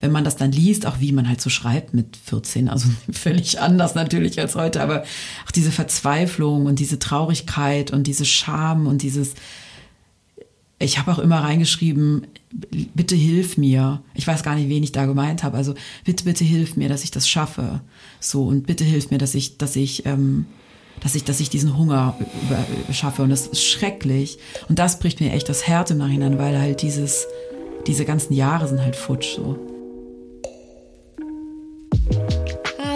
wenn man das dann liest, auch wie man halt so schreibt mit 14, also völlig anders natürlich als heute, aber auch diese Verzweiflung und diese Traurigkeit und diese Scham und dieses, ich habe auch immer reingeschrieben, bitte hilf mir. Ich weiß gar nicht, wen ich da gemeint habe. Also bitte, bitte hilf mir, dass ich das schaffe. So und bitte hilf mir, dass ich, dass ich, ähm, dass ich, dass ich diesen Hunger schaffe. Und das ist schrecklich. Und das bricht mir echt das Herz im Nachhinein, weil halt dieses, diese ganzen Jahre sind halt futsch so.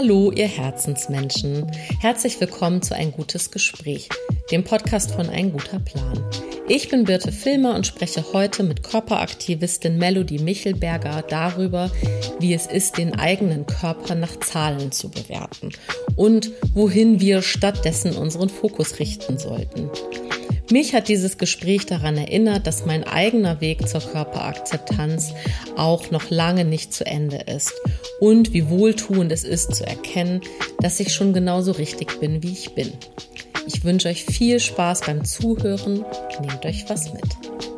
Hallo, ihr Herzensmenschen. Herzlich willkommen zu Ein gutes Gespräch, dem Podcast von Ein guter Plan. Ich bin Birte Filmer und spreche heute mit Körperaktivistin Melody Michelberger darüber, wie es ist, den eigenen Körper nach Zahlen zu bewerten und wohin wir stattdessen unseren Fokus richten sollten. Mich hat dieses Gespräch daran erinnert, dass mein eigener Weg zur Körperakzeptanz auch noch lange nicht zu Ende ist und wie wohltuend es ist zu erkennen, dass ich schon genauso richtig bin, wie ich bin. Ich wünsche euch viel Spaß beim Zuhören. Nehmt euch was mit.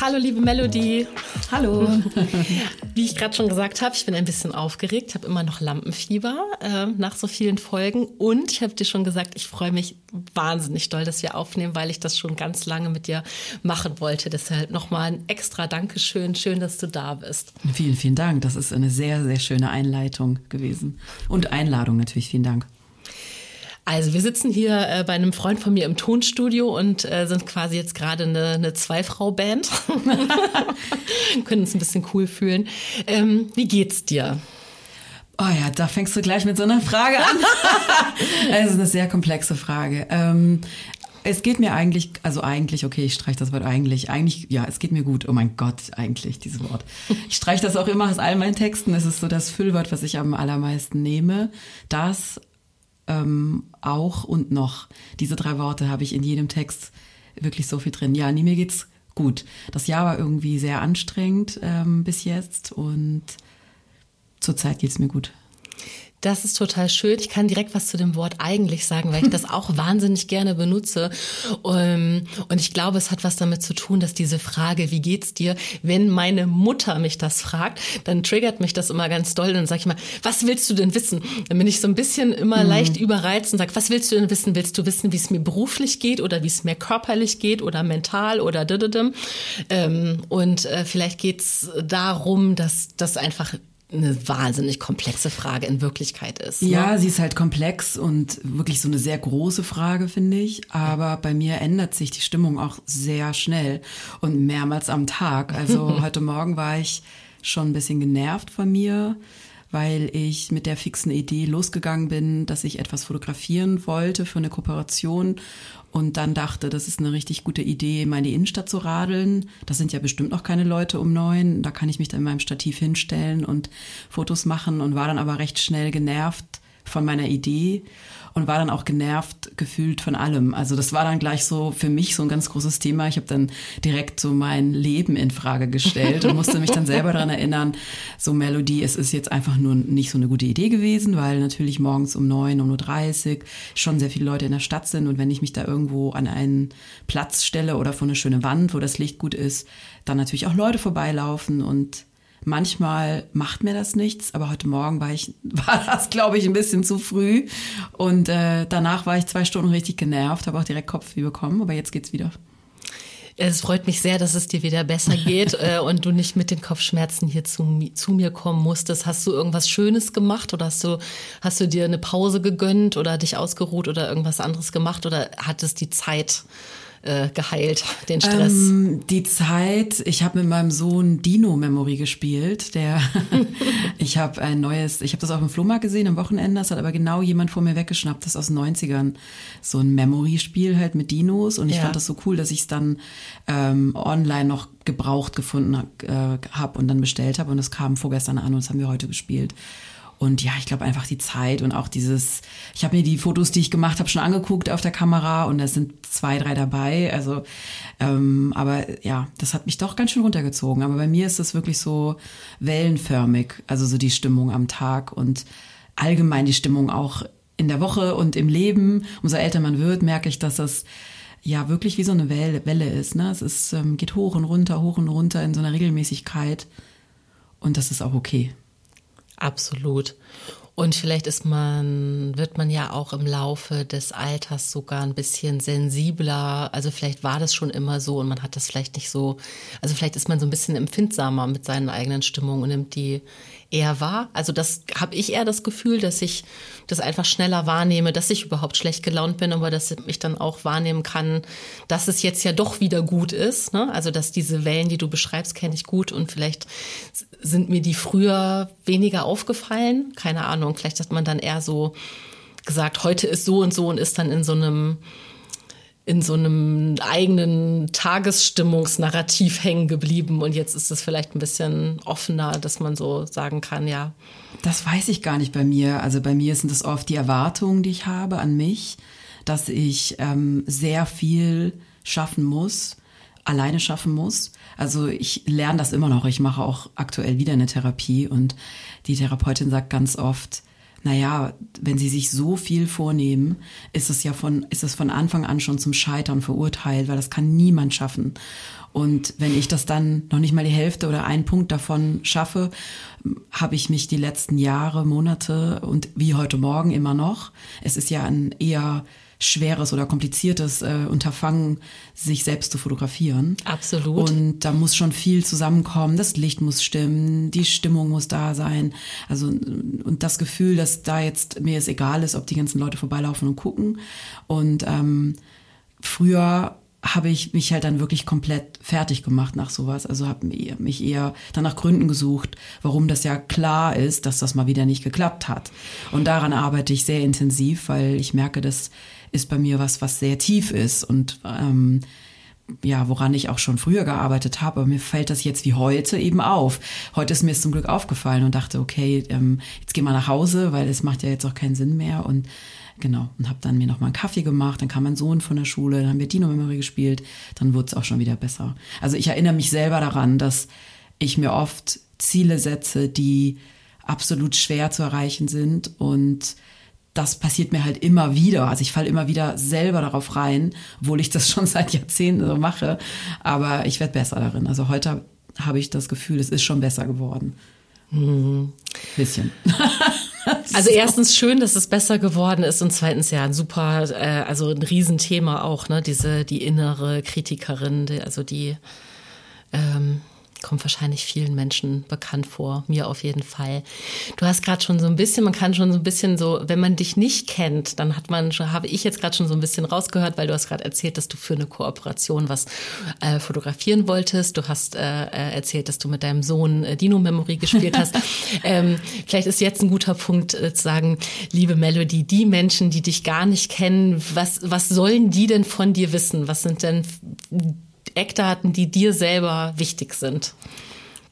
Hallo, liebe Melody. Hallo. Wie ich gerade schon gesagt habe, ich bin ein bisschen aufgeregt, habe immer noch Lampenfieber äh, nach so vielen Folgen und ich habe dir schon gesagt, ich freue mich wahnsinnig doll, dass wir aufnehmen, weil ich das schon ganz lange mit dir machen wollte. Deshalb nochmal ein extra Dankeschön. Schön, dass du da bist. Vielen, vielen Dank. Das ist eine sehr, sehr schöne Einleitung gewesen. Und Einladung natürlich. Vielen Dank. Also wir sitzen hier äh, bei einem Freund von mir im Tonstudio und äh, sind quasi jetzt gerade eine, eine Zwei-Frau-Band. Können uns ein bisschen cool fühlen. Ähm, wie geht's dir? Oh ja, da fängst du gleich mit so einer Frage an. Es ist eine sehr komplexe Frage. Ähm, es geht mir eigentlich, also eigentlich, okay, ich streiche das Wort eigentlich. Eigentlich, ja, es geht mir gut. Oh mein Gott, eigentlich, dieses Wort. Ich streiche das auch immer aus all meinen Texten. Es ist so das Füllwort, was ich am allermeisten nehme. Das ähm, auch und noch. Diese drei Worte habe ich in jedem Text wirklich so viel drin. Ja, nee, mir geht's gut. Das Jahr war irgendwie sehr anstrengend ähm, bis jetzt und zurzeit geht's mir gut. Das ist total schön. Ich kann direkt was zu dem Wort eigentlich sagen, weil ich das auch wahnsinnig gerne benutze. Ähm, und ich glaube, es hat was damit zu tun, dass diese Frage, wie geht's dir, wenn meine Mutter mich das fragt, dann triggert mich das immer ganz doll. Dann sage ich mal, was willst du denn wissen? Dann bin ich so ein bisschen immer mhm. leicht überreizt und sage, was willst du denn wissen? Willst du wissen, wie es mir beruflich geht oder wie es mir körperlich geht oder mental oder diddidim? Ähm, und äh, vielleicht geht's darum, dass das einfach eine wahnsinnig komplexe Frage in Wirklichkeit ist. Ne? Ja, sie ist halt komplex und wirklich so eine sehr große Frage, finde ich. Aber bei mir ändert sich die Stimmung auch sehr schnell und mehrmals am Tag. Also heute Morgen war ich schon ein bisschen genervt von mir, weil ich mit der fixen Idee losgegangen bin, dass ich etwas fotografieren wollte für eine Kooperation und dann dachte, das ist eine richtig gute Idee, mal in die Innenstadt zu radeln. Das sind ja bestimmt noch keine Leute um neun. Da kann ich mich dann in meinem Stativ hinstellen und Fotos machen und war dann aber recht schnell genervt von meiner Idee und war dann auch genervt gefühlt von allem. Also das war dann gleich so für mich so ein ganz großes Thema. Ich habe dann direkt so mein Leben in Frage gestellt und musste mich dann selber daran erinnern, so Melodie, es ist jetzt einfach nur nicht so eine gute Idee gewesen, weil natürlich morgens um neun, um 30 schon sehr viele Leute in der Stadt sind und wenn ich mich da irgendwo an einen Platz stelle oder vor eine schöne Wand, wo das Licht gut ist, dann natürlich auch Leute vorbeilaufen und Manchmal macht mir das nichts, aber heute Morgen war ich, war das, glaube ich, ein bisschen zu früh. Und äh, danach war ich zwei Stunden richtig genervt, habe auch direkt Kopfweh bekommen, aber jetzt geht's wieder. Es freut mich sehr, dass es dir wieder besser geht äh, und du nicht mit den Kopfschmerzen hier zu, zu mir kommen musstest. Hast du irgendwas Schönes gemacht oder hast du, hast du dir eine Pause gegönnt oder dich ausgeruht oder irgendwas anderes gemacht oder hattest die Zeit äh, geheilt, den Stress? Ähm, die Zeit, ich habe mit meinem Sohn Dino Memory gespielt. Der, ich habe ein neues, ich habe das auf dem Flohmarkt gesehen am Wochenende, das hat aber genau jemand vor mir weggeschnappt, das aus den 90ern. So ein Memory-Spiel halt mit Dinos und ich ja. fand das so cool, dass ich es dann ähm, online noch gebraucht gefunden äh, habe und dann bestellt habe und es kam vorgestern an und das haben wir heute gespielt. Und ja, ich glaube einfach die Zeit und auch dieses, ich habe mir die Fotos, die ich gemacht habe, schon angeguckt auf der Kamera und da sind zwei, drei dabei. Also, ähm, aber ja, das hat mich doch ganz schön runtergezogen. Aber bei mir ist das wirklich so wellenförmig, also so die Stimmung am Tag und allgemein die Stimmung auch in der Woche und im Leben. Umso älter man wird, merke ich, dass das ja wirklich wie so eine Welle, Welle ist. Ne? Es ist, ähm, geht hoch und runter, hoch und runter in so einer Regelmäßigkeit. Und das ist auch okay. Absolut. Und vielleicht ist man, wird man ja auch im Laufe des Alters sogar ein bisschen sensibler. Also vielleicht war das schon immer so und man hat das vielleicht nicht so, also vielleicht ist man so ein bisschen empfindsamer mit seinen eigenen Stimmungen und nimmt die eher wahr. Also das habe ich eher das Gefühl, dass ich das einfach schneller wahrnehme, dass ich überhaupt schlecht gelaunt bin, aber dass ich dann auch wahrnehmen kann, dass es jetzt ja doch wieder gut ist. Ne? Also dass diese Wellen, die du beschreibst, kenne ich gut und vielleicht sind mir die früher weniger aufgefallen. Keine Ahnung, vielleicht hat man dann eher so gesagt, heute ist so und so und ist dann in so einem in so einem eigenen Tagesstimmungsnarrativ hängen geblieben und jetzt ist es vielleicht ein bisschen offener, dass man so sagen kann, ja. Das weiß ich gar nicht bei mir. Also bei mir sind es oft die Erwartungen, die ich habe an mich, dass ich ähm, sehr viel schaffen muss, alleine schaffen muss. Also ich lerne das immer noch. Ich mache auch aktuell wieder eine Therapie und die Therapeutin sagt ganz oft, naja, wenn sie sich so viel vornehmen, ist es ja von, ist es von Anfang an schon zum Scheitern verurteilt, weil das kann niemand schaffen. Und wenn ich das dann noch nicht mal die Hälfte oder einen Punkt davon schaffe, habe ich mich die letzten Jahre, Monate und wie heute Morgen immer noch, es ist ja ein eher schweres oder kompliziertes äh, Unterfangen, sich selbst zu fotografieren. Absolut. Und da muss schon viel zusammenkommen. Das Licht muss stimmen, die Stimmung muss da sein. Also und das Gefühl, dass da jetzt mir es egal ist, ob die ganzen Leute vorbeilaufen und gucken. Und ähm, früher habe ich mich halt dann wirklich komplett fertig gemacht nach sowas. Also habe mich eher dann nach Gründen gesucht, warum das ja klar ist, dass das mal wieder nicht geklappt hat. Und daran arbeite ich sehr intensiv, weil ich merke, dass ist bei mir was, was sehr tief ist und ähm, ja, woran ich auch schon früher gearbeitet habe, aber mir fällt das jetzt wie heute eben auf. Heute ist mir es zum Glück aufgefallen und dachte, okay, ähm, jetzt geh mal nach Hause, weil es macht ja jetzt auch keinen Sinn mehr. Und genau und habe dann mir noch mal einen Kaffee gemacht, dann kam mein Sohn von der Schule, dann haben wir Dino Memory gespielt, dann wurde es auch schon wieder besser. Also ich erinnere mich selber daran, dass ich mir oft Ziele setze, die absolut schwer zu erreichen sind. Und das passiert mir halt immer wieder. Also ich falle immer wieder selber darauf rein, obwohl ich das schon seit Jahrzehnten so mache. Aber ich werde besser darin. Also heute habe ich das Gefühl, es ist schon besser geworden. Mhm. Bisschen. Also erstens schön, dass es besser geworden ist und zweitens ja ein super, äh, also ein Riesenthema auch, ne? Diese die innere Kritikerin, die, also die ähm, kommt wahrscheinlich vielen Menschen bekannt vor, mir auf jeden Fall. Du hast gerade schon so ein bisschen, man kann schon so ein bisschen so, wenn man dich nicht kennt, dann hat man schon, habe ich jetzt gerade schon so ein bisschen rausgehört, weil du hast gerade erzählt, dass du für eine Kooperation was äh, fotografieren wolltest. Du hast äh, äh erzählt, dass du mit deinem Sohn äh, Dino Memory gespielt hast. ähm, vielleicht ist jetzt ein guter Punkt äh, zu sagen, liebe Melody, die Menschen, die dich gar nicht kennen, was was sollen die denn von dir wissen? Was sind denn Eckdaten, die dir selber wichtig sind?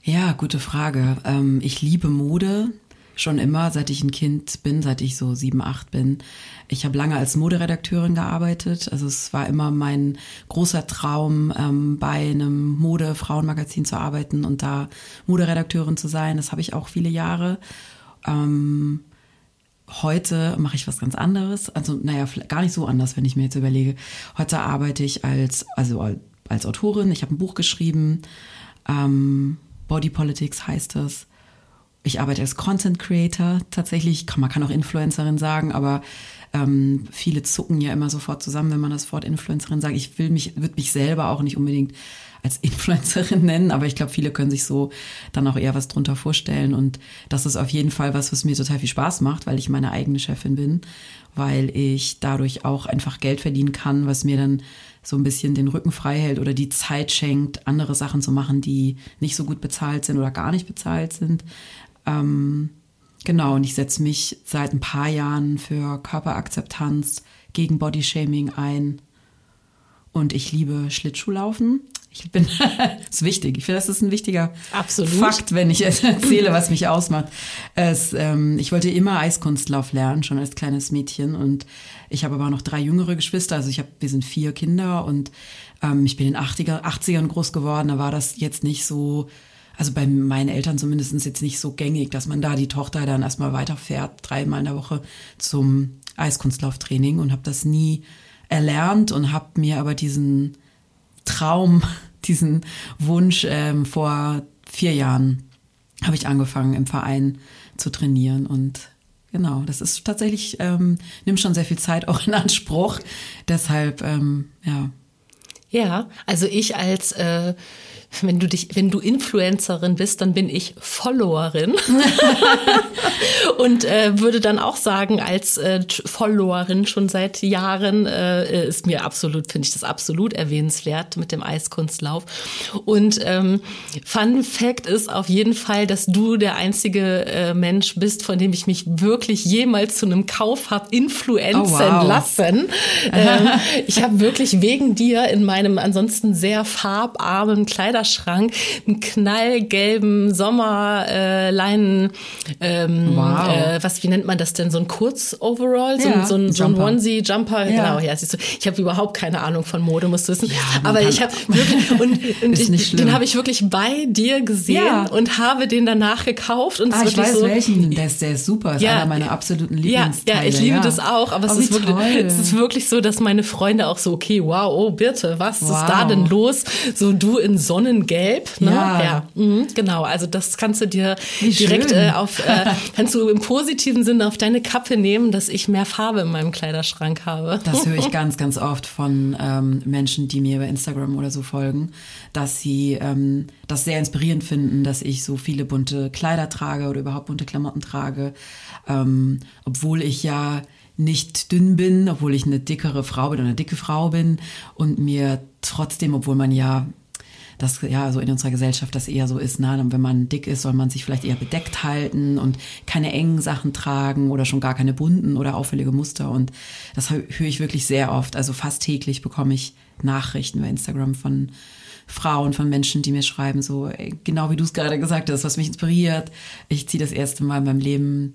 Ja, gute Frage. Ähm, ich liebe Mode schon immer, seit ich ein Kind bin, seit ich so sieben, acht bin. Ich habe lange als Moderedakteurin gearbeitet. Also es war immer mein großer Traum, ähm, bei einem Mode-Frauenmagazin zu arbeiten und da Moderedakteurin zu sein. Das habe ich auch viele Jahre. Ähm, heute mache ich was ganz anderes. Also, naja, gar nicht so anders, wenn ich mir jetzt überlege. Heute arbeite ich als, also als Autorin. Ich habe ein Buch geschrieben. Ähm, Body Politics heißt es. Ich arbeite als Content Creator tatsächlich. Man kann auch Influencerin sagen, aber ähm, viele zucken ja immer sofort zusammen, wenn man das Wort Influencerin sagt. Ich will mich, würde mich selber auch nicht unbedingt als Influencerin nennen, aber ich glaube, viele können sich so dann auch eher was drunter vorstellen. Und das ist auf jeden Fall was, was mir total viel Spaß macht, weil ich meine eigene Chefin bin, weil ich dadurch auch einfach Geld verdienen kann, was mir dann so ein bisschen den Rücken frei hält oder die Zeit schenkt, andere Sachen zu machen, die nicht so gut bezahlt sind oder gar nicht bezahlt sind. Ähm, genau, und ich setze mich seit ein paar Jahren für Körperakzeptanz gegen Bodyshaming ein. Und ich liebe Schlittschuhlaufen. Ich bin, das ist wichtig. Ich finde, das ist ein wichtiger Absolut. Fakt, wenn ich es erzähle, was mich ausmacht. Es, ähm, ich wollte immer Eiskunstlauf lernen, schon als kleines Mädchen. Und ich habe aber noch drei jüngere Geschwister. Also ich habe, wir sind vier Kinder und ähm, ich bin in den 80er, 80ern groß geworden. Da war das jetzt nicht so, also bei meinen Eltern zumindest jetzt nicht so gängig, dass man da die Tochter dann erstmal weiterfährt, dreimal in der Woche zum Eiskunstlauftraining und habe das nie erlernt und habe mir aber diesen Traum, diesen Wunsch ähm, vor vier Jahren habe ich angefangen im Verein zu trainieren und genau, das ist tatsächlich, ähm, nimmt schon sehr viel Zeit auch in Anspruch. Deshalb, ähm, ja. Ja, also ich als äh, wenn du dich, wenn du Influencerin bist, dann bin ich Followerin und äh, würde dann auch sagen, als äh, Followerin schon seit Jahren äh, ist mir absolut, finde ich das absolut erwähnenswert mit dem Eiskunstlauf. Und ähm, Fun Fact ist auf jeden Fall, dass du der einzige äh, Mensch bist, von dem ich mich wirklich jemals zu einem Kauf habe influenzen oh, wow. lassen. Ähm, ich habe wirklich wegen dir in meinem ansonsten sehr farbarmen Kleider Kleiderschrank einen knallgelben Sommerleinen, äh, ähm, wow. äh, was, wie nennt man das denn, so ein Kurz-Overall, so, ja, so, ein, so ein Onesie-Jumper, ja. genau, ja, siehst du, ich habe überhaupt keine Ahnung von Mode, musst du wissen, ja, aber ich habe wirklich, und, und ich, den habe ich wirklich bei dir gesehen und habe den danach gekauft und ah, ich weiß so, welchen, der ist, der ist super, ist ja, einer meiner absoluten Lieblingsteile. Ja, ja ich liebe das auch, aber oh, es, ist wirklich, es ist wirklich so, dass meine Freunde auch so, okay, wow, oh, Birte, was wow. ist da denn los? So du in Sonne Sonnengelb. Ne? Ja, ja. Mhm, genau. Also das kannst du dir Wie direkt äh, auf, äh, kannst du im positiven Sinne auf deine Kappe nehmen, dass ich mehr Farbe in meinem Kleiderschrank habe. Das höre ich ganz, ganz oft von ähm, Menschen, die mir bei Instagram oder so folgen, dass sie ähm, das sehr inspirierend finden, dass ich so viele bunte Kleider trage oder überhaupt bunte Klamotten trage, ähm, obwohl ich ja nicht dünn bin, obwohl ich eine dickere Frau bin oder eine dicke Frau bin und mir trotzdem, obwohl man ja dass ja so in unserer Gesellschaft das eher so ist, ne? wenn man dick ist, soll man sich vielleicht eher bedeckt halten und keine engen Sachen tragen oder schon gar keine bunten oder auffällige Muster. Und das höre ich wirklich sehr oft. Also fast täglich bekomme ich Nachrichten bei Instagram von Frauen, von Menschen, die mir schreiben, so genau wie du es gerade gesagt hast, was mich inspiriert. Ich ziehe das erste Mal in meinem Leben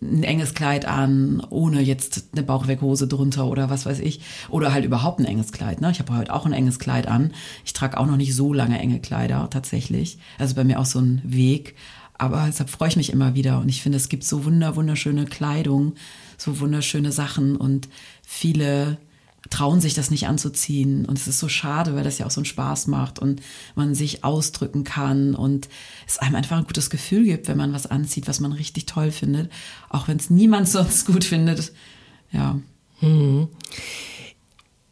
ein enges Kleid an, ohne jetzt eine Bauchweghose drunter oder was weiß ich. Oder halt überhaupt ein enges Kleid. Ne? Ich habe heute auch ein enges Kleid an. Ich trage auch noch nicht so lange enge Kleider tatsächlich. Also bei mir auch so ein Weg. Aber deshalb freue ich mich immer wieder. Und ich finde, es gibt so wunder, wunderschöne Kleidung, so wunderschöne Sachen und viele trauen sich das nicht anzuziehen. Und es ist so schade, weil das ja auch so einen Spaß macht und man sich ausdrücken kann und es einem einfach ein gutes Gefühl gibt, wenn man was anzieht, was man richtig toll findet, auch wenn es niemand sonst gut findet. Ja. Hm.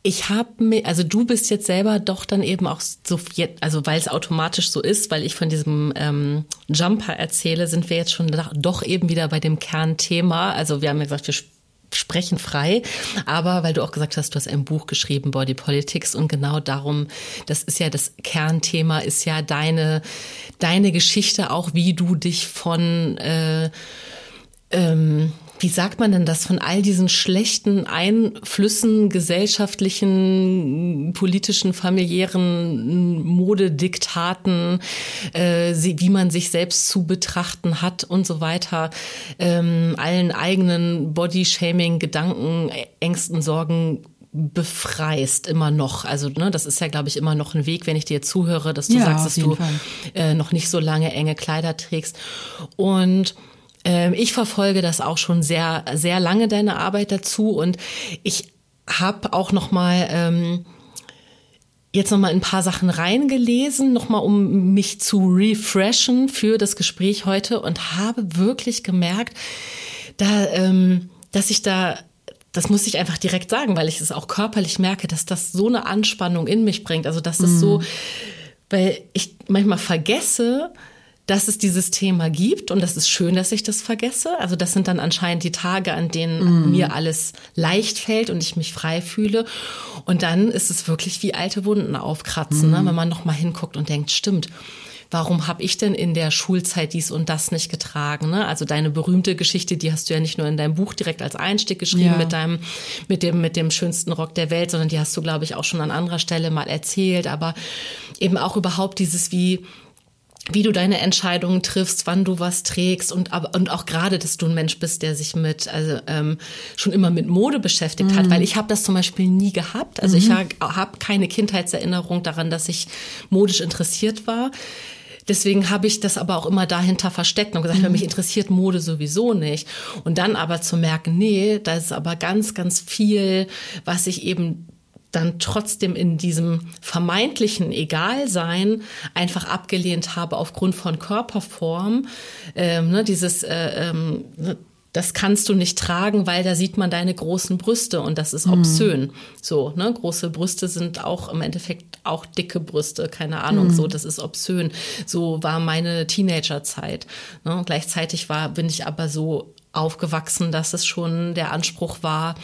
Ich habe mir, also du bist jetzt selber doch dann eben auch so, also weil es automatisch so ist, weil ich von diesem ähm, Jumper erzähle, sind wir jetzt schon doch eben wieder bei dem Kernthema. Also wir haben ja gesagt, wir sprechen frei. Aber weil du auch gesagt hast, du hast ein Buch geschrieben, Body Politics, und genau darum, das ist ja das Kernthema, ist ja deine, deine Geschichte, auch wie du dich von äh, ähm, wie sagt man denn das, von all diesen schlechten Einflüssen, gesellschaftlichen, politischen, familiären Modediktaten, äh, wie man sich selbst zu betrachten hat und so weiter, ähm, allen eigenen Bodyshaming, Gedanken, Ängsten, Sorgen befreist immer noch. Also ne, das ist ja, glaube ich, immer noch ein Weg, wenn ich dir zuhöre, dass du ja, sagst, dass du äh, noch nicht so lange enge Kleider trägst. Und ich verfolge das auch schon sehr, sehr lange, deine Arbeit dazu. Und ich habe auch noch mal ähm, jetzt noch mal ein paar Sachen reingelesen, noch mal um mich zu refreshen für das Gespräch heute und habe wirklich gemerkt, da, ähm, dass ich da das muss ich einfach direkt sagen, weil ich es auch körperlich merke, dass das so eine Anspannung in mich bringt. Also, dass das mhm. so, weil ich manchmal vergesse, dass es dieses Thema gibt und das ist schön, dass ich das vergesse. Also das sind dann anscheinend die Tage, an denen mm. mir alles leicht fällt und ich mich frei fühle. Und dann ist es wirklich wie alte Wunden aufkratzen, mm. ne? Mhm. wenn man noch mal hinguckt und denkt, stimmt. Warum habe ich denn in der Schulzeit dies und das nicht getragen? Ne? Also deine berühmte Geschichte, die hast du ja nicht nur in deinem Buch direkt als Einstieg geschrieben ja. mit deinem, mit dem, mit dem schönsten Rock der Welt, sondern die hast du, glaube ich, auch schon an anderer Stelle mal erzählt. Aber eben auch überhaupt dieses, wie wie du deine Entscheidungen triffst, wann du was trägst und aber und auch gerade, dass du ein Mensch bist, der sich mit also ähm, schon immer mit Mode beschäftigt mhm. hat, weil ich habe das zum Beispiel nie gehabt. Also mhm. ich habe hab keine Kindheitserinnerung daran, dass ich modisch interessiert war. Deswegen habe ich das aber auch immer dahinter versteckt und gesagt, mhm. mich interessiert Mode sowieso nicht. Und dann aber zu merken, nee, da ist aber ganz, ganz viel, was ich eben dann trotzdem in diesem vermeintlichen Egalsein einfach abgelehnt habe aufgrund von Körperform. Ähm, ne, dieses äh, ähm, ne, das kannst du nicht tragen, weil da sieht man deine großen Brüste und das ist obszön. Mhm. So, ne, große Brüste sind auch im Endeffekt auch dicke Brüste, keine Ahnung, mhm. so, das ist obszön. So war meine Teenagerzeit. Ne? Gleichzeitig war, bin ich aber so aufgewachsen, dass es schon der Anspruch war,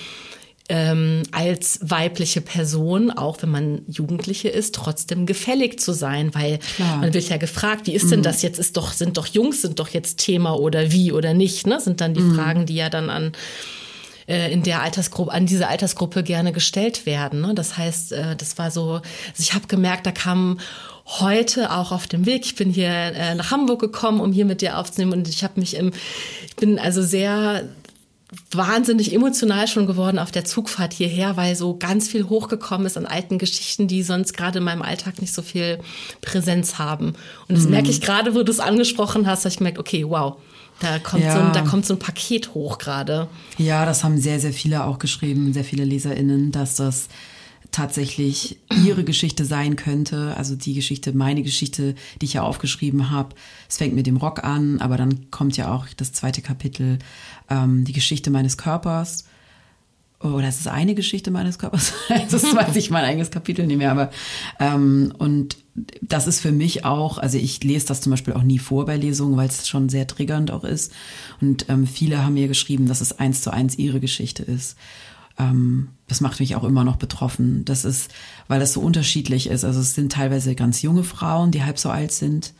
ähm, als weibliche Person, auch wenn man Jugendliche ist, trotzdem gefällig zu sein, weil Klar. man wird ja gefragt, wie ist denn mhm. das jetzt? Ist doch, sind doch Jungs, sind doch jetzt Thema oder wie oder nicht, ne? Sind dann die mhm. Fragen, die ja dann an äh, in der Altersgruppe, an diese Altersgruppe gerne gestellt werden. Ne? Das heißt, äh, das war so, also ich habe gemerkt, da kamen heute auch auf dem Weg. Ich bin hier äh, nach Hamburg gekommen, um hier mit dir aufzunehmen und ich habe mich im, ich bin also sehr wahnsinnig emotional schon geworden auf der Zugfahrt hierher, weil so ganz viel hochgekommen ist an alten Geschichten, die sonst gerade in meinem Alltag nicht so viel Präsenz haben. Und das mhm. merke ich gerade, wo du es angesprochen hast, habe ich gemerkt, okay, wow, da kommt, ja. so ein, da kommt so ein Paket hoch gerade. Ja, das haben sehr, sehr viele auch geschrieben, sehr viele LeserInnen, dass das tatsächlich ihre Geschichte sein könnte, also die Geschichte, meine Geschichte, die ich ja aufgeschrieben habe. Es fängt mit dem Rock an, aber dann kommt ja auch das zweite Kapitel, ähm, die Geschichte meines Körpers. Oder es ist eine Geschichte meines Körpers. das weiß ich mein eigenes Kapitel nicht mehr, aber ähm, und das ist für mich auch, also ich lese das zum Beispiel auch nie vor bei Lesungen, weil es schon sehr triggernd auch ist. Und ähm, viele haben mir geschrieben, dass es eins zu eins ihre Geschichte ist ähm, das macht mich auch immer noch betroffen. Das ist, weil das so unterschiedlich ist. Also es sind teilweise ganz junge Frauen, die halb so alt sind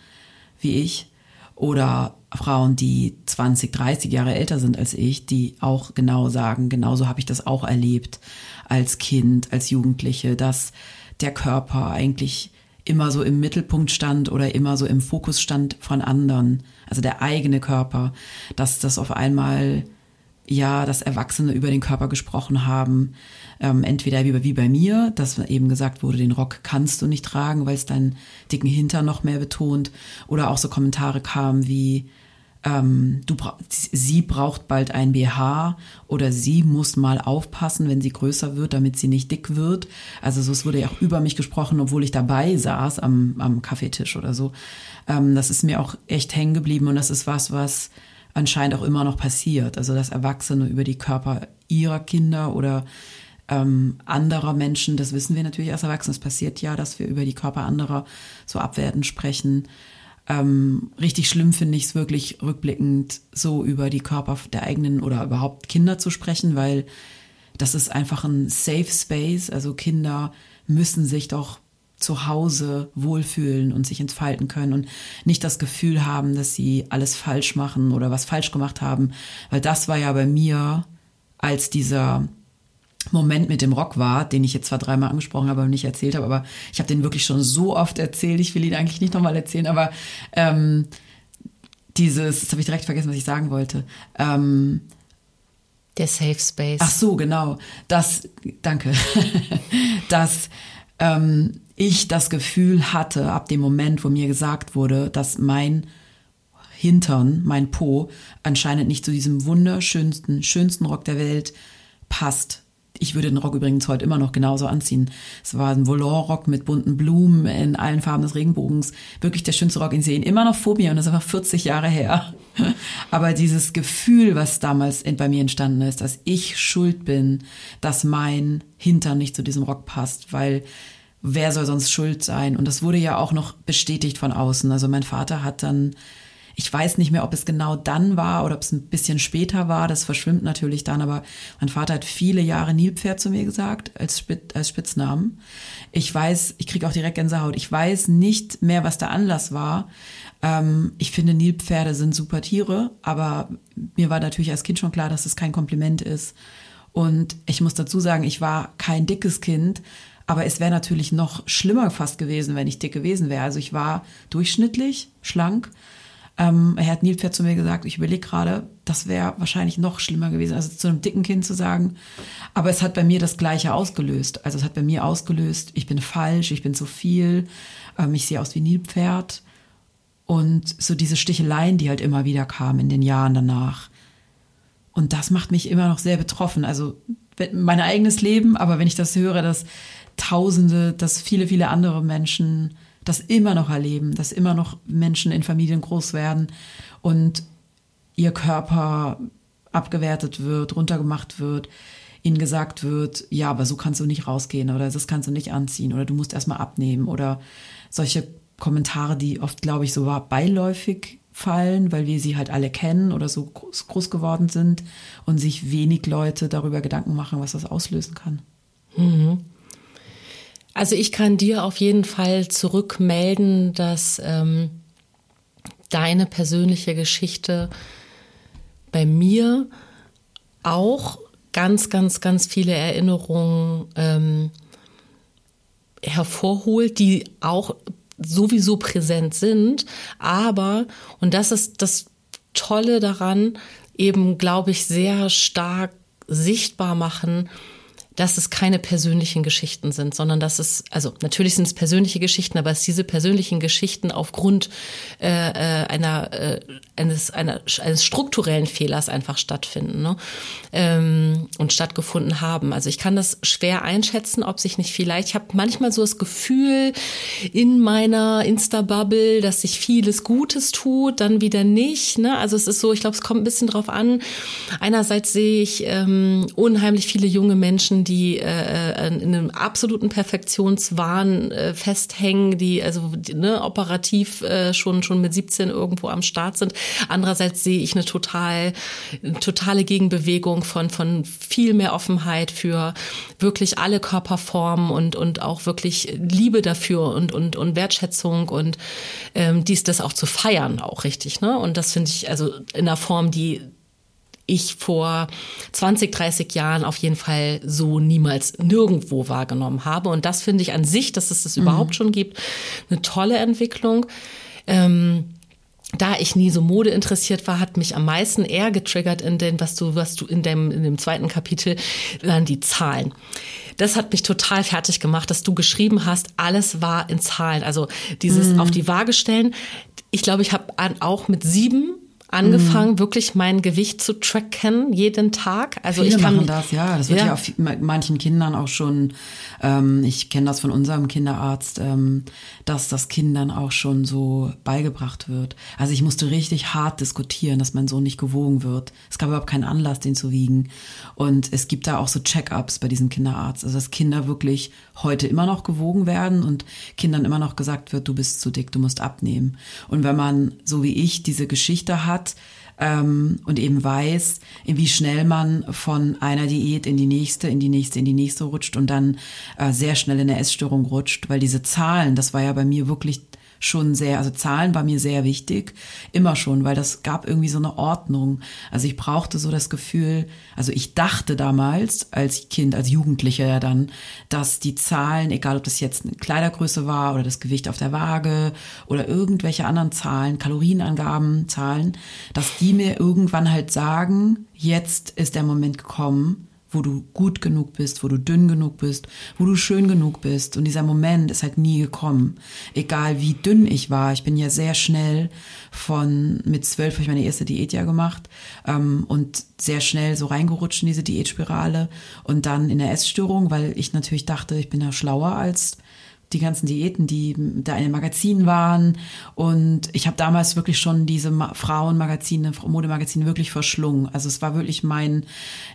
wie ich. Oder Frauen, die 20, 30 Jahre älter sind als ich, die auch genau sagen, genauso habe ich das auch erlebt als Kind, als Jugendliche, dass der Körper eigentlich immer so im Mittelpunkt stand oder immer so im Fokus stand von anderen, also der eigene Körper, dass das auf einmal ja, dass Erwachsene über den Körper gesprochen haben. Ähm, entweder wie, wie bei mir, dass eben gesagt wurde, den Rock kannst du nicht tragen, weil es deinen dicken Hintern noch mehr betont. Oder auch so Kommentare kamen wie, ähm, du bra sie braucht bald ein BH oder sie muss mal aufpassen, wenn sie größer wird, damit sie nicht dick wird. Also so, es wurde ja auch über mich gesprochen, obwohl ich dabei saß am, am Kaffeetisch oder so. Ähm, das ist mir auch echt hängen geblieben und das ist was, was anscheinend auch immer noch passiert. Also dass Erwachsene über die Körper ihrer Kinder oder ähm, anderer Menschen, das wissen wir natürlich als Erwachsene, es passiert ja, dass wir über die Körper anderer so abwertend sprechen. Ähm, richtig schlimm finde ich es wirklich rückblickend, so über die Körper der eigenen oder überhaupt Kinder zu sprechen, weil das ist einfach ein Safe Space. Also Kinder müssen sich doch zu Hause wohlfühlen und sich entfalten können und nicht das Gefühl haben, dass sie alles falsch machen oder was falsch gemacht haben. Weil das war ja bei mir, als dieser Moment mit dem Rock war, den ich jetzt zwar dreimal angesprochen habe, aber nicht erzählt habe, aber ich habe den wirklich schon so oft erzählt. Ich will ihn eigentlich nicht nochmal erzählen, aber ähm, dieses, jetzt habe ich direkt vergessen, was ich sagen wollte. Ähm, der Safe Space. Ach so, genau. Das, danke. das ähm, ich das Gefühl hatte, ab dem Moment, wo mir gesagt wurde, dass mein Hintern, mein Po, anscheinend nicht zu diesem wunderschönsten, schönsten Rock der Welt passt. Ich würde den Rock übrigens heute immer noch genauso anziehen. Es war ein Volant-Rock mit bunten Blumen in allen Farben des Regenbogens. Wirklich der schönste Rock, in sehen immer noch vor mir und das ist einfach 40 Jahre her. Aber dieses Gefühl, was damals bei mir entstanden ist, dass ich schuld bin, dass mein Hintern nicht zu diesem Rock passt, weil wer soll sonst schuld sein? Und das wurde ja auch noch bestätigt von außen. Also mein Vater hat dann, ich weiß nicht mehr, ob es genau dann war oder ob es ein bisschen später war, das verschwimmt natürlich dann, aber mein Vater hat viele Jahre Nilpferd zu mir gesagt, als, Spitz, als Spitznamen. Ich weiß, ich kriege auch direkt Gänsehaut, ich weiß nicht mehr, was der Anlass war. Ähm, ich finde, Nilpferde sind super Tiere, aber mir war natürlich als Kind schon klar, dass es kein Kompliment ist. Und ich muss dazu sagen, ich war kein dickes Kind, aber es wäre natürlich noch schlimmer fast gewesen, wenn ich dick gewesen wäre. Also ich war durchschnittlich, schlank. Ähm, er hat Nilpferd zu mir gesagt, ich überlege gerade, das wäre wahrscheinlich noch schlimmer gewesen, also zu einem dicken Kind zu sagen. Aber es hat bei mir das Gleiche ausgelöst. Also es hat bei mir ausgelöst, ich bin falsch, ich bin zu viel, ähm, ich sehe aus wie Nilpferd. Und so diese Sticheleien, die halt immer wieder kamen in den Jahren danach. Und das macht mich immer noch sehr betroffen. Also mein eigenes Leben, aber wenn ich das höre, dass Tausende, dass viele, viele andere Menschen das immer noch erleben, dass immer noch Menschen in Familien groß werden und ihr Körper abgewertet wird, runtergemacht wird, ihnen gesagt wird, ja, aber so kannst du nicht rausgehen oder das kannst du nicht anziehen oder du musst erstmal abnehmen oder solche Kommentare, die oft, glaube ich, so beiläufig fallen, weil wir sie halt alle kennen oder so groß, groß geworden sind und sich wenig Leute darüber Gedanken machen, was das auslösen kann. Mhm. Also ich kann dir auf jeden Fall zurückmelden, dass ähm, deine persönliche Geschichte bei mir auch ganz, ganz, ganz viele Erinnerungen ähm, hervorholt, die auch sowieso präsent sind. Aber, und das ist das Tolle daran, eben, glaube ich, sehr stark sichtbar machen, dass es keine persönlichen Geschichten sind, sondern dass es, also natürlich sind es persönliche Geschichten, aber dass diese persönlichen Geschichten aufgrund äh, äh, einer, äh, eines, einer, eines strukturellen Fehlers einfach stattfinden ne? ähm, und stattgefunden haben. Also ich kann das schwer einschätzen, ob sich nicht vielleicht, ich habe manchmal so das Gefühl in meiner Insta-Bubble, dass sich vieles Gutes tut, dann wieder nicht. Ne? Also es ist so, ich glaube, es kommt ein bisschen drauf an. Einerseits sehe ich ähm, unheimlich viele junge Menschen, die äh, in einem absoluten Perfektionswahn äh, festhängen, die also ne, operativ äh, schon schon mit 17 irgendwo am Start sind. Andererseits sehe ich eine total eine totale Gegenbewegung von von viel mehr Offenheit für wirklich alle Körperformen und und auch wirklich Liebe dafür und und und Wertschätzung und ähm, dies das auch zu feiern auch richtig ne und das finde ich also in einer Form die ich vor 20, 30 Jahren auf jeden Fall so niemals nirgendwo wahrgenommen habe. Und das finde ich an sich, dass es das mhm. überhaupt schon gibt, eine tolle Entwicklung. Ähm, da ich nie so Mode interessiert war, hat mich am meisten eher getriggert in den, was du, was du in dem, in dem zweiten Kapitel, dann die Zahlen. Das hat mich total fertig gemacht, dass du geschrieben hast, alles war in Zahlen. Also dieses mhm. auf die Waage stellen. Ich glaube, ich habe auch mit sieben angefangen, mhm. wirklich mein Gewicht zu tracken jeden Tag. Also Viele ich kann machen das, ja. Das wird ja, ja auf manchen Kindern auch schon. Ähm, ich kenne das von unserem Kinderarzt, ähm, dass das Kindern auch schon so beigebracht wird. Also ich musste richtig hart diskutieren, dass mein Sohn nicht gewogen wird. Es gab überhaupt keinen Anlass, den zu wiegen. Und es gibt da auch so Check-ups bei diesem Kinderarzt, also dass Kinder wirklich heute immer noch gewogen werden und Kindern immer noch gesagt wird, du bist zu dick, du musst abnehmen. Und wenn man so wie ich diese Geschichte hat hat ähm, und eben weiß, wie schnell man von einer Diät in die nächste, in die nächste, in die nächste rutscht und dann äh, sehr schnell in eine Essstörung rutscht, weil diese Zahlen, das war ja bei mir wirklich schon sehr, also Zahlen war mir sehr wichtig, immer schon, weil das gab irgendwie so eine Ordnung. Also ich brauchte so das Gefühl, also ich dachte damals als Kind, als Jugendlicher ja dann, dass die Zahlen, egal ob das jetzt eine Kleidergröße war oder das Gewicht auf der Waage oder irgendwelche anderen Zahlen, Kalorienangaben, Zahlen, dass die mir irgendwann halt sagen, jetzt ist der Moment gekommen, wo du gut genug bist, wo du dünn genug bist, wo du schön genug bist. Und dieser Moment ist halt nie gekommen. Egal wie dünn ich war. Ich bin ja sehr schnell von, mit zwölf habe ich meine erste Diät ja gemacht ähm, und sehr schnell so reingerutscht in diese Diätspirale und dann in der Essstörung, weil ich natürlich dachte, ich bin ja schlauer als die ganzen Diäten, die da in den Magazinen waren. Und ich habe damals wirklich schon diese Ma Frauenmagazine, Modemagazine wirklich verschlungen. Also es war wirklich mein,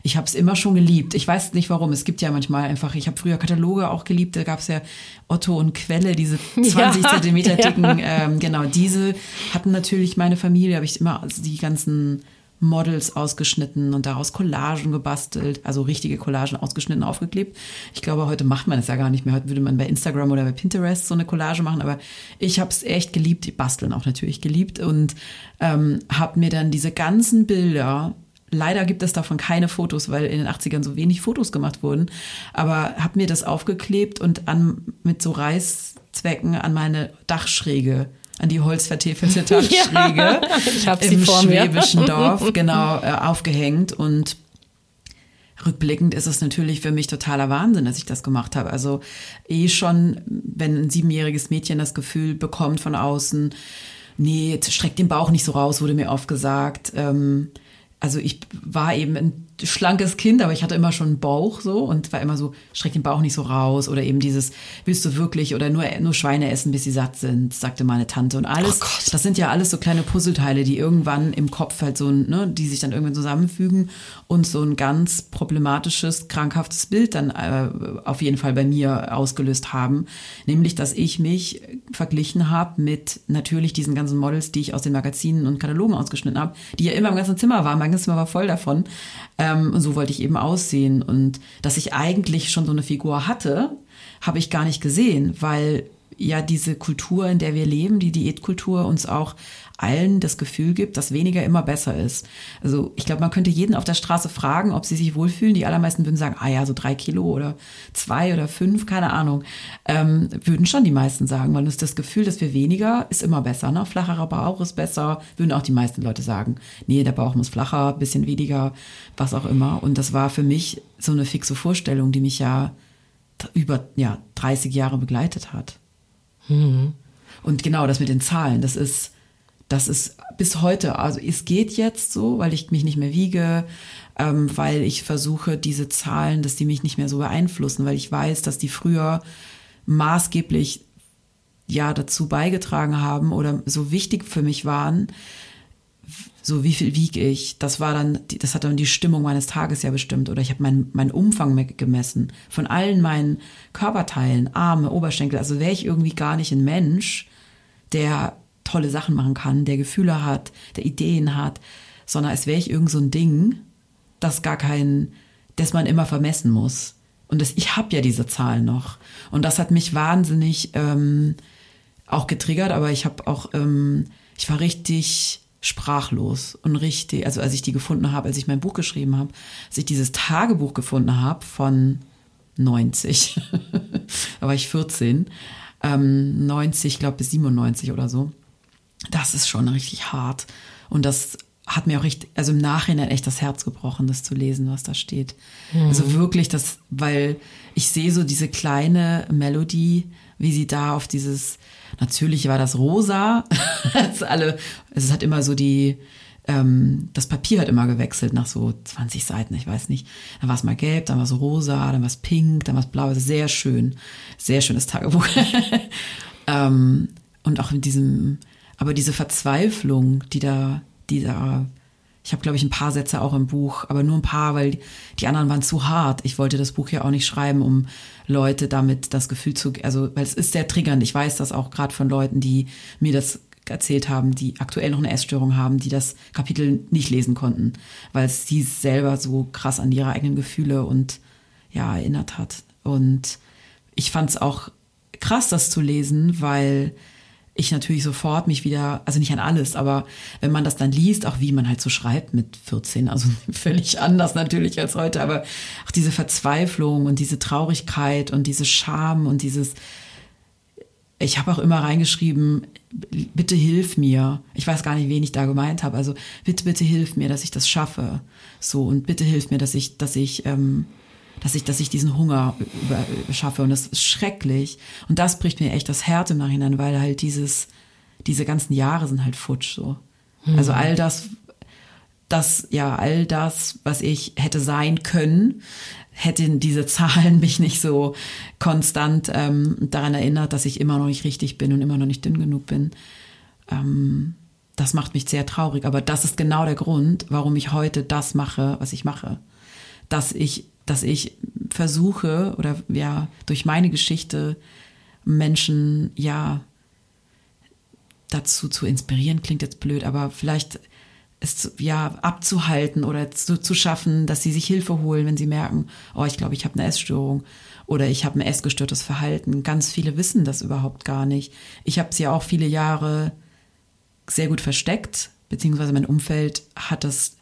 ich habe es immer schon geliebt. Ich weiß nicht warum. Es gibt ja manchmal einfach, ich habe früher Kataloge auch geliebt. Da gab es ja Otto und Quelle, diese 20 ja, Zentimeter dicken. Ja. Ähm, genau, diese hatten natürlich meine Familie, habe ich immer die ganzen Models ausgeschnitten und daraus Collagen gebastelt, also richtige Collagen ausgeschnitten, aufgeklebt. Ich glaube, heute macht man das ja gar nicht mehr. Heute würde man bei Instagram oder bei Pinterest so eine Collage machen, aber ich habe es echt geliebt, die basteln auch natürlich geliebt und ähm, habe mir dann diese ganzen Bilder Leider gibt es davon keine Fotos, weil in den 80ern so wenig Fotos gemacht wurden. Aber habe mir das aufgeklebt und an, mit so Reißzwecken an meine Dachschräge an die holzvertäfelte Dachschräge ja, im schwäbischen Dorf genau äh, aufgehängt und Rückblickend ist es natürlich für mich totaler Wahnsinn, dass ich das gemacht habe. Also eh schon, wenn ein siebenjähriges Mädchen das Gefühl bekommt von außen, nee, streck den Bauch nicht so raus, wurde mir oft gesagt. Ähm, also ich war eben ein schlankes Kind, aber ich hatte immer schon einen Bauch so und war immer so, streck den Bauch nicht so raus oder eben dieses, willst du wirklich oder nur, nur Schweine essen, bis sie satt sind, sagte meine Tante und alles. Oh das sind ja alles so kleine Puzzleteile, die irgendwann im Kopf halt so, ne, die sich dann irgendwann zusammenfügen und so ein ganz problematisches, krankhaftes Bild dann äh, auf jeden Fall bei mir ausgelöst haben. Nämlich, dass ich mich verglichen habe mit natürlich diesen ganzen Models, die ich aus den Magazinen und Katalogen ausgeschnitten habe, die ja immer im ganzen Zimmer waren. Mein ganzes Zimmer war voll davon. Ähm, und so wollte ich eben aussehen. Und dass ich eigentlich schon so eine Figur hatte, habe ich gar nicht gesehen, weil ja diese Kultur, in der wir leben, die Diätkultur, uns auch allen das Gefühl gibt, dass weniger immer besser ist. Also ich glaube, man könnte jeden auf der Straße fragen, ob sie sich wohlfühlen. Die allermeisten würden sagen, ah ja, so drei Kilo oder zwei oder fünf, keine Ahnung. Ähm, würden schon die meisten sagen, weil uns das Gefühl, dass wir weniger, ist immer besser. Ne? Flacherer Bauch ist besser, würden auch die meisten Leute sagen. Nee, der Bauch muss flacher, bisschen weniger, was auch immer. Und das war für mich so eine fixe Vorstellung, die mich ja über ja, 30 Jahre begleitet hat. Mhm. Und genau das mit den Zahlen, das ist, das ist bis heute, also es geht jetzt so, weil ich mich nicht mehr wiege, ähm, weil ich versuche, diese Zahlen, dass die mich nicht mehr so beeinflussen, weil ich weiß, dass die früher maßgeblich ja dazu beigetragen haben oder so wichtig für mich waren, so wie viel wiege ich. Das war dann, das hat dann die Stimmung meines Tages ja bestimmt. Oder ich habe meinen mein Umfang gemessen von allen meinen Körperteilen, Arme, Oberschenkel. Also wäre ich irgendwie gar nicht ein Mensch, der tolle Sachen machen kann, der Gefühle hat, der Ideen hat, sondern als wäre ich irgend so ein Ding, das gar kein, das man immer vermessen muss. Und das, ich habe ja diese Zahlen noch. Und das hat mich wahnsinnig ähm, auch getriggert, aber ich habe auch, ähm, ich war richtig sprachlos und richtig, also als ich die gefunden habe, als ich mein Buch geschrieben habe, als ich dieses Tagebuch gefunden habe von 90, da war ich 14, ähm, 90, glaube bis 97 oder so. Das ist schon richtig hart. Und das hat mir auch richtig, also im Nachhinein echt das Herz gebrochen, das zu lesen, was da steht. Mhm. Also wirklich das, weil ich sehe so diese kleine Melodie, wie sie da auf dieses, natürlich war das rosa, es alle, es hat immer so die, ähm, das Papier hat immer gewechselt nach so 20 Seiten, ich weiß nicht. Dann war es mal gelb, dann war es rosa, dann war es pink, dann war es blau, also sehr schön, sehr schönes Tagebuch. ähm, und auch in diesem, aber diese Verzweiflung, die da, die da, ich habe, glaube ich, ein paar Sätze auch im Buch, aber nur ein paar, weil die anderen waren zu hart. Ich wollte das Buch ja auch nicht schreiben, um Leute damit das Gefühl zu, also, weil es ist sehr triggernd. Ich weiß das auch gerade von Leuten, die mir das erzählt haben, die aktuell noch eine Essstörung haben, die das Kapitel nicht lesen konnten, weil es sie selber so krass an ihre eigenen Gefühle und ja erinnert hat. Und ich fand es auch krass, das zu lesen, weil ich natürlich sofort mich wieder, also nicht an alles, aber wenn man das dann liest, auch wie man halt so schreibt mit 14, also völlig anders natürlich als heute, aber auch diese Verzweiflung und diese Traurigkeit und diese Scham und dieses, ich habe auch immer reingeschrieben, bitte hilf mir. Ich weiß gar nicht, wen ich da gemeint habe. Also bitte, bitte hilf mir, dass ich das schaffe. So und bitte hilf mir, dass ich, dass ich ähm, dass ich, dass ich diesen Hunger über, schaffe. Und das ist schrecklich. Und das bricht mir echt das Herz im Nachhinein, weil halt dieses, diese ganzen Jahre sind halt futsch so. Mhm. Also all das, das, ja, all das, was ich hätte sein können, hätten diese Zahlen mich nicht so konstant ähm, daran erinnert, dass ich immer noch nicht richtig bin und immer noch nicht dünn genug bin. Ähm, das macht mich sehr traurig. Aber das ist genau der Grund, warum ich heute das mache, was ich mache. Dass ich dass ich versuche oder ja durch meine Geschichte Menschen ja dazu zu inspirieren klingt jetzt blöd, aber vielleicht es ja abzuhalten oder zu, zu schaffen, dass sie sich Hilfe holen, wenn sie merken, oh, ich glaube, ich habe eine Essstörung oder ich habe ein essgestörtes Verhalten. Ganz viele wissen das überhaupt gar nicht. Ich habe es ja auch viele Jahre sehr gut versteckt, beziehungsweise mein Umfeld hat das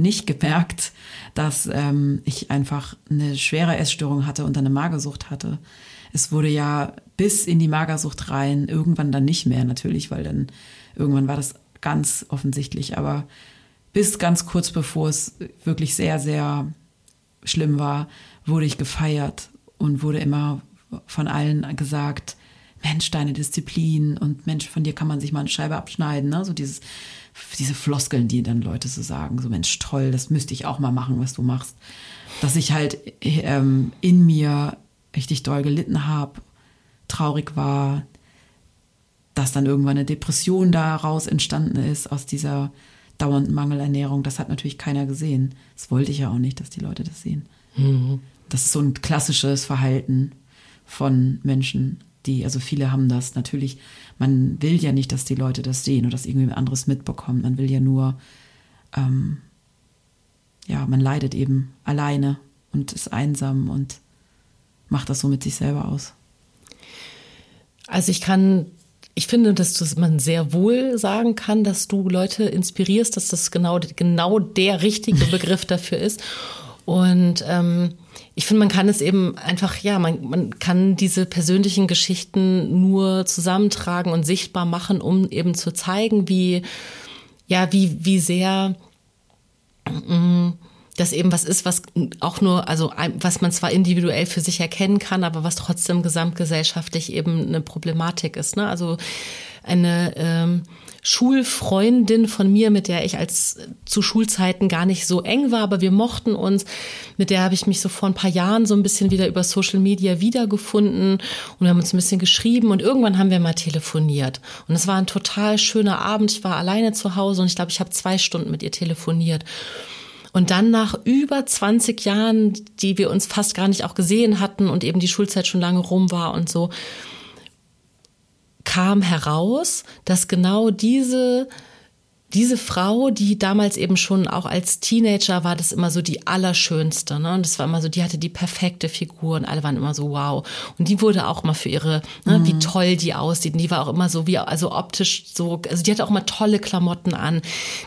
nicht gemerkt, dass ähm, ich einfach eine schwere Essstörung hatte und eine Magersucht hatte. Es wurde ja bis in die Magersucht rein, irgendwann dann nicht mehr natürlich, weil dann irgendwann war das ganz offensichtlich, aber bis ganz kurz bevor es wirklich sehr, sehr schlimm war, wurde ich gefeiert und wurde immer von allen gesagt, Mensch, deine Disziplin und Mensch, von dir kann man sich mal eine Scheibe abschneiden, ne? so dieses diese Floskeln, die dann Leute so sagen, so Mensch, toll, das müsste ich auch mal machen, was du machst. Dass ich halt ähm, in mir richtig doll gelitten habe, traurig war, dass dann irgendwann eine Depression daraus entstanden ist, aus dieser dauernden Mangelernährung. Das hat natürlich keiner gesehen. Das wollte ich ja auch nicht, dass die Leute das sehen. Mhm. Das ist so ein klassisches Verhalten von Menschen, die, also viele haben das natürlich, man will ja nicht, dass die Leute das sehen oder dass irgendwie anderes mitbekommen. Man will ja nur, ähm, ja, man leidet eben alleine und ist einsam und macht das so mit sich selber aus. Also ich kann, ich finde, dass man sehr wohl sagen kann, dass du Leute inspirierst, dass das genau, genau der richtige Begriff dafür ist. Und ähm, ich finde, man kann es eben einfach, ja, man, man kann diese persönlichen Geschichten nur zusammentragen und sichtbar machen, um eben zu zeigen, wie, ja, wie, wie sehr mh, mm, das eben was ist, was auch nur, also was man zwar individuell für sich erkennen kann, aber was trotzdem gesamtgesellschaftlich eben eine Problematik ist. Ne? Also eine ähm, Schulfreundin von mir, mit der ich als zu Schulzeiten gar nicht so eng war, aber wir mochten uns. Mit der habe ich mich so vor ein paar Jahren so ein bisschen wieder über Social Media wiedergefunden und wir haben uns ein bisschen geschrieben und irgendwann haben wir mal telefoniert. Und es war ein total schöner Abend. Ich war alleine zu Hause und ich glaube, ich habe zwei Stunden mit ihr telefoniert. Und dann nach über 20 Jahren, die wir uns fast gar nicht auch gesehen hatten und eben die Schulzeit schon lange rum war und so, kam heraus, dass genau diese diese Frau, die damals eben schon auch als Teenager war, das immer so die allerschönste. Ne? Und das war immer so, die hatte die perfekte Figur und alle waren immer so wow. Und die wurde auch mal für ihre, ne, mhm. wie toll die aussieht. Und die war auch immer so wie, also optisch so, also die hatte auch immer tolle Klamotten an.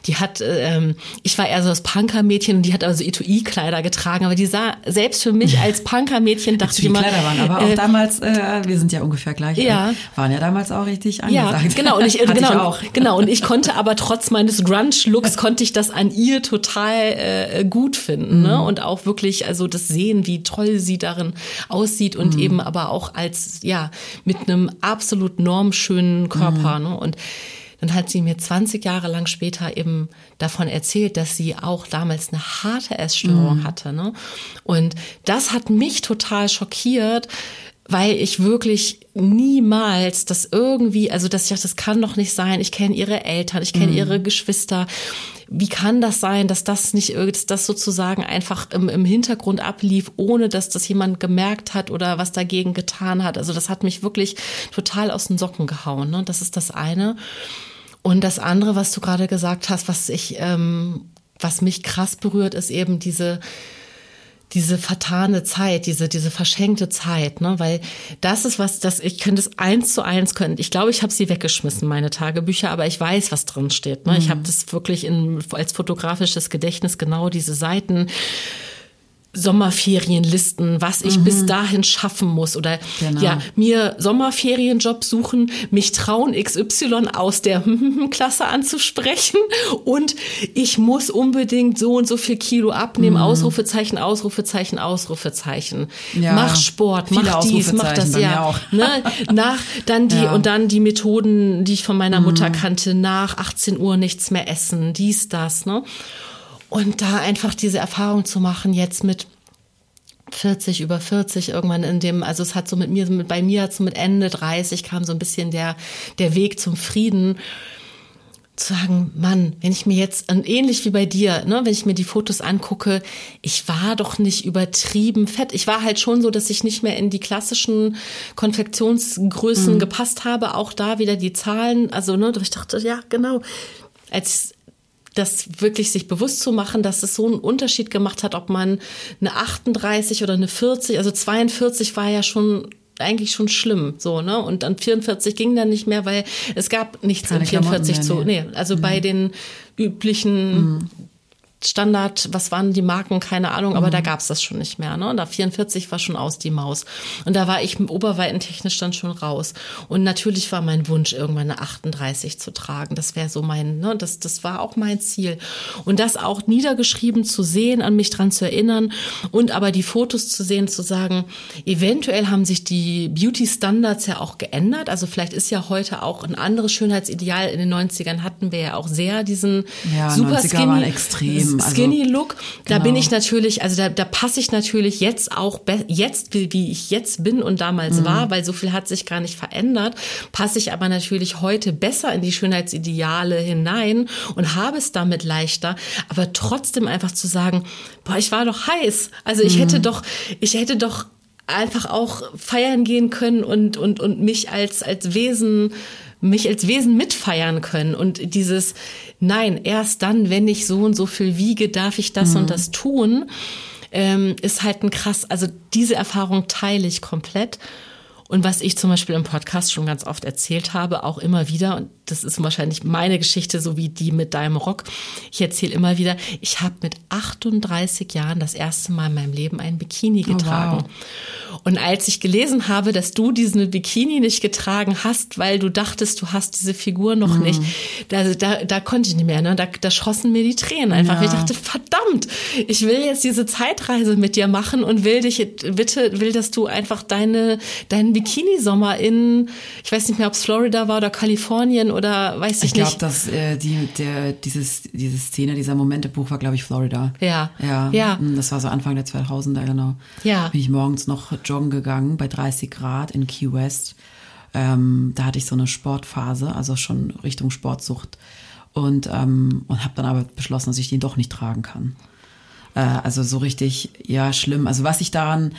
Die hat, ähm, ich war eher so das Punkermädchen und die hat also Etui-Kleider getragen, aber die sah selbst für mich als Punkermädchen dachte ich immer. Kleider waren, aber auch äh, damals, äh, wir sind ja ungefähr gleich, ja. Äh, waren ja damals auch richtig angesagt. Ja, genau. Und ich, genau, ich auch. genau. Und ich konnte aber trotz meines Grunge-Looks konnte ich das an ihr total äh, gut finden. Ne? Mhm. Ne? Und auch wirklich, also das sehen, wie toll sie darin aussieht und mhm. eben aber auch als, ja, mit einem absolut normschönen Körper. Mhm. Ne? Und dann hat sie mir 20 Jahre lang später eben davon erzählt, dass sie auch damals eine harte Essstörung mhm. hatte. Ne? Und das hat mich total schockiert, weil ich wirklich niemals das irgendwie, also dass ich dachte, das kann doch nicht sein. Ich kenne ihre Eltern, ich kenne mhm. ihre Geschwister. Wie kann das sein, dass das nicht, dass das sozusagen einfach im, im Hintergrund ablief, ohne dass das jemand gemerkt hat oder was dagegen getan hat? Also das hat mich wirklich total aus den Socken gehauen. Ne? Das ist das eine. Und das andere, was du gerade gesagt hast, was ich, ähm, was mich krass berührt, ist eben diese diese vertane Zeit, diese, diese verschenkte Zeit, ne? Weil das ist was, das ich könnte es eins zu eins können. Ich glaube, ich habe sie weggeschmissen, meine Tagebücher, aber ich weiß, was drin steht. Ne? Mhm. Ich habe das wirklich in, als fotografisches Gedächtnis genau diese Seiten Sommerferienlisten, was ich mhm. bis dahin schaffen muss oder genau. ja, mir Sommerferienjob suchen, mich trauen XY aus der Klasse anzusprechen und ich muss unbedingt so und so viel Kilo abnehmen, mhm. Ausrufezeichen, Ausrufezeichen, Ausrufezeichen. Ja. Mach Sport, mach dies, mach das, ja. Ne? Nach dann die ja. und dann die Methoden, die ich von meiner Mutter mhm. kannte, nach 18 Uhr nichts mehr essen, dies, das, ne? Und da einfach diese Erfahrung zu machen, jetzt mit 40, über 40 irgendwann in dem, also es hat so mit mir, mit, bei mir hat so mit Ende 30 kam so ein bisschen der, der Weg zum Frieden zu sagen, Mann, wenn ich mir jetzt, ähnlich wie bei dir, ne, wenn ich mir die Fotos angucke, ich war doch nicht übertrieben fett. Ich war halt schon so, dass ich nicht mehr in die klassischen Konfektionsgrößen mhm. gepasst habe. Auch da wieder die Zahlen. Also, ne, ich dachte, ja, genau. Als das wirklich sich bewusst zu machen, dass es so einen Unterschied gemacht hat, ob man eine 38 oder eine 40, also 42 war ja schon eigentlich schon schlimm, so, ne? Und dann 44 ging dann nicht mehr, weil es gab nichts Keine in 44 zu, nee, also mhm. bei den üblichen mhm. Standard, was waren die Marken, keine Ahnung, aber mhm. da gab's das schon nicht mehr. Ne? Und da 44 war schon aus die Maus. Und da war ich oberweitentechnisch dann schon raus. Und natürlich war mein Wunsch, irgendwann eine 38 zu tragen. Das wäre so mein, ne, das, das war auch mein Ziel. Und das auch niedergeschrieben zu sehen, an mich dran zu erinnern und aber die Fotos zu sehen, zu sagen, eventuell haben sich die Beauty-Standards ja auch geändert. Also vielleicht ist ja heute auch ein anderes Schönheitsideal. In den 90ern hatten wir ja auch sehr diesen ja, super skinny, extrem. Also, skinny Look. Da genau. bin ich natürlich, also da, da passe ich natürlich jetzt auch, jetzt wie, wie ich jetzt bin und damals mhm. war, weil so viel hat sich gar nicht verändert, passe ich aber natürlich heute besser in die Schönheitsideale hinein und habe es damit leichter. Aber trotzdem einfach zu sagen, boah, ich war doch heiß. Also ich mhm. hätte doch, ich hätte doch einfach auch feiern gehen können und, und, und mich als, als Wesen mich als Wesen mitfeiern können und dieses Nein, erst dann, wenn ich so und so viel wiege, darf ich das mhm. und das tun, ähm, ist halt ein krass, also diese Erfahrung teile ich komplett. Und was ich zum Beispiel im Podcast schon ganz oft erzählt habe, auch immer wieder, und das ist wahrscheinlich meine Geschichte, so wie die mit deinem Rock. Ich erzähle immer wieder, ich habe mit 38 Jahren das erste Mal in meinem Leben ein Bikini getragen. Oh, wow. Und als ich gelesen habe, dass du diesen Bikini nicht getragen hast, weil du dachtest, du hast diese Figur noch mhm. nicht, da, da, da konnte ich nicht mehr. Ne? Da, da schossen mir die Tränen einfach. Ja. Ich dachte, verdammt, ich will jetzt diese Zeitreise mit dir machen und will dich bitte, will, dass du einfach deine, deinen Bikini-Sommer in, ich weiß nicht mehr, ob es Florida war oder Kalifornien oder weiß ich, ich glaub, nicht. Ich glaube, dass äh, die, der, dieses, diese Szene, dieser Momente-Buch war, glaube ich, Florida. Ja. Ja. ja. Hm, das war so Anfang der 2000er, genau. Ja. Bin ich morgens noch joggen gegangen bei 30 Grad in Key West. Ähm, da hatte ich so eine Sportphase, also schon Richtung Sportsucht. Und, ähm, und habe dann aber beschlossen, dass ich den doch nicht tragen kann. Äh, also so richtig, ja, schlimm. Also was ich daran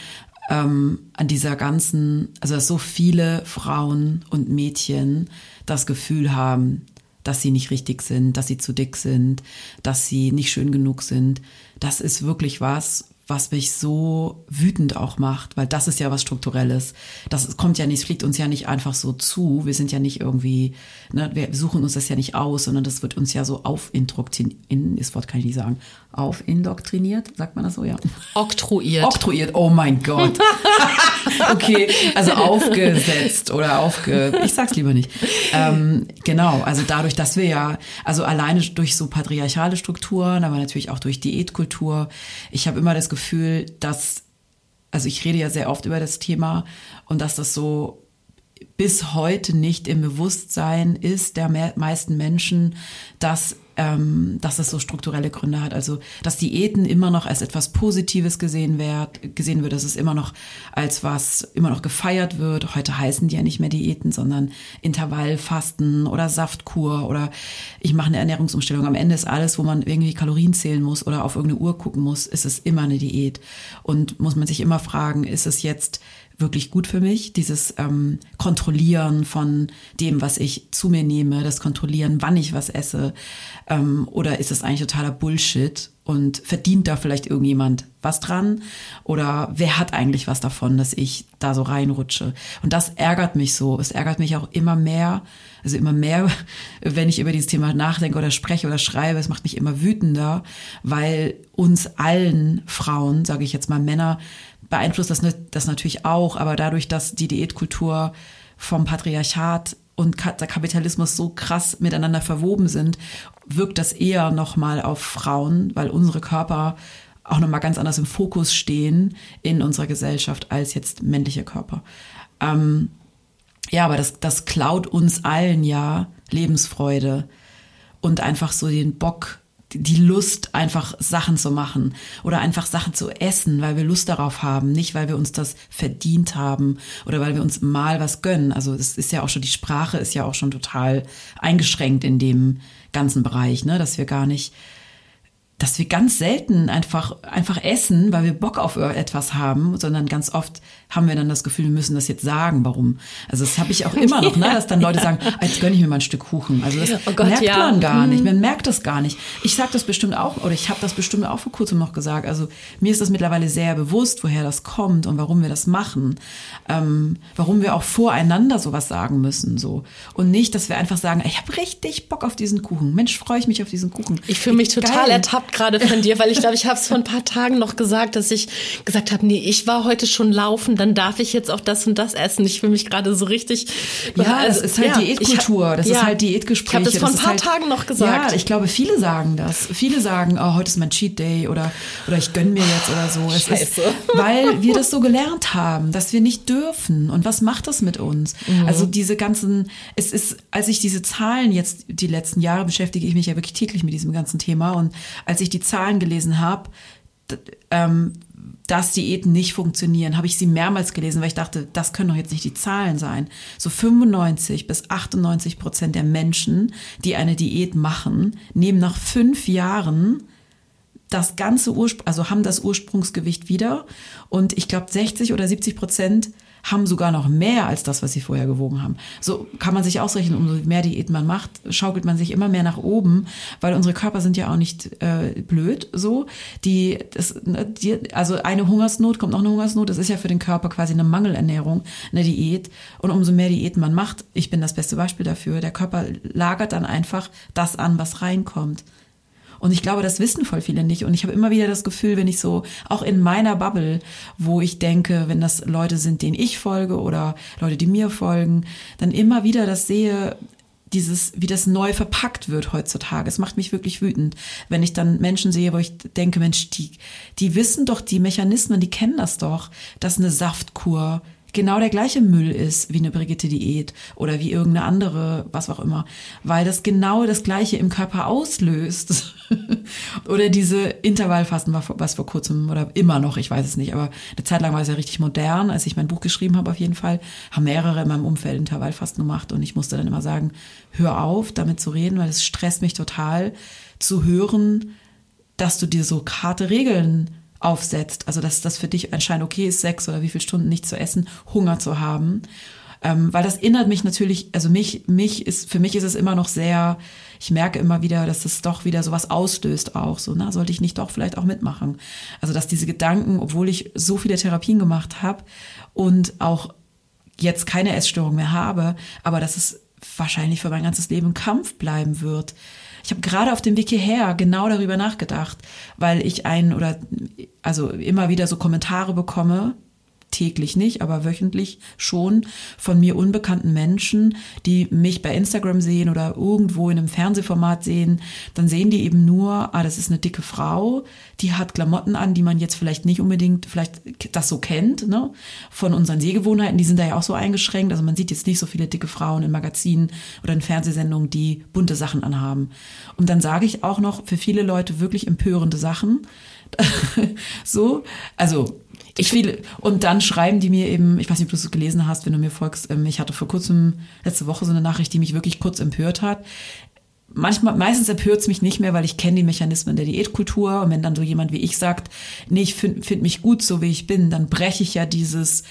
ähm, an dieser ganzen, also dass so viele Frauen und Mädchen das Gefühl haben, dass sie nicht richtig sind, dass sie zu dick sind, dass sie nicht schön genug sind. Das ist wirklich was, was mich so wütend auch macht, weil das ist ja was Strukturelles. Das kommt ja nicht, fliegt uns ja nicht einfach so zu. Wir sind ja nicht irgendwie, ne, wir suchen uns das ja nicht aus, sondern das wird uns ja so aufindoktriniert, das Wort kann ich nicht sagen, aufindoktriniert, sagt man das so, ja? Oktroyiert. Oktroyiert, oh mein Gott. okay, also aufgesetzt oder aufge, ich sag's lieber nicht. Ähm, genau, also dadurch, dass wir ja, also alleine durch so patriarchale Strukturen, aber natürlich auch durch Diätkultur, ich habe immer das Gefühl, dass, also ich rede ja sehr oft über das Thema und dass das so bis heute nicht im Bewusstsein ist der meisten Menschen, dass ähm, dass es so strukturelle Gründe hat. Also, dass Diäten immer noch als etwas Positives gesehen wird, gesehen wird, dass es immer noch als was immer noch gefeiert wird. Heute heißen die ja nicht mehr Diäten, sondern Intervallfasten oder Saftkur oder ich mache eine Ernährungsumstellung. Am Ende ist alles, wo man irgendwie Kalorien zählen muss oder auf irgendeine Uhr gucken muss, ist es immer eine Diät. Und muss man sich immer fragen, ist es jetzt wirklich gut für mich. Dieses ähm, Kontrollieren von dem, was ich zu mir nehme, das Kontrollieren, wann ich was esse. Ähm, oder ist es eigentlich totaler Bullshit und verdient da vielleicht irgendjemand was dran? Oder wer hat eigentlich was davon, dass ich da so reinrutsche? Und das ärgert mich so. Es ärgert mich auch immer mehr, also immer mehr, wenn ich über dieses Thema nachdenke oder spreche oder schreibe. Es macht mich immer wütender, weil uns allen Frauen, sage ich jetzt mal Männer, beeinflusst das, das natürlich auch, aber dadurch, dass die Diätkultur vom Patriarchat und der Kapitalismus so krass miteinander verwoben sind, wirkt das eher nochmal auf Frauen, weil unsere Körper auch nochmal ganz anders im Fokus stehen in unserer Gesellschaft als jetzt männliche Körper. Ähm, ja, aber das, das klaut uns allen ja Lebensfreude und einfach so den Bock, die Lust, einfach Sachen zu machen oder einfach Sachen zu essen, weil wir Lust darauf haben, nicht weil wir uns das verdient haben oder weil wir uns mal was gönnen. Also das ist ja auch schon, die Sprache ist ja auch schon total eingeschränkt in dem ganzen Bereich, ne, dass wir gar nicht dass wir ganz selten einfach, einfach essen, weil wir Bock auf etwas haben, sondern ganz oft haben wir dann das Gefühl, wir müssen das jetzt sagen, warum. Also das habe ich auch immer noch, ne, dass dann Leute sagen, jetzt gönne ich mir mal ein Stück Kuchen. Also das oh Gott, merkt ja. man gar nicht, mhm. man merkt das gar nicht. Ich sage das bestimmt auch, oder ich habe das bestimmt auch vor kurzem noch gesagt. Also mir ist das mittlerweile sehr bewusst, woher das kommt und warum wir das machen. Ähm, warum wir auch voreinander sowas sagen müssen. so Und nicht, dass wir einfach sagen, ich habe richtig Bock auf diesen Kuchen. Mensch, freue ich mich auf diesen Kuchen. Ich fühle mich total ertappt begabt gerade von dir, weil ich glaube, ich habe es vor ein paar Tagen noch gesagt, dass ich gesagt habe, nee, ich war heute schon laufen, dann darf ich jetzt auch das und das essen. Ich fühle mich gerade so richtig. Ja, also, das ist halt ja, Diätkultur, das ja, ist halt Diätgespräche. Ich habe das vor ein paar halt, Tagen noch gesagt. Ja, ich glaube, viele sagen das. Viele sagen, oh, heute ist mein Cheat Day oder, oder ich gönn mir jetzt oder so. Es Scheiße. Ist, weil wir das so gelernt haben, dass wir nicht dürfen. Und was macht das mit uns? Mhm. Also diese ganzen, es ist, als ich diese Zahlen jetzt die letzten Jahre beschäftige ich mich ja wirklich täglich mit diesem ganzen Thema und als ich die Zahlen gelesen habe, ähm, dass Diäten nicht funktionieren, habe ich sie mehrmals gelesen, weil ich dachte, das können doch jetzt nicht die Zahlen sein. So 95 bis 98 Prozent der Menschen, die eine Diät machen, nehmen nach fünf Jahren das ganze Ursprung, also haben das Ursprungsgewicht wieder. Und ich glaube, 60 oder 70 Prozent haben sogar noch mehr als das, was sie vorher gewogen haben. So kann man sich ausrechnen, umso mehr Diät man macht, schaukelt man sich immer mehr nach oben, weil unsere Körper sind ja auch nicht äh, blöd so. Die, das, ne, die, also eine Hungersnot, kommt noch eine Hungersnot, das ist ja für den Körper quasi eine Mangelernährung, eine Diät. Und umso mehr Diät man macht, ich bin das beste Beispiel dafür, der Körper lagert dann einfach das an, was reinkommt. Und ich glaube, das wissen voll viele nicht. Und ich habe immer wieder das Gefühl, wenn ich so, auch in meiner Bubble, wo ich denke, wenn das Leute sind, denen ich folge oder Leute, die mir folgen, dann immer wieder das sehe, dieses, wie das neu verpackt wird heutzutage. Es macht mich wirklich wütend, wenn ich dann Menschen sehe, wo ich denke, Mensch, die, die wissen doch die Mechanismen, die kennen das doch, dass eine Saftkur genau der gleiche Müll ist wie eine Brigitte-Diät oder wie irgendeine andere, was auch immer, weil das genau das gleiche im Körper auslöst. oder diese Intervallfasten war was vor kurzem oder immer noch, ich weiß es nicht, aber eine Zeit lang war es ja richtig modern, als ich mein Buch geschrieben habe auf jeden Fall, haben mehrere in meinem Umfeld Intervallfasten gemacht und ich musste dann immer sagen, hör auf, damit zu reden, weil es stresst mich total zu hören, dass du dir so harte Regeln aufsetzt. Also dass das für dich anscheinend okay ist, sechs oder wie viele Stunden nicht zu essen, Hunger zu haben. Ähm, weil das erinnert mich natürlich, also mich, mich ist, für mich ist es immer noch sehr, ich merke immer wieder, dass es doch wieder sowas auslöst auch. So, na, sollte ich nicht doch vielleicht auch mitmachen? Also, dass diese Gedanken, obwohl ich so viele Therapien gemacht habe und auch jetzt keine Essstörung mehr habe, aber dass es wahrscheinlich für mein ganzes Leben Kampf bleiben wird. Ich habe gerade auf dem Weg hierher genau darüber nachgedacht, weil ich ein oder also immer wieder so Kommentare bekomme, täglich nicht, aber wöchentlich schon von mir unbekannten Menschen, die mich bei Instagram sehen oder irgendwo in einem Fernsehformat sehen, dann sehen die eben nur, ah, das ist eine dicke Frau, die hat Klamotten an, die man jetzt vielleicht nicht unbedingt, vielleicht das so kennt, ne? Von unseren Sehgewohnheiten, die sind da ja auch so eingeschränkt. Also man sieht jetzt nicht so viele dicke Frauen in Magazinen oder in Fernsehsendungen, die bunte Sachen anhaben. Und dann sage ich auch noch für viele Leute wirklich empörende Sachen. so, also ich viele, und dann schreiben die mir eben, ich weiß nicht, ob du es gelesen hast, wenn du mir folgst, ähm, ich hatte vor kurzem, letzte Woche so eine Nachricht, die mich wirklich kurz empört hat. Manchmal, meistens empört es mich nicht mehr, weil ich kenne die Mechanismen der Diätkultur. Und wenn dann so jemand wie ich sagt, nee, ich finde find mich gut, so wie ich bin, dann breche ich ja dieses,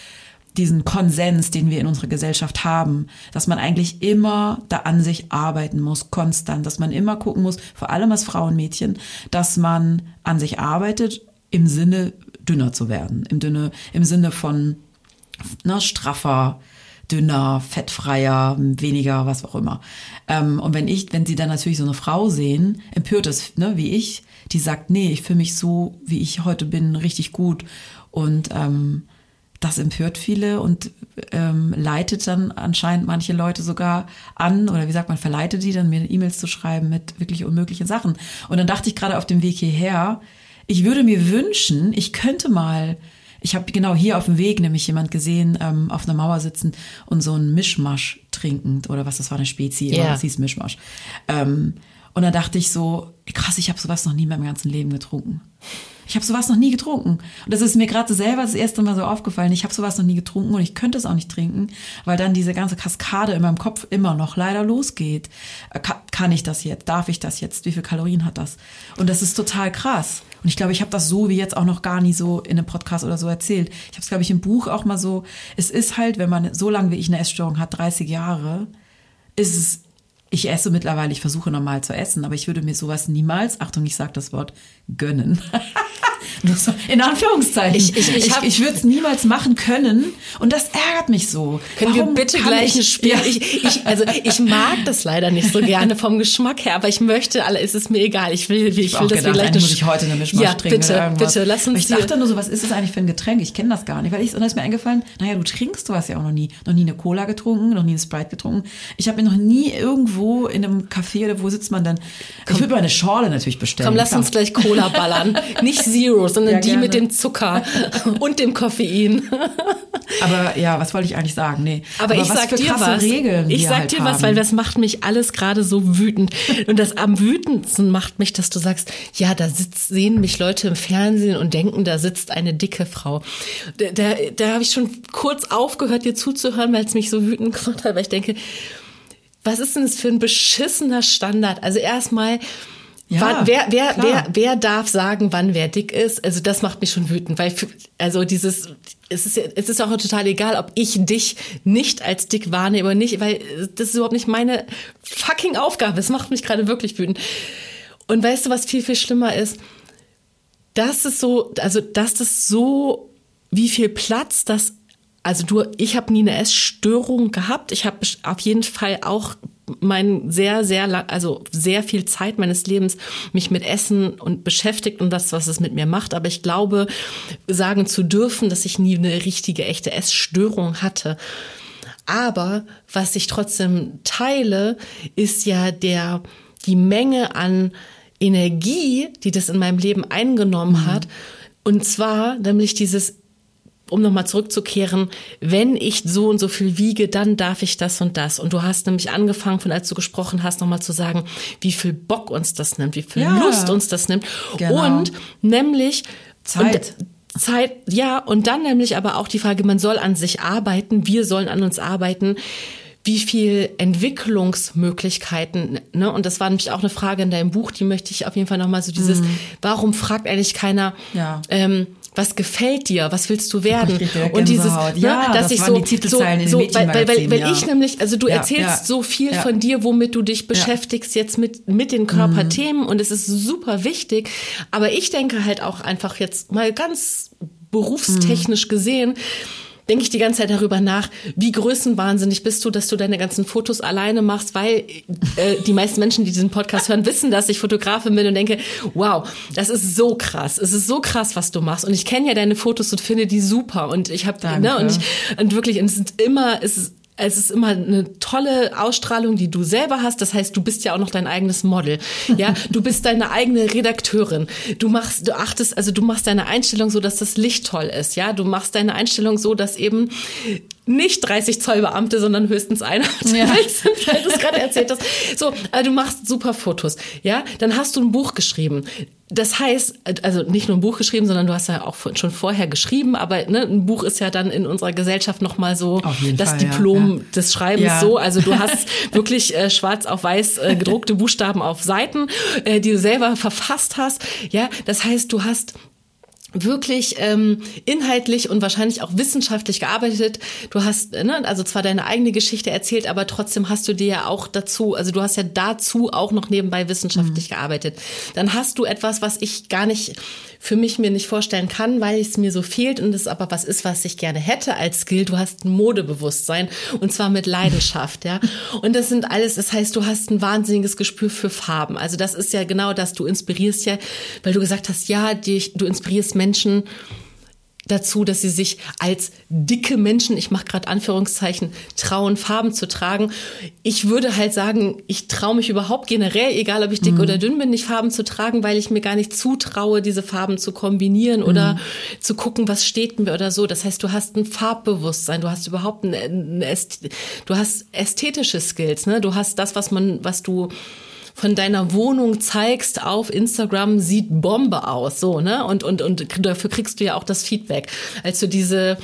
diesen Konsens, den wir in unserer Gesellschaft haben, dass man eigentlich immer da an sich arbeiten muss, konstant, dass man immer gucken muss, vor allem als Frauenmädchen, dass man an sich arbeitet im Sinne dünner zu werden. Im, Dünne, im Sinne von ne, straffer, dünner, fettfreier, weniger, was auch immer. Ähm, und wenn ich, wenn sie dann natürlich so eine Frau sehen, empört es, ne, wie ich, die sagt, nee, ich fühle mich so, wie ich heute bin, richtig gut. Und ähm, das empört viele und ähm, leitet dann anscheinend manche Leute sogar an oder wie sagt man, verleitet die dann mir E-Mails zu schreiben mit wirklich unmöglichen Sachen. Und dann dachte ich gerade auf dem Weg hierher, ich würde mir wünschen, ich könnte mal, ich habe genau hier auf dem Weg nämlich jemand gesehen, ähm, auf einer Mauer sitzen und so ein Mischmasch trinkend oder was das war, eine Spezie, yeah. das hieß Mischmasch. Ähm, und dann dachte ich so, krass, ich habe sowas noch nie in meinem ganzen Leben getrunken. Ich habe sowas noch nie getrunken. Und das ist mir gerade selber das erste Mal so aufgefallen. Ich habe sowas noch nie getrunken und ich könnte es auch nicht trinken, weil dann diese ganze Kaskade in meinem Kopf immer noch leider losgeht. Äh, kann, kann ich das jetzt? Darf ich das jetzt? Wie viel Kalorien hat das? Und das ist total krass. Und ich glaube, ich habe das so wie jetzt auch noch gar nie so in einem Podcast oder so erzählt. Ich habe es, glaube ich, im Buch auch mal so. Es ist halt, wenn man so lange wie ich eine Essstörung hat, 30 Jahre, ist es ich esse mittlerweile, ich versuche normal zu essen, aber ich würde mir sowas niemals, Achtung, ich sage das Wort, gönnen. In Anführungszeichen. Ich- ich- ich ich, ich, würde es niemals machen können und das ärgert mich so. Können Warum wir bitte gleich ein Spiel? Ja. Ich, ich, also ich mag das leider nicht so gerne vom Geschmack her, aber ich möchte, alle, es ist mir egal. Ich will, ich will, Ich auch dass wir gedacht, gleich eigentlich muss ich heute eine Mischmasch Ja, trinken bitte, bitte, lass uns Aber Ich dachte nur so, was ist das eigentlich für ein Getränk? Ich kenne das gar nicht, weil ich, und dann ist mir eingefallen, naja, du trinkst sowas ja auch noch nie. Noch nie eine Cola getrunken, noch nie eine Sprite getrunken. Ich habe mir noch nie irgendwo in einem Café oder wo sitzt man dann, ich würde mir eine Schorle natürlich bestellen. Komm, lass uns gleich Cola ballern. Nicht Zero, sondern Ja, die gerne. mit dem Zucker und dem Koffein. Aber ja, was wollte ich eigentlich sagen? Nee. Aber, ich was sag dir was. Regeln ich sag halt dir was, haben. weil das macht mich alles gerade so wütend. Und das am wütendsten macht mich, dass du sagst, ja, da sitzt, sehen mich Leute im Fernsehen und denken, da sitzt eine dicke Frau. Da, da, da habe ich schon kurz aufgehört, dir zuzuhören, weil es mich so wütend gemacht hat, weil ich denke, was ist denn das für ein beschissener Standard? Also erstmal, Ja, wann, wer, wer, klar. wer, wer darf sagen, wann wer dick ist? Also das macht mich schon wütend, weil also dieses es ist es ist auch total egal, ob ich dich nicht als dick wahrnehme oder nicht, weil das ist überhaupt nicht meine fucking Aufgabe. Es macht mich gerade wirklich wütend. Und weißt du, was viel viel schlimmer ist? Das ist so, also dass das so, wie viel Platz das, also du, ich habe nie eine Essstörung gehabt. Ich habe auf jeden Fall auch mein sehr, sehr lang, also sehr viel Zeit meines Lebens mich mit Essen und beschäftigt und das, was es mit mir macht. Aber ich glaube, sagen zu dürfen, dass ich nie eine richtige, echte Essstörung hatte. Aber was ich trotzdem teile, ist ja der, die Menge an Energie, die das in meinem Leben eingenommen hat. Und zwar nämlich dieses, um nochmal zurückzukehren, wenn ich so und so viel wiege, dann darf ich das und das. Und du hast nämlich angefangen, von als du gesprochen hast, nochmal zu sagen, wie viel Bock uns das nimmt, wie viel Ja. Lust uns das nimmt. Genau. Und nämlich Zeit. Und, Zeit, ja, und dann nämlich aber auch die Frage, man soll an sich arbeiten, wir sollen an uns arbeiten. Wie viel Entwicklungsmöglichkeiten, ne? Und das war nämlich auch eine Frage in deinem Buch, die möchte ich auf jeden Fall nochmal so dieses, warum fragt eigentlich keiner, Mhm. Ja. ähm, was gefällt dir, was willst du werden? Und dieses, Gänsehaut. Ja, dass das ich so, die den so, weil, weil, weil, weil ja. ich nämlich, also du Ja, erzählst so viel von dir, womit du dich beschäftigst jetzt mit, mit den Körperthemen und es ist super wichtig. Aber ich denke halt auch einfach jetzt mal ganz berufstechnisch gesehen, denke ich die ganze Zeit darüber nach, wie größenwahnsinnig bist du, dass du deine ganzen Fotos alleine machst, weil äh, die meisten Menschen, die diesen Podcast hören, wissen, dass ich Fotografin bin und denke, wow, das ist so krass, es ist so krass, was du machst. Und ich kenne ja deine Fotos und finde die super. Und ich habe ne, und ich und wirklich, und es sind immer, es ist es ist immer eine tolle Ausstrahlung, die du selber hast. Das heißt, du bist ja auch noch dein eigenes Model. Ja, du bist deine eigene Redakteurin. Du machst, du achtest, also du machst deine Einstellung so, dass das Licht toll ist. Ja, du machst deine Einstellung so, dass eben nicht 30 Zoll Beamte, sondern höchstens einer, Ja. weil du es gerade erzählt hast. So, also du machst super Fotos. Ja, dann hast du ein Buch geschrieben. Das heißt, also nicht nur ein Buch geschrieben, sondern du hast ja auch schon vorher geschrieben, aber ne, ein Buch ist ja dann in unserer Gesellschaft nochmal so das Fall, Diplom ja. des Schreibens Ja. so. Also du hast wirklich äh, schwarz auf weiß äh, gedruckte Buchstaben auf Seiten, äh, die du selber verfasst hast. Ja, das heißt, du hast wirklich ähm, inhaltlich und wahrscheinlich auch wissenschaftlich gearbeitet. Du hast äh, ne, also zwar deine eigene Geschichte erzählt, aber trotzdem hast du dir ja auch dazu, also du hast ja dazu auch noch nebenbei wissenschaftlich gearbeitet. Dann hast du etwas, was ich gar nicht für mich mir nicht vorstellen kann, weil es mir so fehlt und es aber was ist, was ich gerne hätte als Skill. Du hast ein Modebewusstsein und zwar mit Leidenschaft, ja. Und das sind alles, das heißt, du hast ein wahnsinniges Gespür für Farben. Also das ist ja genau das, du inspirierst ja, weil du gesagt hast, ja, dich, du inspirierst Menschen dazu, dass sie sich als dicke Menschen, ich mache gerade Anführungszeichen, trauen, Farben zu tragen. Ich würde halt sagen, ich traue mich überhaupt generell, egal ob ich dick oder dünn bin, nicht Farben zu tragen, weil ich mir gar nicht zutraue, diese Farben zu kombinieren oder zu gucken, was steht mir oder so. Das heißt, du hast ein Farbbewusstsein, du hast überhaupt ein, ein Äst- du hast ästhetische Skills, ne? Du hast das, was man, was du von deiner Wohnung zeigst auf Instagram, sieht Bombe aus, so, ne? Und, und, und dafür kriegst du ja auch das Feedback. Als du diese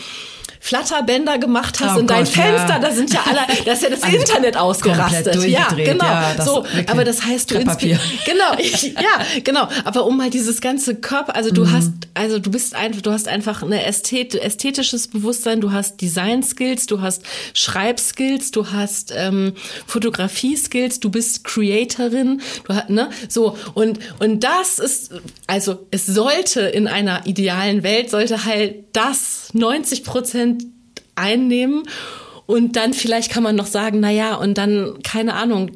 Flatterbänder gemacht hast Oh in dein Fenster, ja. da sind ja alle, da ist ja das Also Internet ausgerastet. Ja, genau. ja, das so, aber das heißt, du inspirierst, genau, ich, ja, genau. Aber um mal dieses ganze Körper, also du hast also du bist einfach, du hast einfach ein Ästhet, ästhetisches Bewusstsein, du hast Design-Skills, du hast Schreibskills, du hast ähm, Fotografie-Skills, du bist Creatorin, du hast, ne, so und und das ist, also es sollte in einer idealen Welt sollte halt das 90 Prozent einnehmen und dann vielleicht kann man noch sagen, na ja, und dann, keine Ahnung,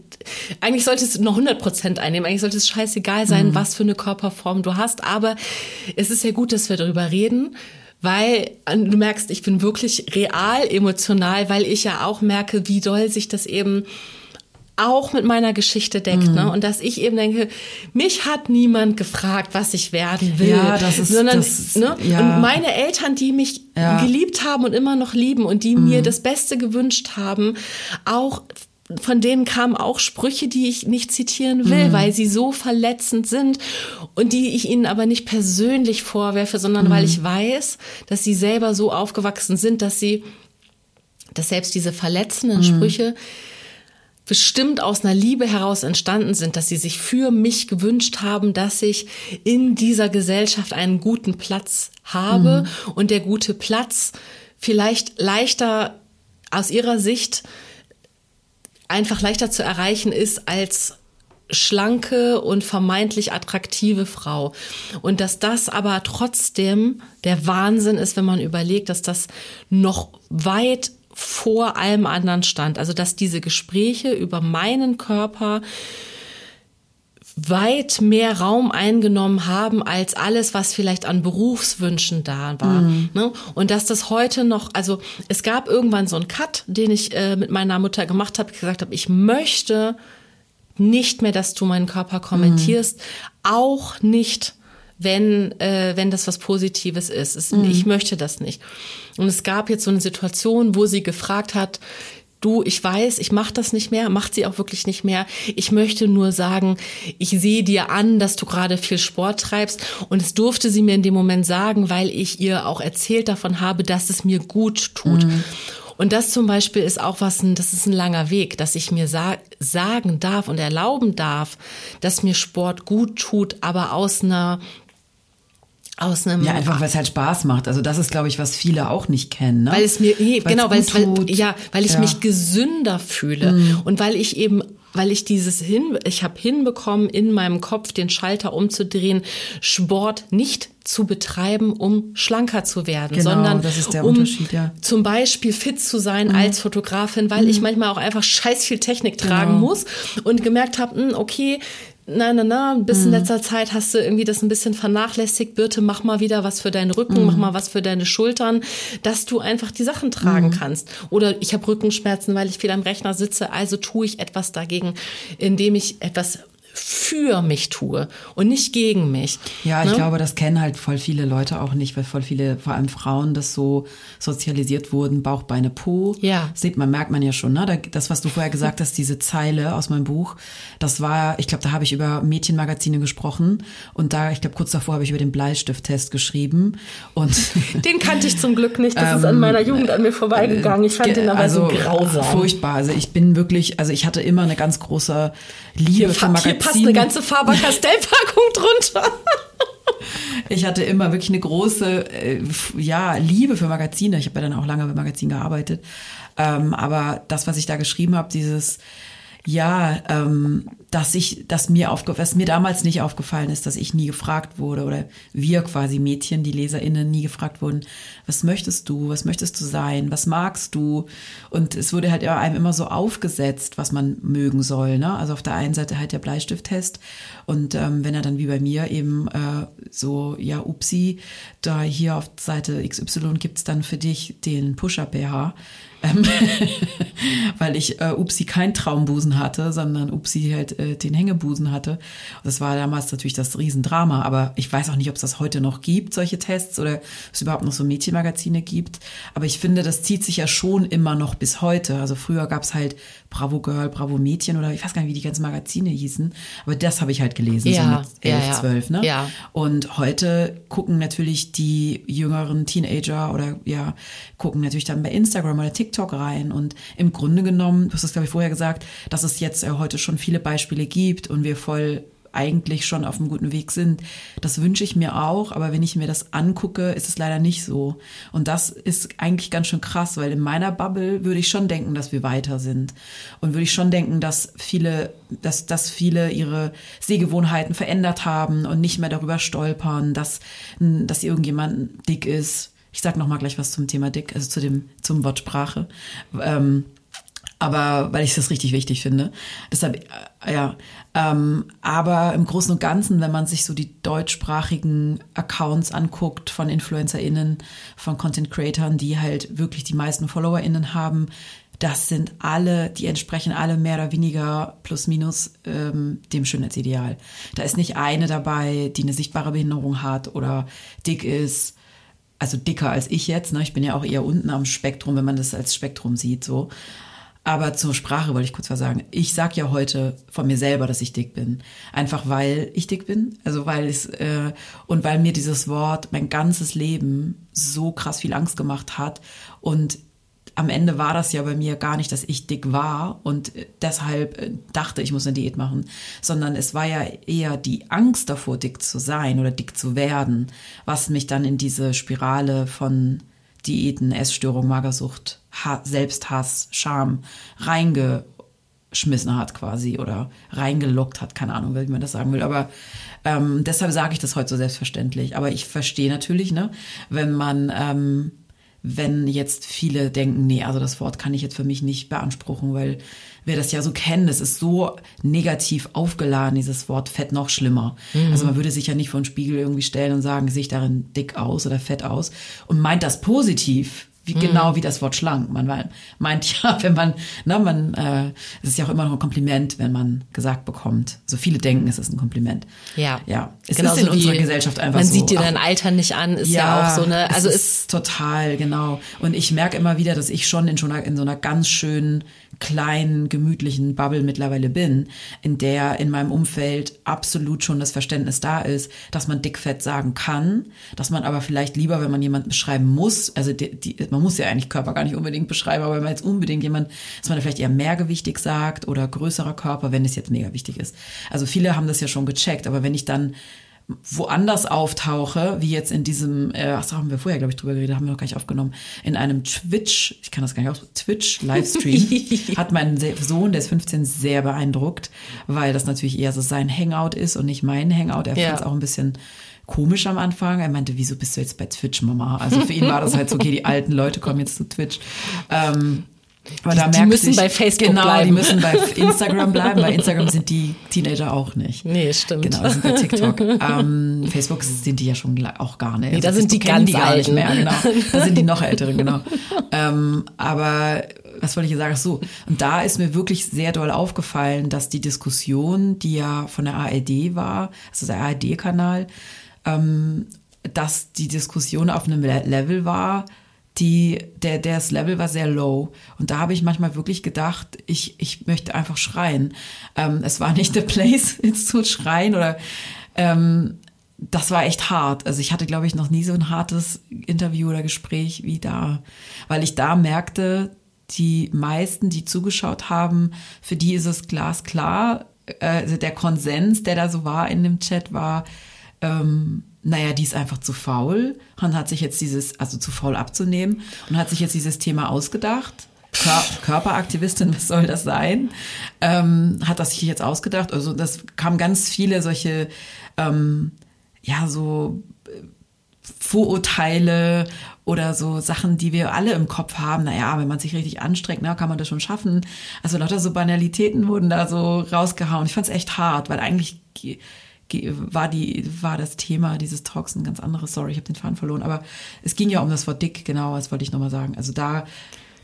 eigentlich sollte es noch 100 Prozent einnehmen. Eigentlich sollte es scheißegal sein, mhm. was für eine Körperform du hast. Aber es ist ja gut, dass wir darüber reden, weil du merkst, ich bin wirklich real emotional, weil ich ja auch merke, wie doll sich das eben auch mit meiner Geschichte deckt, mhm. ne? Und dass ich eben denke, mich hat niemand gefragt, was ich werden will, ja, das ist, sondern das, ne? Ja. und meine Eltern, die mich ja. geliebt haben und immer noch lieben und die mhm. mir das Beste gewünscht haben, auch von denen kamen auch Sprüche, die ich nicht zitieren will, mhm. weil sie so verletzend sind und die ich ihnen aber nicht persönlich vorwerfe, sondern mhm. weil ich weiß, dass sie selber so aufgewachsen sind, dass sie, dass selbst diese verletzenden mhm. Sprüche bestimmt aus einer Liebe heraus entstanden sind, dass sie sich für mich gewünscht haben, dass ich in dieser Gesellschaft einen guten Platz habe mhm. und der gute Platz vielleicht leichter aus ihrer Sicht einfach leichter zu erreichen ist als schlanke und vermeintlich attraktive Frau. Und dass das aber trotzdem der Wahnsinn ist, wenn man überlegt, dass das noch weit vor allem anderen stand. Also dass diese Gespräche über meinen Körper weit mehr Raum eingenommen haben als alles, was vielleicht an Berufswünschen da war. Mhm. Ne? Und dass das heute noch, also es gab irgendwann so einen Cut, den ich äh, mit meiner Mutter gemacht habe, gesagt habe, ich möchte nicht mehr, dass du meinen Körper kommentierst, mhm. auch nicht wenn, äh, wenn das was Positives ist. Es, mhm. Ich möchte das nicht. Und es gab jetzt so eine Situation, wo sie gefragt hat, du, ich weiß, ich mache das nicht mehr, macht sie auch wirklich nicht mehr. Ich möchte nur sagen, ich sehe dir an, dass du gerade viel Sport treibst und es durfte sie mir in dem Moment sagen, weil ich ihr auch erzählt davon habe, dass es mir gut tut. Mhm. Und das zum Beispiel ist auch was, das ist ein langer Weg, dass ich mir sa sagen darf und erlauben darf, dass mir Sport gut tut, aber aus einer aus einem ja einfach weil es halt Spaß macht also das ist glaube ich was viele auch nicht kennen ne? weil es mir nee, genau weil es weil, ja weil ich ja. mich gesünder fühle mhm. und weil ich eben weil ich dieses hin ich habe hinbekommen in meinem Kopf den Schalter umzudrehen Sport nicht zu betreiben, um schlanker zu werden, genau, sondern um ja. zum Beispiel fit zu sein mhm. als Fotografin, weil mhm. ich manchmal auch einfach scheiß viel Technik tragen genau. muss und gemerkt habe, hm, okay, na, na, na, bis mhm. in letzter Zeit hast du irgendwie das ein bisschen vernachlässigt. Bitte mach mal wieder was für deinen Rücken, mhm. mach mal was für deine Schultern, dass du einfach die Sachen tragen mhm. kannst. Oder ich habe Rückenschmerzen, weil ich viel am Rechner sitze, also tue ich etwas dagegen, indem ich etwas für mich tue und nicht gegen mich. Ja, ich ne? glaube, das kennen halt voll viele Leute auch nicht, weil voll viele, vor allem Frauen, das so sozialisiert wurden, Bauch, Beine, Po. Ja. Sieht man, merkt man ja schon, ne? Das, was du vorher gesagt hast, diese Zeile aus meinem Buch, das war, ich glaube, da habe ich über Mädchenmagazine gesprochen und da, ich glaube, kurz davor habe ich über den Bleistifttest geschrieben und. Den kannte ich zum Glück nicht, das ähm, ist an meiner Jugend an mir vorbeigegangen. Ich fand äh, den aber also, so grausam. Furchtbar. Also ich bin wirklich, also ich hatte immer eine ganz große Liebe für Magazine passt eine ganze Faber-Castell-Packung drunter. Ich hatte immer wirklich eine große, äh, ja, Liebe für Magazine. Ich habe ja dann auch lange bei Magazinen gearbeitet. Ähm, aber das, was ich da geschrieben habe, dieses ja, ähm, dass ich, dass mir aufge was mir damals nicht aufgefallen ist, dass ich nie gefragt wurde oder wir quasi Mädchen, die LeserInnen nie gefragt wurden, was möchtest du, was möchtest du sein, was magst du? Und es wurde halt einem immer so aufgesetzt, was man mögen soll. Ne? Also auf der einen Seite halt der Bleistifttest und ähm, wenn er dann wie bei mir eben äh, so, ja, upsi, da hier auf Seite XY gibt's dann für dich den Push-Up-BH ähm, weil ich äh, Upsi kein Traumbusen hatte, sondern Upsi halt äh, den Hängebusen hatte. Das war damals natürlich das Riesendrama, aber ich weiß auch nicht, ob es das heute noch gibt, solche Tests, oder es überhaupt noch so Mädchenmagazine gibt. Aber ich finde, das zieht sich ja schon immer noch bis heute. Also früher gab es halt Bravo Girl, Bravo Mädchen oder ich weiß gar nicht, wie die ganzen Magazine hießen, aber das habe ich halt gelesen, ja, so mit elf, ja, zwölf. Ne? Ja. Und heute gucken natürlich die jüngeren Teenager oder ja, gucken natürlich dann bei Instagram oder TikTok TikTok rein. Und im Grunde genommen, du hast es, glaube ich, vorher gesagt, dass es jetzt äh, heute schon viele Beispiele gibt und wir voll eigentlich schon auf einem guten Weg sind. Das wünsche ich mir auch, aber wenn ich mir das angucke, ist es leider nicht so. Und das ist eigentlich ganz schön krass, weil in meiner Bubble würde ich schon denken, dass wir weiter sind. Und würde ich schon denken, dass viele, dass, dass viele ihre Sehgewohnheiten verändert haben und nicht mehr darüber stolpern, dass, dass irgendjemand dick ist. Ich sag noch mal gleich was zum Thema dick, also zu dem, zum Wort Sprache. Ähm, aber weil ich das richtig wichtig finde. Deshalb, äh, ja. Ähm, aber im Großen und Ganzen, wenn man sich so die deutschsprachigen Accounts anguckt von InfluencerInnen, von Content Creatoren, die halt wirklich die meisten FollowerInnen haben, das sind alle, die entsprechen alle mehr oder weniger plus minus ähm, dem Schönheitsideal. Da ist nicht eine dabei, die eine sichtbare Behinderung hat oder dick ist, also dicker als ich jetzt. Ne? Ich bin ja auch eher unten am Spektrum, wenn man das als Spektrum sieht. So. Aber zur Sprache wollte ich kurz was sagen. Ich sag ja heute von mir selber, dass ich dick bin. Einfach weil ich dick bin. Also weil es, äh, und weil mir dieses Wort mein ganzes Leben so krass viel Angst gemacht hat. Und am Ende war das ja bei mir gar nicht, dass ich dick war und deshalb äh, dachte, ich muss eine Diät machen, sondern es war ja eher die Angst davor, dick zu sein oder dick zu werden, was mich dann in diese Spirale von Diäten, Essstörung, Magersucht, ha Selbsthass, Scham reingeschmissen hat quasi oder reingelockt hat, keine Ahnung, wie man das sagen will. Aber ähm, deshalb sage ich das heute so selbstverständlich. Aber ich verstehe natürlich, ne, wenn man ähm, wenn jetzt viele denken, nee, also das Wort kann ich jetzt für mich nicht beanspruchen, weil wir das ja so kennen, das ist so negativ aufgeladen, dieses Wort Fett noch schlimmer. Mhm. Also man würde sich ja nicht vor den Spiegel irgendwie stellen und sagen, sehe ich darin dick aus oder fett aus und meint das positiv. Wie, mhm. genau wie das Wort schlank. Man meint ja, wenn man, na, ne, man, äh, es ist ja auch immer noch ein Kompliment, wenn man gesagt bekommt. So viele denken, es ist ein Kompliment. Ja. Ja. Es genau ist in unserer Gesellschaft einfach man so. Man sieht dir dein Alter nicht an, ist ja, ja auch so eine, also es ist total, genau. Und ich merke immer wieder, dass ich schon in, schon in so einer ganz schönen kleinen, gemütlichen Bubble mittlerweile bin, in der in meinem Umfeld absolut schon das Verständnis da ist, dass man dickfett sagen kann, dass man aber vielleicht lieber, wenn man jemanden beschreiben muss, also die, die, man muss ja eigentlich Körper gar nicht unbedingt beschreiben, aber wenn man jetzt unbedingt jemand, dass man vielleicht eher mehrgewichtig sagt oder größerer Körper, wenn es jetzt mega wichtig ist. Also viele haben das ja schon gecheckt, aber wenn ich dann woanders auftauche, wie jetzt in diesem, äh, ach, haben wir vorher, glaube ich, drüber geredet, haben wir noch gar nicht aufgenommen, in einem Twitch, ich kann das gar nicht aus, Twitch-Livestream, hat mein Sohn, der ist 15, sehr beeindruckt, weil das natürlich eher so sein Hangout ist und nicht mein Hangout. Er ja. fand es auch ein bisschen komisch am Anfang. Er meinte, wieso bist du jetzt bei Twitch, Mama? Also für ihn war das halt so, okay, die alten Leute kommen jetzt zu Twitch. Ähm, aber da die, die müssen ich, bei Facebook genau, bleiben. die müssen bei Instagram bleiben. Bei Instagram sind die Teenager auch nicht. Nee, stimmt. Genau, sind bei TikTok. ähm, Facebook sind die ja schon auch gar nicht. Nee, da also sind die ganz die gar nicht mehr. Genau, da sind die noch älteren, genau. ähm, aber was wollte ich sagen? So, und da ist mir wirklich sehr doll aufgefallen, dass die Diskussion, die ja von der ARD war, also der ARD-Kanal, ähm, dass die Diskussion auf einem Level war, die, der, der das Level war sehr low. Und da habe ich manchmal wirklich gedacht, ich, ich möchte einfach schreien. Ähm, es war nicht the place, jetzt zu schreien oder ähm, das war echt hart. Also ich hatte, glaube ich, noch nie so ein hartes Interview oder Gespräch wie da, weil ich da merkte, die meisten, die zugeschaut haben, für die ist es glasklar. Äh, also der Konsens, der da so war in dem Chat, war, ähm, naja, die ist einfach zu faul und hat sich jetzt dieses, also zu faul abzunehmen und hat sich jetzt dieses Thema ausgedacht. Kör Körperaktivistin, was soll das sein? Ähm, hat das sich jetzt ausgedacht. Also das kam ganz viele solche, ähm, ja, so äh, Vorurteile oder so Sachen, die wir alle im Kopf haben. Naja, wenn man sich richtig anstrengt, na, kann man das schon schaffen. Also lauter so Banalitäten wurden da so rausgehauen. Ich fand es echt hart, weil eigentlich war die war das Thema dieses Talks ein ganz anderes. Sorry, ich habe den Faden verloren, aber es ging ja um das Wort dick, genau, das wollte ich nochmal sagen. Also da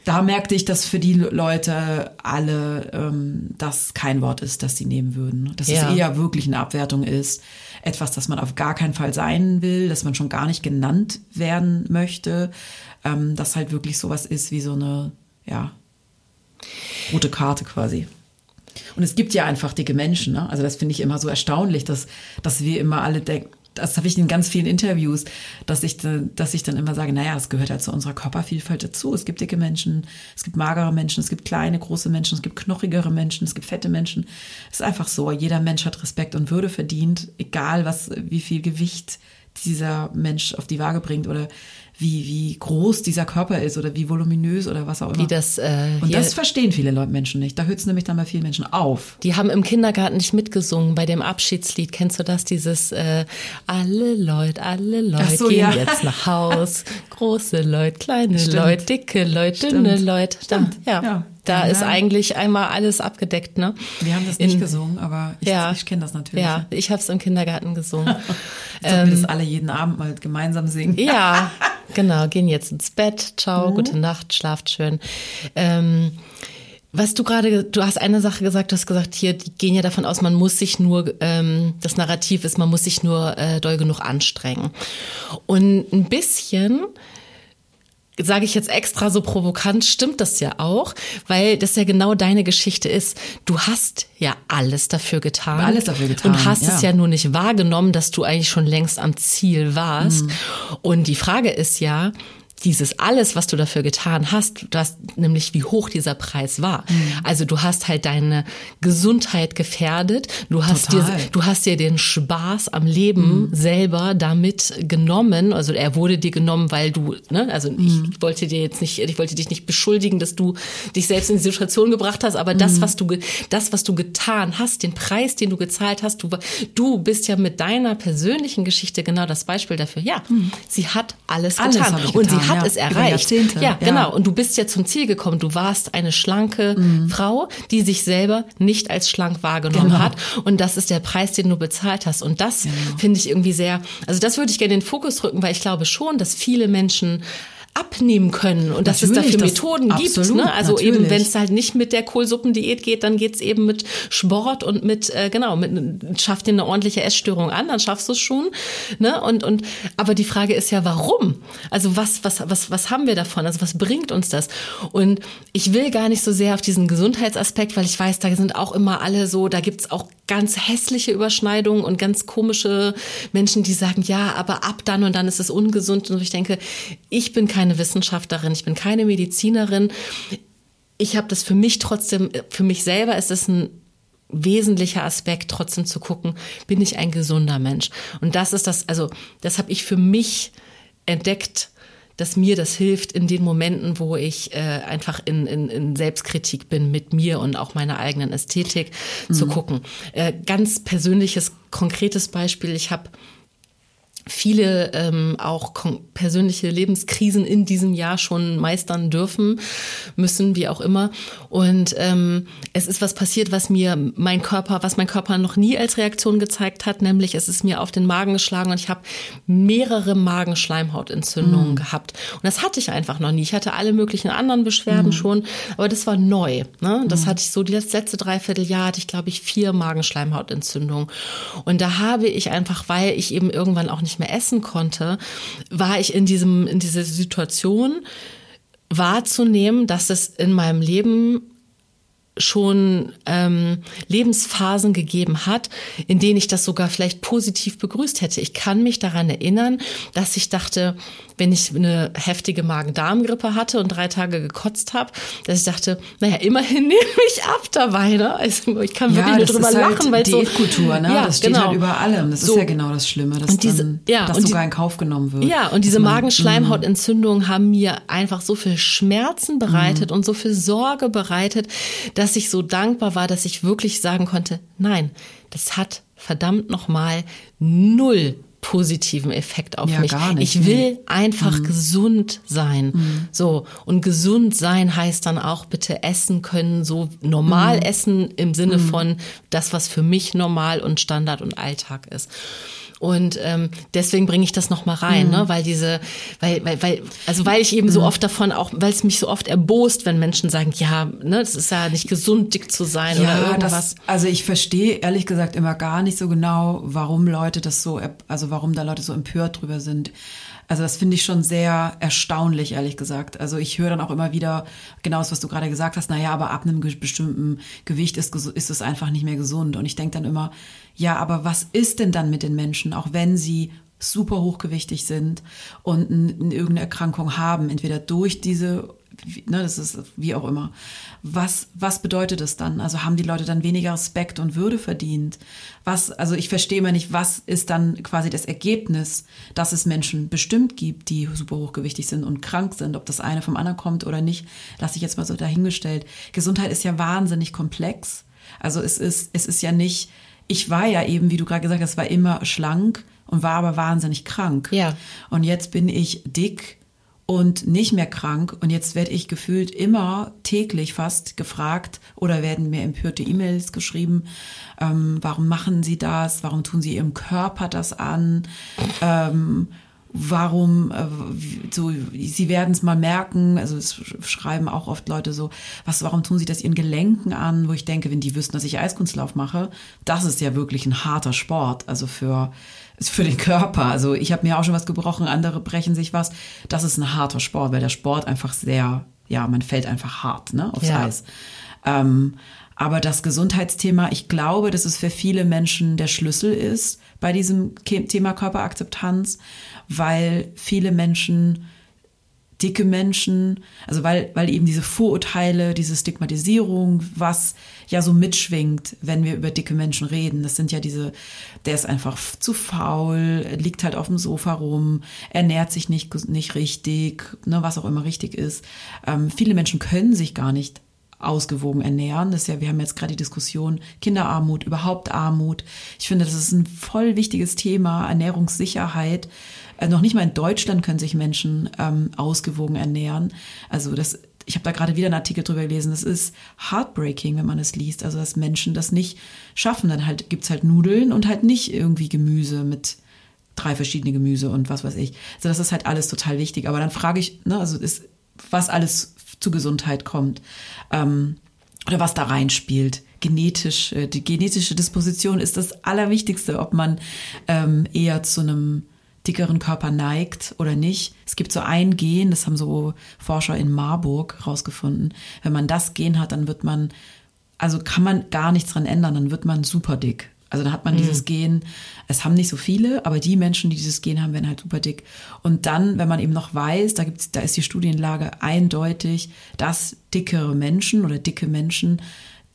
da merkte ich, dass für die Leute alle ähm, das kein Wort ist, das sie nehmen würden. Dass ja. es eher wirklich eine Abwertung ist, etwas, das man auf gar keinen Fall sein will, dass man schon gar nicht genannt werden möchte, ähm, dass halt wirklich sowas ist wie so eine, ja, rote Karte quasi. Und es gibt ja einfach dicke Menschen. Ne? Also das finde ich immer so erstaunlich, dass, dass wir immer alle denken, das habe ich in ganz vielen Interviews, dass ich, dass ich dann immer sage, naja, es gehört halt zu unserer Körpervielfalt dazu. Es gibt dicke Menschen, es gibt magere Menschen, es gibt kleine, große Menschen, es gibt knochigere Menschen, es gibt fette Menschen. Es ist einfach so. Jeder Mensch hat Respekt und Würde verdient, egal was, wie viel Gewicht dieser Mensch auf die Waage bringt oder wie, wie groß dieser Körper ist oder wie voluminös oder was auch immer. Wie das, äh, und das verstehen viele Leute Menschen nicht. Da hört es nämlich dann bei vielen Menschen auf. Die haben im Kindergarten nicht mitgesungen bei dem Abschiedslied. Kennst du das? Dieses äh, alle Leute, alle Leute so, gehen ja. jetzt nach Haus. Große Leute, kleine Leute, dicke Leute, dünne Leute. Stimmt. Ja. ja. Da ja, ist eigentlich einmal alles abgedeckt, ne? Wir haben das nicht In, gesungen, aber ich, ja, ich kenne das natürlich. Ja, ich habe es im Kindergarten gesungen. Sollten ähm, wir das alle jeden Abend mal gemeinsam singen? Ja, genau. Gehen jetzt ins Bett. Ciao, mhm. gute Nacht, schlaft schön. Ähm, was du gerade, du hast eine Sache gesagt, du hast gesagt, hier, die gehen ja davon aus, man muss sich nur, ähm, das Narrativ ist, man muss sich nur äh, doll genug anstrengen. Und ein bisschen sage ich jetzt extra so provokant, stimmt das ja auch, weil das ja genau deine Geschichte ist. Du hast ja alles dafür getan. Alles dafür getan. Und hast ja. es ja nur nicht wahrgenommen, dass du eigentlich schon längst am Ziel warst. Mhm. Und die Frage ist ja, dieses alles, was du dafür getan hast, du hast nämlich wie hoch dieser Preis war. Mhm. Also du hast halt deine Gesundheit gefährdet, du hast Total. dir, du hast dir den Spaß am Leben mhm. selber damit genommen. Also er wurde dir genommen, weil du, ne, also mhm. ich wollte dir jetzt nicht, ich wollte dich nicht beschuldigen, dass du dich selbst in die Situation gebracht hast, aber das, mhm. was du, das, was du getan hast, den Preis, den du gezahlt hast, du, du bist ja mit deiner persönlichen Geschichte genau das Beispiel dafür. Ja, mhm. sie hat alles, alles getan. getan. Und sie hat ja, es erreicht. Ja, ja, genau. Und du bist ja zum Ziel gekommen. Du warst eine schlanke mhm. Frau, die sich selber nicht als schlank wahrgenommen genau. hat. Und das ist der Preis, den du bezahlt hast. Und das genau. finde ich irgendwie sehr, also das würde ich gerne in den Fokus rücken, weil ich glaube schon, dass viele Menschen abnehmen können und dass natürlich, es dafür Methoden gibt. Absolut, ne? Also natürlich. eben, wenn es halt nicht mit der Kohlsuppendiät geht, dann geht's eben mit Sport und mit, äh, genau, mit schafft dir eine ordentliche Essstörung an, dann schaffst du es schon. Ne? Und, und aber die Frage ist ja, warum? Also was, was, was, was haben wir davon? Also was bringt uns das? Und ich will gar nicht so sehr auf diesen Gesundheitsaspekt, weil ich weiß, da sind auch immer alle so, da gibt's auch ganz hässliche Überschneidungen und ganz komische Menschen, die sagen, ja, aber ab dann und dann ist es ungesund. Und ich denke, ich bin keine Wissenschaftlerin, ich bin keine Medizinerin. Ich habe das für mich trotzdem, für mich selber ist es ein wesentlicher Aspekt, trotzdem zu gucken, bin ich ein gesunder Mensch? Und das ist das, also das habe ich für mich entdeckt dass mir das hilft in den Momenten, wo ich äh, einfach in, in, in Selbstkritik bin mit mir und auch meiner eigenen Ästhetik mhm. zu gucken. Äh, ganz persönliches, konkretes Beispiel. Ich habe viele ähm, auch persönliche Lebenskrisen in diesem Jahr schon meistern dürfen, müssen, wie auch immer. Und ähm, es ist was passiert, was mir mein Körper, was mein Körper noch nie als Reaktion gezeigt hat, nämlich es ist mir auf den Magen geschlagen und ich habe mehrere Magenschleimhautentzündungen mhm. gehabt. Und das hatte ich einfach noch nie. Ich hatte alle möglichen anderen Beschwerden mhm. schon, aber das war neu. Ne? Das mhm. hatte ich so, die letzte Dreivierteljahr hatte ich, glaube ich, vier Magenschleimhautentzündungen. Und da habe ich einfach, weil ich eben irgendwann auch nicht mehr essen konnte, war ich in diesem, in dieser Situation wahrzunehmen, dass es in meinem Leben schon ähm, Lebensphasen gegeben hat, in denen ich das sogar vielleicht positiv begrüßt hätte. Ich kann mich daran erinnern, dass ich dachte, wenn ich eine heftige Magen-Darm-Grippe hatte und drei Tage gekotzt habe, dass ich dachte, naja, immerhin nehme ich ab dabei. Ne? Also ich kann wirklich ja, nur drüber halt lachen, weil so Kultur, ne? Ja, das steht genau. halt über allem. Das so. ist ja genau das Schlimme, dass und diese, dann, ja, das sogar die, in Kauf genommen wird. Ja, und diese Magenschleimhautentzündungen haben mir einfach so viel Schmerzen bereitet mhm. und so viel Sorge bereitet, dass ich so dankbar war, dass ich wirklich sagen konnte, nein, das hat verdammt nochmal null positiven Effekt auf ja, mich. Nicht, ich will nee. einfach mhm. gesund sein. Mhm. So. Und gesund sein heißt dann auch bitte essen können, so normal mhm. essen im Sinne mhm. von das, was für mich normal und Standard und Alltag ist. Und ähm, deswegen bringe ich das noch mal rein, mhm. ne? weil diese, weil, weil, weil, also weil ich eben mhm. so oft davon auch, weil es mich so oft erbost, wenn Menschen sagen, ja, ne, das ist ja nicht gesund, dick zu sein ja, oder irgendwas. Das, also ich verstehe ehrlich gesagt immer gar nicht so genau, warum Leute das so, also warum da Leute so empört drüber sind. Also das finde ich schon sehr erstaunlich, ehrlich gesagt. Also ich höre dann auch immer wieder genau das, was du gerade gesagt hast, naja, aber ab einem bestimmten Gewicht ist, ist es einfach nicht mehr gesund. Und ich denke dann immer, ja, aber was ist denn dann mit den Menschen, auch wenn sie super hochgewichtig sind und irgendeine Erkrankung haben, entweder durch diese ne, das ist wie auch immer. Was, was bedeutet das dann? Also haben die Leute dann weniger Respekt und Würde verdient? Was, also ich verstehe mal nicht, was ist dann quasi das Ergebnis, dass es Menschen bestimmt gibt, die super hochgewichtig sind und krank sind, ob das eine vom anderen kommt oder nicht, lasse ich jetzt mal so dahingestellt. Gesundheit ist ja wahnsinnig komplex. Also es ist, es ist ja nicht, ich war ja eben, wie du gerade gesagt hast, war immer schlank und war aber wahnsinnig krank. Ja. Und jetzt bin ich dick und nicht mehr krank. Und jetzt werde ich gefühlt immer täglich fast gefragt oder werden mir empörte E-Mails geschrieben, ähm, warum machen Sie das? Warum tun Sie Ihrem Körper das an? Ähm, warum äh, so sie werden es mal merken also es schreiben auch oft Leute so was warum tun sie das ihren Gelenken an wo ich denke wenn die wüssten dass ich Eiskunstlauf mache das ist ja wirklich ein harter Sport also für für den Körper. Also ich habe mir auch schon was gebrochen, andere brechen sich was. Das ist ein harter Sport, weil der Sport einfach sehr, ja, man fällt einfach hart ne, aufs ja. Eis. Ähm, aber das Gesundheitsthema, ich glaube, dass es für viele Menschen der Schlüssel ist bei diesem Thema Körperakzeptanz, weil viele Menschen dicke Menschen, also weil, weil eben diese Vorurteile, diese Stigmatisierung, was ja so mitschwingt, wenn wir über dicke Menschen reden. Das sind ja diese, der ist einfach zu faul, liegt halt auf dem Sofa rum, ernährt sich nicht, nicht richtig, ne, was auch immer richtig ist. Ähm, viele Menschen können sich gar nicht ausgewogen ernähren. Das ist ja, wir haben jetzt gerade die Diskussion Kinderarmut, überhaupt Armut. Ich finde, das ist ein voll wichtiges Thema, Ernährungssicherheit. Äh, noch nicht mal in Deutschland können sich Menschen ähm, ausgewogen ernähren. Also das, ich habe da gerade wieder einen Artikel drüber gelesen. Das ist heartbreaking, wenn man es liest. Also dass Menschen das nicht schaffen. Dann halt gibt's halt Nudeln und halt nicht irgendwie Gemüse mit drei verschiedene Gemüse und was weiß ich. Also das ist halt alles total wichtig. Aber dann frage ich, ne, also ist, was alles zu Gesundheit kommt ähm, oder was da reinspielt genetisch, äh, die genetische Disposition ist das Allerwichtigste, ob man ähm, eher zu einem dickeren Körper neigt oder nicht. Es gibt so ein Gen, das haben so Forscher in Marburg rausgefunden. Wenn man das Gen hat, dann wird man, also kann man gar nichts dran ändern, dann wird man super dick. Also dann hat man mhm. dieses Gen, es haben nicht so viele, aber die Menschen, die dieses Gen haben, werden halt super dick. Und dann, wenn man eben noch weiß, da gibt's, da ist die Studienlage eindeutig, dass dickere Menschen oder dicke Menschen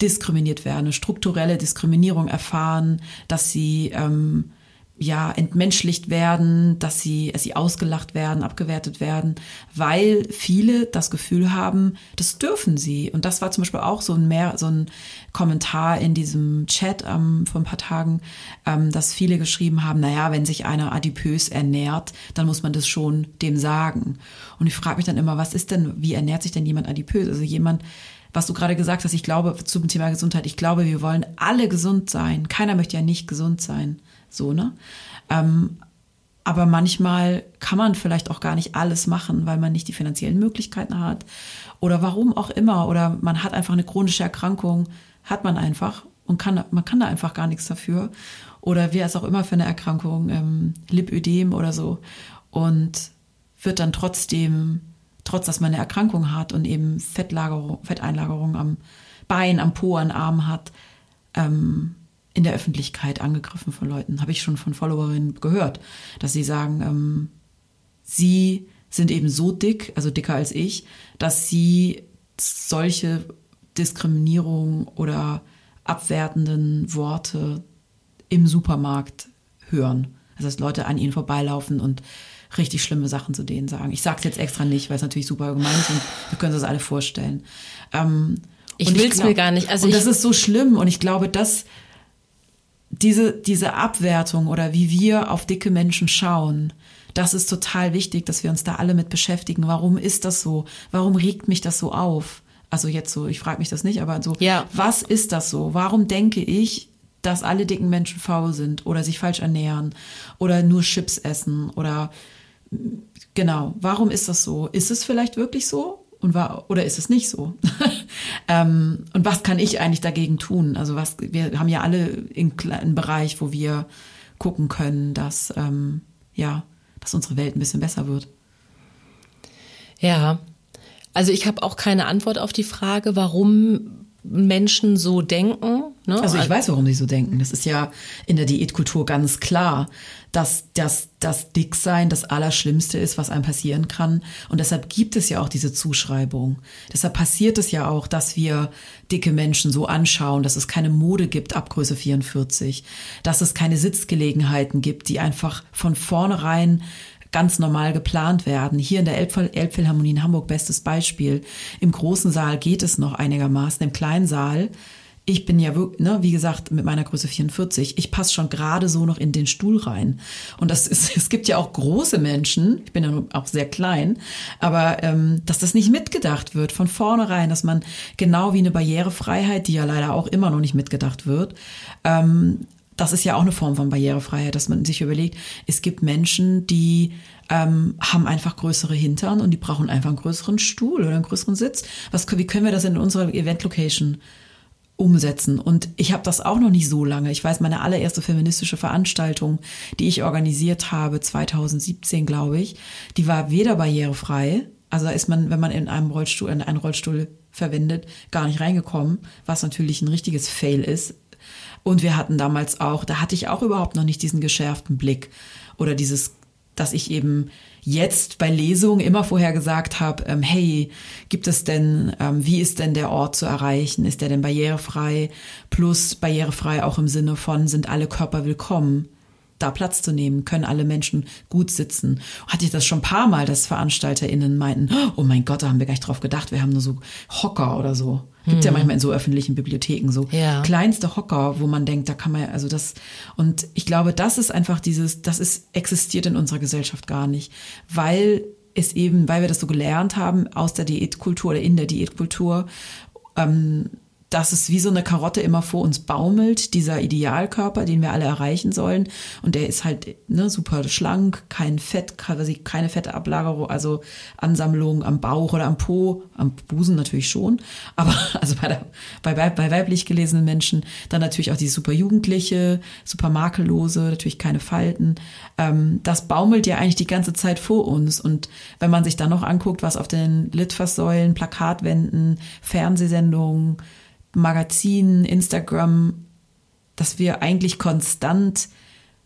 diskriminiert werden, strukturelle Diskriminierung erfahren, dass sie ähm, ja, entmenschlicht werden, dass sie, dass sie ausgelacht werden, abgewertet werden, weil viele das Gefühl haben, das dürfen sie. Und das war zum Beispiel auch so ein mehr, so ein Kommentar in diesem Chat ähm, vor ein paar Tagen, ähm, dass viele geschrieben haben, na ja, wenn sich einer adipös ernährt, dann muss man das schon dem sagen. Und ich frage mich dann immer, was ist denn, wie ernährt sich denn jemand adipös? Also jemand, was du gerade gesagt hast, ich glaube zum Thema Gesundheit, ich glaube, wir wollen alle gesund sein. Keiner möchte ja nicht gesund sein. So, ne? Ähm, aber manchmal kann man vielleicht auch gar nicht alles machen, weil man nicht die finanziellen Möglichkeiten hat oder warum auch immer oder man hat einfach eine chronische Erkrankung, hat man einfach und kann man kann da einfach gar nichts dafür oder wie es auch immer für eine Erkrankung, ähm, Lipödem oder so und wird dann trotzdem, trotz dass man eine Erkrankung hat und eben Fettlagerung, Fetteinlagerung am Bein, am Po, am Arm hat, ähm, in der Öffentlichkeit angegriffen von Leuten. Habe ich schon von Followerinnen gehört, dass sie sagen, ähm, sie sind eben so dick, also dicker als ich, dass sie solche Diskriminierung oder abwertenden Worte im Supermarkt hören. Also dass Leute an ihnen vorbeilaufen und richtig schlimme Sachen zu denen sagen. Ich sage es jetzt extra nicht, weil es natürlich super gemein ist und wir können uns das alle vorstellen. Ähm, ich will es mir gar nicht. Also und das ist so schlimm und ich glaube, das diese, diese Abwertung oder wie wir auf dicke Menschen schauen, das ist total wichtig, dass wir uns da alle mit beschäftigen. Warum ist das so? Warum regt mich das so auf? Also jetzt so, ich frage mich das nicht, aber so, ja. was ist das so? Warum denke ich, dass alle dicken Menschen faul sind oder sich falsch ernähren oder nur Chips essen oder genau, warum ist das so? Ist es vielleicht wirklich so? Und war oder ist es nicht so? ähm, und was kann ich eigentlich dagegen tun? Also was wir haben ja alle einen Bereich, wo wir gucken können, dass ähm, ja, dass unsere Welt ein bisschen besser wird. Ja, also ich habe auch keine Antwort auf die Frage, warum Menschen so denken. Ne? Also ich weiß, warum sie so denken. Das ist ja in der Diätkultur ganz klar, dass das, das Dicksein das Allerschlimmste ist, was einem passieren kann. Und deshalb gibt es ja auch diese Zuschreibung. Deshalb passiert es ja auch, dass wir dicke Menschen so anschauen, dass es keine Mode gibt ab Größe 44, dass es keine Sitzgelegenheiten gibt, die einfach von vornherein ganz normal geplant werden. Hier in der Elbphilharmonie in Hamburg bestes Beispiel. Im großen Saal geht es noch einigermaßen. Im kleinen Saal ich bin ja wirklich, ne, wie gesagt, mit meiner Größe 44, ich passe schon gerade so noch in den Stuhl rein. Und das ist, es gibt ja auch große Menschen, ich bin ja auch sehr klein, aber ähm, dass das nicht mitgedacht wird von vornherein, dass man genau wie eine Barrierefreiheit, die ja leider auch immer noch nicht mitgedacht wird, ähm, das ist ja auch eine Form von Barrierefreiheit, dass man sich überlegt, es gibt Menschen, die ähm, haben einfach größere Hintern und die brauchen einfach einen größeren Stuhl oder einen größeren Sitz. Was, wie können wir das in unserer Event-Location umsetzen? Und ich habe das auch noch nicht so lange. Ich weiß, meine allererste feministische Veranstaltung, die ich organisiert habe, 2017, glaube ich, die war weder barrierefrei, also da ist man, wenn man in einem Rollstuhl, in einen Rollstuhl verwendet, gar nicht reingekommen, was natürlich ein richtiges Fail ist, und wir hatten damals auch, da hatte ich auch überhaupt noch nicht diesen geschärften Blick oder dieses, dass ich eben jetzt bei Lesungen immer vorher gesagt habe, ähm, hey, gibt es denn, ähm, wie ist denn der Ort zu erreichen? Ist der denn barrierefrei? Plus barrierefrei auch im Sinne von, sind alle Körper willkommen? da Platz zu nehmen, können alle Menschen gut sitzen. Hatte ich das schon ein paar Mal, dass VeranstalterInnen meinten, oh mein Gott, da haben wir gar nicht drauf gedacht, wir haben nur so Hocker oder so. Gibt hm. ja manchmal in so öffentlichen Bibliotheken so ja. kleinste Hocker, wo man denkt, da kann man also das und ich glaube, das ist einfach dieses, das ist existiert in unserer Gesellschaft gar nicht, weil es eben, weil wir das so gelernt haben aus der Diätkultur oder in der Diätkultur, ähm, dass es wie so eine Karotte immer vor uns baumelt, dieser Idealkörper, den wir alle erreichen sollen. Und der ist halt ne, super schlank, kein Fett, quasi keine Fettablagerung, also Ansammlung am Bauch oder am Po, am Busen natürlich schon. Aber also bei, der, bei, bei weiblich gelesenen Menschen dann natürlich auch die super jugendliche, super makellose, natürlich keine Falten. Ähm, das baumelt ja eigentlich die ganze Zeit vor uns. Und wenn man sich dann noch anguckt, was auf den Litfaßsäulen, Plakatwänden, Fernsehsendungen, Magazinen, Instagram, dass wir eigentlich konstant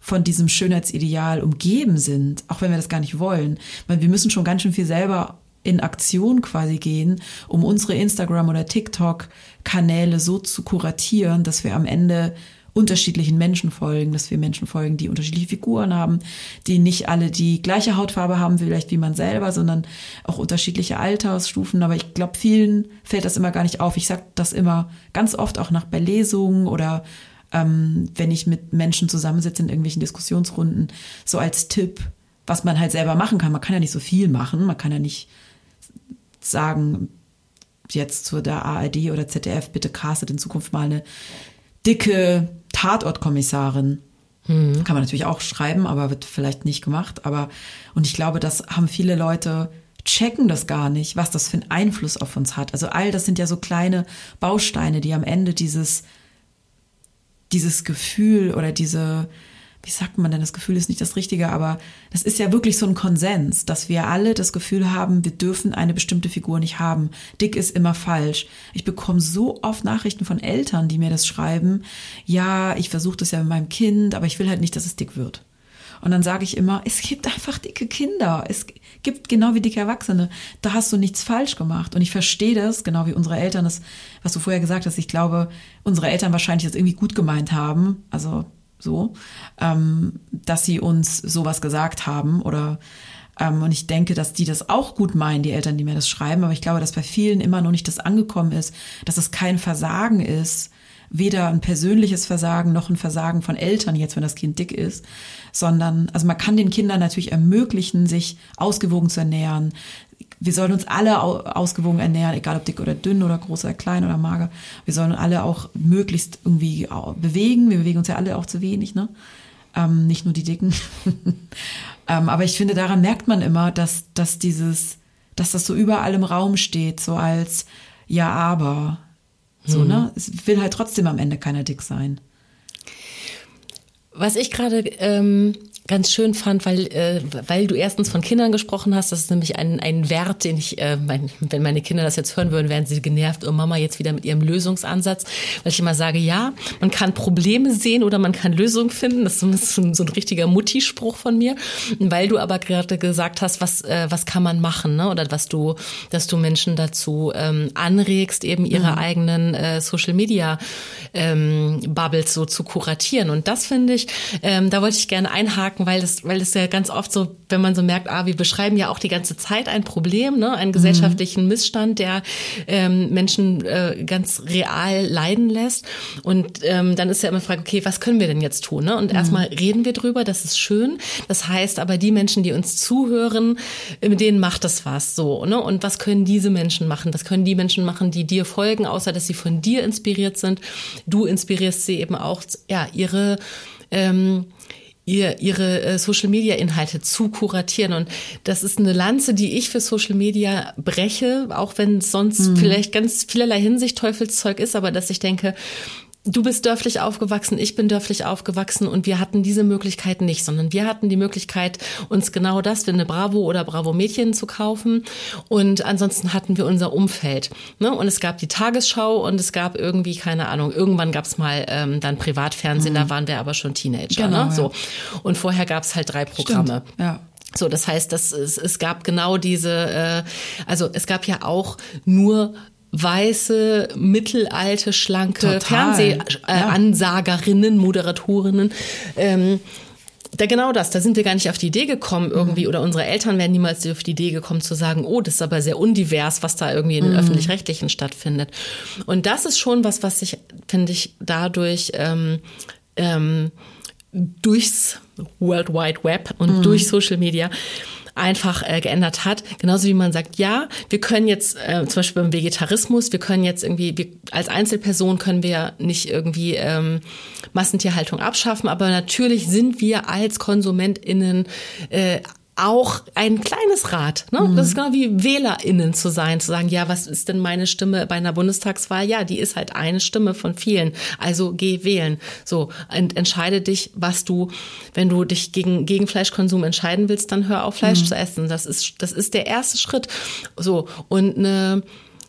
von diesem Schönheitsideal umgeben sind, auch wenn wir das gar nicht wollen. Weil wir müssen schon ganz schön viel selber in Aktion quasi gehen, um unsere Instagram- oder TikTok-Kanäle so zu kuratieren, dass wir am Ende unterschiedlichen Menschen folgen, dass wir Menschen folgen, die unterschiedliche Figuren haben, die nicht alle die gleiche Hautfarbe haben, vielleicht wie man selber, sondern auch unterschiedliche Altersstufen. Aber ich glaube, vielen fällt das immer gar nicht auf. Ich sage das immer ganz oft auch nach bei Lesungen oder ähm, wenn ich mit Menschen zusammensitze in irgendwelchen Diskussionsrunden, so als Tipp, was man halt selber machen kann. Man kann ja nicht so viel machen, man kann ja nicht sagen, jetzt zu der ARD oder ZDF, bitte castet in Zukunft mal eine dicke Tatortkommissarin. Mhm. Kann man natürlich auch schreiben, aber wird vielleicht nicht gemacht. Aber, und ich glaube, das haben viele Leute checken das gar nicht, was das für einen Einfluss auf uns hat. Also all das sind ja so kleine Bausteine, die am Ende dieses, dieses Gefühl oder diese, wie sagt man denn, das Gefühl ist nicht das Richtige, aber das ist ja wirklich so ein Konsens, dass wir alle das Gefühl haben, wir dürfen eine bestimmte Figur nicht haben. Dick ist immer falsch. Ich bekomme so oft Nachrichten von Eltern, die mir das schreiben, ja, ich versuche das ja mit meinem Kind, aber ich will halt nicht, dass es dick wird. Und dann sage ich immer, es gibt einfach dicke Kinder. Es gibt genau wie dicke Erwachsene. Da hast du nichts falsch gemacht. Und ich verstehe das, genau wie unsere Eltern das, was du vorher gesagt hast. Ich glaube, unsere Eltern wahrscheinlich das irgendwie gut gemeint haben. Also so, ähm, dass sie uns sowas gesagt haben oder ähm, und ich denke, dass die das auch gut meinen, die Eltern, die mir das schreiben, aber ich glaube, dass bei vielen immer noch nicht das angekommen ist, dass es kein Versagen ist, weder ein persönliches Versagen noch ein Versagen von Eltern jetzt, wenn das Kind dick ist, sondern, also man kann den Kindern natürlich ermöglichen, sich ausgewogen zu ernähren, wir sollen uns alle ausgewogen ernähren, egal ob dick oder dünn oder groß oder klein oder mager. Wir sollen alle auch möglichst irgendwie bewegen. Wir bewegen uns ja alle auch zu wenig, ne? Ähm, nicht nur die Dicken. ähm, aber ich finde, daran merkt man immer, dass, dass dieses, dass das so überall im Raum steht, so als ja, aber. So, hm. ne? Es will halt trotzdem am Ende keiner dick sein. Was ich gerade ähm, ganz schön fand, weil, äh, weil du erstens von Kindern gesprochen hast. Das ist nämlich ein, ein Wert, den ich, äh, mein, wenn meine Kinder das jetzt hören würden, wären sie genervt. Oh Mama, jetzt wieder mit ihrem Lösungsansatz. Weil ich immer sage, ja, man kann Probleme sehen oder man kann Lösungen finden. Das ist so ein, so ein richtiger Mutti-Spruch von mir. Weil du aber gerade gesagt hast, was, äh, was kann man machen, ne? Oder was du, dass du Menschen dazu ähm, anregst, eben ihre mhm. eigenen äh, Social Media ähm, Bubbles so zu kuratieren. Und das finde ich, ähm, da wollte ich gerne einhaken, weil das, weil das ja ganz oft so, wenn man so merkt, ah, wir beschreiben ja auch die ganze Zeit ein Problem, ne, einen gesellschaftlichen mhm. Missstand, der ähm, Menschen äh, ganz real leiden lässt. Und ähm, dann ist ja immer die Frage, okay, was können wir denn jetzt tun? Ne? Und mhm. erstmal reden wir drüber, das ist schön. Das heißt aber, die Menschen, die uns zuhören, mit denen macht das was so. Ne? Und was können diese Menschen machen? Was können die Menschen machen, die dir folgen, außer dass sie von dir inspiriert sind? Du inspirierst sie eben auch, ja, ihre ähm, ihr, ihre äh, Social Media Inhalte zu kuratieren. Und das ist eine Lanze, die ich für Social Media breche, auch wenn es sonst mhm. vielleicht ganz vielerlei Hinsicht Teufelszeug ist, aber dass ich denke, du bist dörflich aufgewachsen, ich bin dörflich aufgewachsen und wir hatten diese Möglichkeit nicht, sondern wir hatten die Möglichkeit, uns genau das für eine Bravo oder Bravo Mädchen zu kaufen und ansonsten hatten wir unser Umfeld. Ne? Und es gab die Tagesschau und es gab irgendwie, keine Ahnung, irgendwann gab es mal ähm, dann Privatfernsehen, mhm. da waren wir aber schon Teenager. Genau, ne? so. Und vorher gab es halt drei Programme. Stimmt, ja. So, das heißt, dass es, es gab genau diese, äh, also es gab ja auch nur weiße, mittelalte, schlanke Fernsehansagerinnen, äh, ja. Moderatorinnen. Ähm, da genau das, da sind wir gar nicht auf die Idee gekommen irgendwie mhm. oder unsere Eltern wären niemals auf die Idee gekommen zu sagen, oh, das ist aber sehr undivers, was da irgendwie in den mhm. öffentlich-rechtlichen stattfindet. Und das ist schon was, was sich, finde ich, dadurch ähm, ähm, durchs World Wide Web und mhm. durch Social Media einfach äh, geändert hat. Genauso wie man sagt, ja, wir können jetzt äh, zum Beispiel beim Vegetarismus, wir können jetzt irgendwie, wir, als Einzelperson können wir nicht irgendwie ähm, Massentierhaltung abschaffen, aber natürlich sind wir als KonsumentInnen äh, auch ein kleines Rad. Ne? Mhm. Das ist genau wie WählerInnen zu sein, zu sagen, ja, was ist denn meine Stimme bei einer Bundestagswahl? Ja, die ist halt eine Stimme von vielen. Also geh wählen. So, und entscheide dich, was du, wenn du dich gegen, gegen Fleischkonsum entscheiden willst, dann hör auf, Fleisch mhm. zu essen. Das ist, das ist der erste Schritt. So, und eine,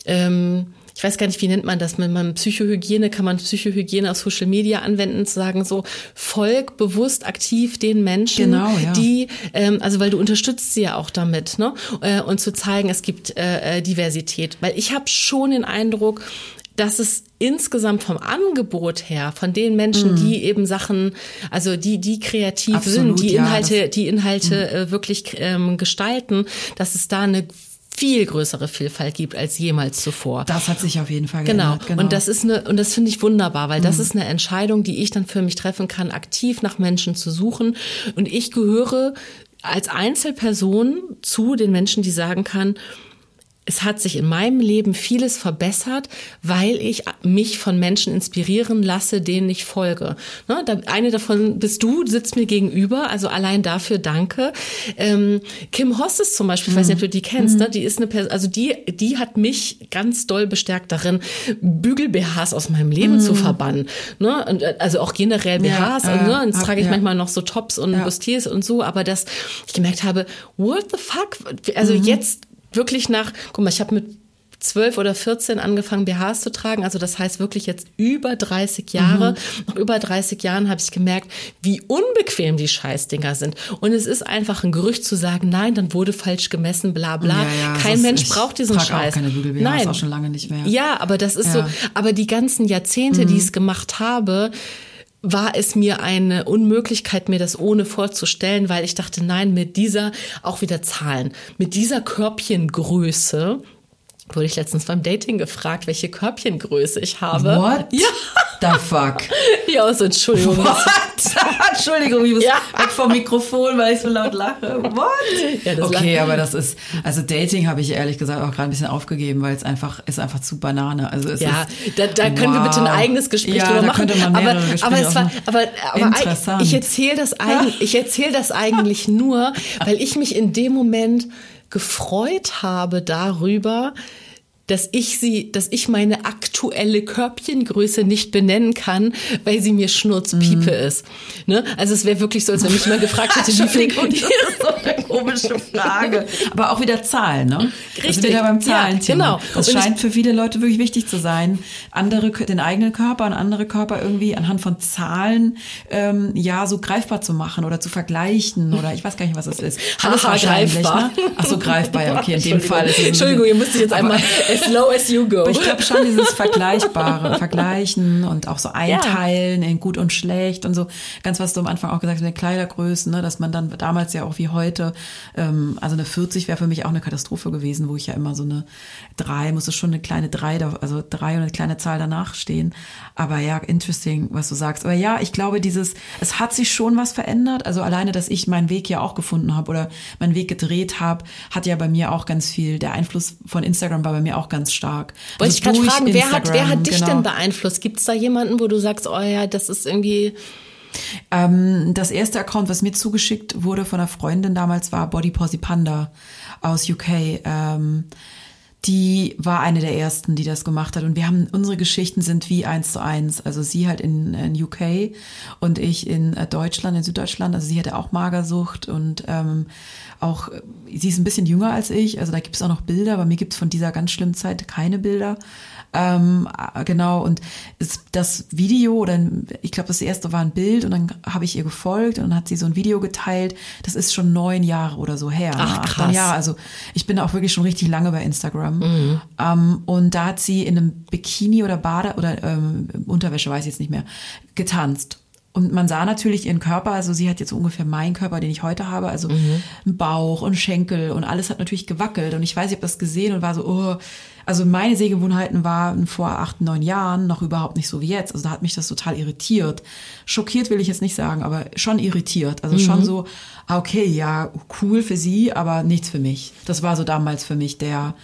ähm, ich weiß gar nicht, wie nennt man das, wenn man Psychohygiene, kann man Psychohygiene auf Social Media anwenden, zu sagen, so folg bewusst aktiv den Menschen, genau, ja. die, ähm, also weil du unterstützt sie ja auch damit, ne? Äh, und zu zeigen, es gibt äh, äh Diversität. Weil ich habe schon den Eindruck, dass es insgesamt vom Angebot her, von den Menschen, mm. die eben Sachen, also die, die kreativ Absolut, sind, die Inhalte, ja, die Inhalte mm. wirklich ähm, gestalten, dass es da eine viel größere Vielfalt gibt als jemals zuvor. Das hat sich auf jeden Fall genau. geändert. Genau. Und das ist eine, und das finde ich wunderbar, weil mhm. das ist eine Entscheidung, die ich dann für mich treffen kann, aktiv nach Menschen zu suchen. Und ich gehöre als Einzelperson zu den Menschen, die sagen kann, es hat sich in meinem Leben vieles verbessert, weil ich mich von Menschen inspirieren lasse, denen ich folge. Ne, eine davon bist du, sitzt mir gegenüber, also allein dafür danke. Ähm, Kim Hosses zum Beispiel, ich weiß nicht, ob du die kennst, mhm. ne? die ist eine Person, also die, die hat mich ganz doll bestärkt darin, Bügel-BHs aus meinem Leben mhm. zu verbannen. Ne? Und, äh, also auch generell BHs, ja, und, ne? jetzt trage ich ja. manchmal noch so Tops und ja. Bustiers und so, aber dass ich gemerkt habe, what the fuck? Also mhm. jetzt wirklich nach, guck mal, ich habe mit zwölf oder 14 angefangen, BHs zu tragen. Also das heißt wirklich jetzt über 30 Jahre. Mhm. Nach über 30 Jahren habe ich gemerkt, wie unbequem die Scheißdinger sind. Und es ist einfach ein Gerücht zu sagen, nein, dann wurde falsch gemessen, bla bla. Ja, ja, Kein Mensch braucht diesen Scheiß. Auch keine Bügel nein. auch schon lange nicht mehr. Ja, aber das ist ja. so. Aber die ganzen Jahrzehnte, mhm. die ich es gemacht habe, war es mir eine Unmöglichkeit, mir das ohne vorzustellen, weil ich dachte, nein, mit dieser, auch wieder Zahlen, mit dieser Körbchengröße, wurde ich letztens beim Dating gefragt, welche Körbchengröße ich habe. What? Ja. The fuck? Ja, also Entschuldigung. What? Entschuldigung, ich muss ja. weg vom Mikrofon, weil ich so laut lache. What? Ja, okay, aber das ist, also Dating habe ich ehrlich gesagt auch gerade ein bisschen aufgegeben, weil es einfach, ist einfach zu Banane. Also es ja, ist, da, da wow. können wir bitte ein eigenes Gespräch ja, drüber machen. Könnte man aber, aber es war, aber, aber Interessant. ich erzähle das, ich erzähl das eigentlich nur, weil ich mich in dem Moment gefreut habe darüber, dass ich sie, dass ich meine aktuelle Körbchengröße nicht benennen kann, weil sie mir Schnurzpiepe mm. ist. Ne? Also es wäre wirklich so, als wenn mich mal gefragt hätte, wie viel. Und ist so eine komische Frage. Aber auch wieder Zahlen, ne? Richtig. Also wieder beim Zahlen. Ja, genau. Das und scheint für viele Leute wirklich wichtig zu sein, andere, den eigenen Körper und andere Körper irgendwie anhand von Zahlen ähm, ja so greifbar zu machen oder zu vergleichen oder ich weiß gar nicht, was das ist. Alles wahrscheinlich, greifbar. ne? Ach so, greifbar, ja, okay, in dem Fall Entschuldigung, ihr müsst jetzt einmal as low as you go. Aber ich glaube schon dieses Vergleichbare, Vergleichen und auch so einteilen ja. in gut und schlecht und so. Ganz was du am Anfang auch gesagt hast, mit Kleidergrößen, ne, dass man dann damals ja auch wie heute, ähm, also eine 40 wäre für mich auch eine Katastrophe gewesen, wo ich ja immer so eine drei, musste schon eine kleine drei, also drei und eine kleine Zahl danach stehen. Aber ja, interesting, was du sagst. Aber ja, ich glaube, dieses, es hat sich schon was verändert. Also alleine, dass ich meinen Weg ja auch gefunden habe oder meinen Weg gedreht habe, hat ja bei mir auch ganz viel, der Einfluss von Instagram war bei mir auch ganz stark. Wollte also ich gerade fragen, wer hat, wer hat dich genau. denn beeinflusst? Gibt es da jemanden, wo du sagst, oh ja, das ist irgendwie ähm, das erste Account, was mir zugeschickt wurde von einer Freundin damals, war Body Posy Panda aus UK. Die war eine der ersten, die das gemacht hat. Und wir haben, unsere Geschichten sind wie eins zu eins. Also sie halt in, in UK und ich in äh, Deutschland, in Süddeutschland. Also sie hatte auch Magersucht und ähm, auch, sie ist ein bisschen jünger als ich. Also da gibt es auch noch Bilder. Bei mir gibt es von dieser ganz schlimmen Zeit keine Bilder. Ähm, genau, und das Video, oder ich glaube, das erste war ein Bild und dann habe ich ihr gefolgt und dann hat sie so ein Video geteilt. Das ist schon neun Jahre oder so her. Ach, ne? krass. Jahre. Also ich bin auch wirklich schon richtig lange bei Instagram. Mhm. Ähm, und da hat sie in einem Bikini oder Bade oder ähm, Unterwäsche, weiß ich jetzt nicht mehr, getanzt. Und man sah natürlich ihren Körper, also sie hat jetzt ungefähr meinen Körper, den ich heute habe, also mhm. Bauch und Schenkel und alles hat natürlich gewackelt. Und ich weiß, ich habe das gesehen und war so, oh, also meine Sehgewohnheiten waren vor acht, neun Jahren noch überhaupt nicht so wie jetzt. Also da hat mich das total irritiert. Schockiert will ich jetzt nicht sagen, aber schon irritiert. Also mhm. schon so, ah, okay, ja, cool für sie, aber nichts für mich. Das war so damals für mich der,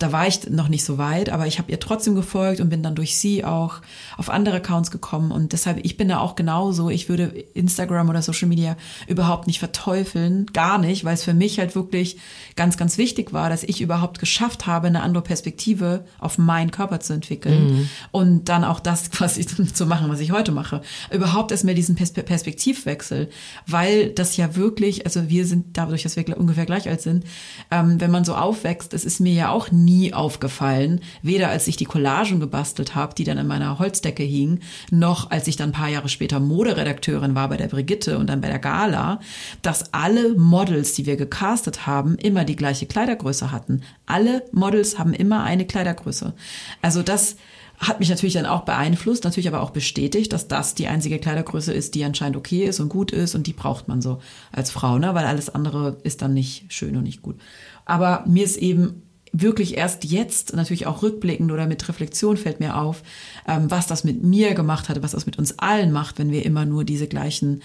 da war ich noch nicht so weit, aber ich habe ihr trotzdem gefolgt und bin dann durch sie auch auf andere Accounts gekommen. Und deshalb, ich bin da auch genauso. Ich würde Instagram oder Social Media überhaupt nicht verteufeln, gar nicht, weil es für mich halt wirklich ganz, ganz wichtig war, dass ich überhaupt geschafft habe, eine andere Perspektive auf meinen Körper zu entwickeln mhm. und dann auch das quasi zu machen, was ich heute mache. Überhaupt erstmal diesen Perspektivwechsel, weil das ja wirklich, also wir sind dadurch, dass wir ungefähr gleich alt sind, ähm, wenn man so aufwächst, es ist mir ja auch nie nie aufgefallen, weder als ich die Collagen gebastelt habe, die dann in meiner Holzdecke hingen, noch als ich dann ein paar Jahre später Moderedakteurin war bei der Brigitte und dann bei der Gala, dass alle Models, die wir gecastet haben, immer die gleiche Kleidergröße hatten. Alle Models haben immer eine Kleidergröße. Also das hat mich natürlich dann auch beeinflusst, natürlich aber auch bestätigt, dass das die einzige Kleidergröße ist, die anscheinend okay ist und gut ist und die braucht man so als Frau, ne? weil alles andere ist dann nicht schön und nicht gut. Aber mir ist eben wirklich erst jetzt, natürlich auch rückblickend oder mit Reflexion fällt mir auf, ähm, was das mit mir gemacht hat, was das mit uns allen macht, wenn wir immer nur diese gleichen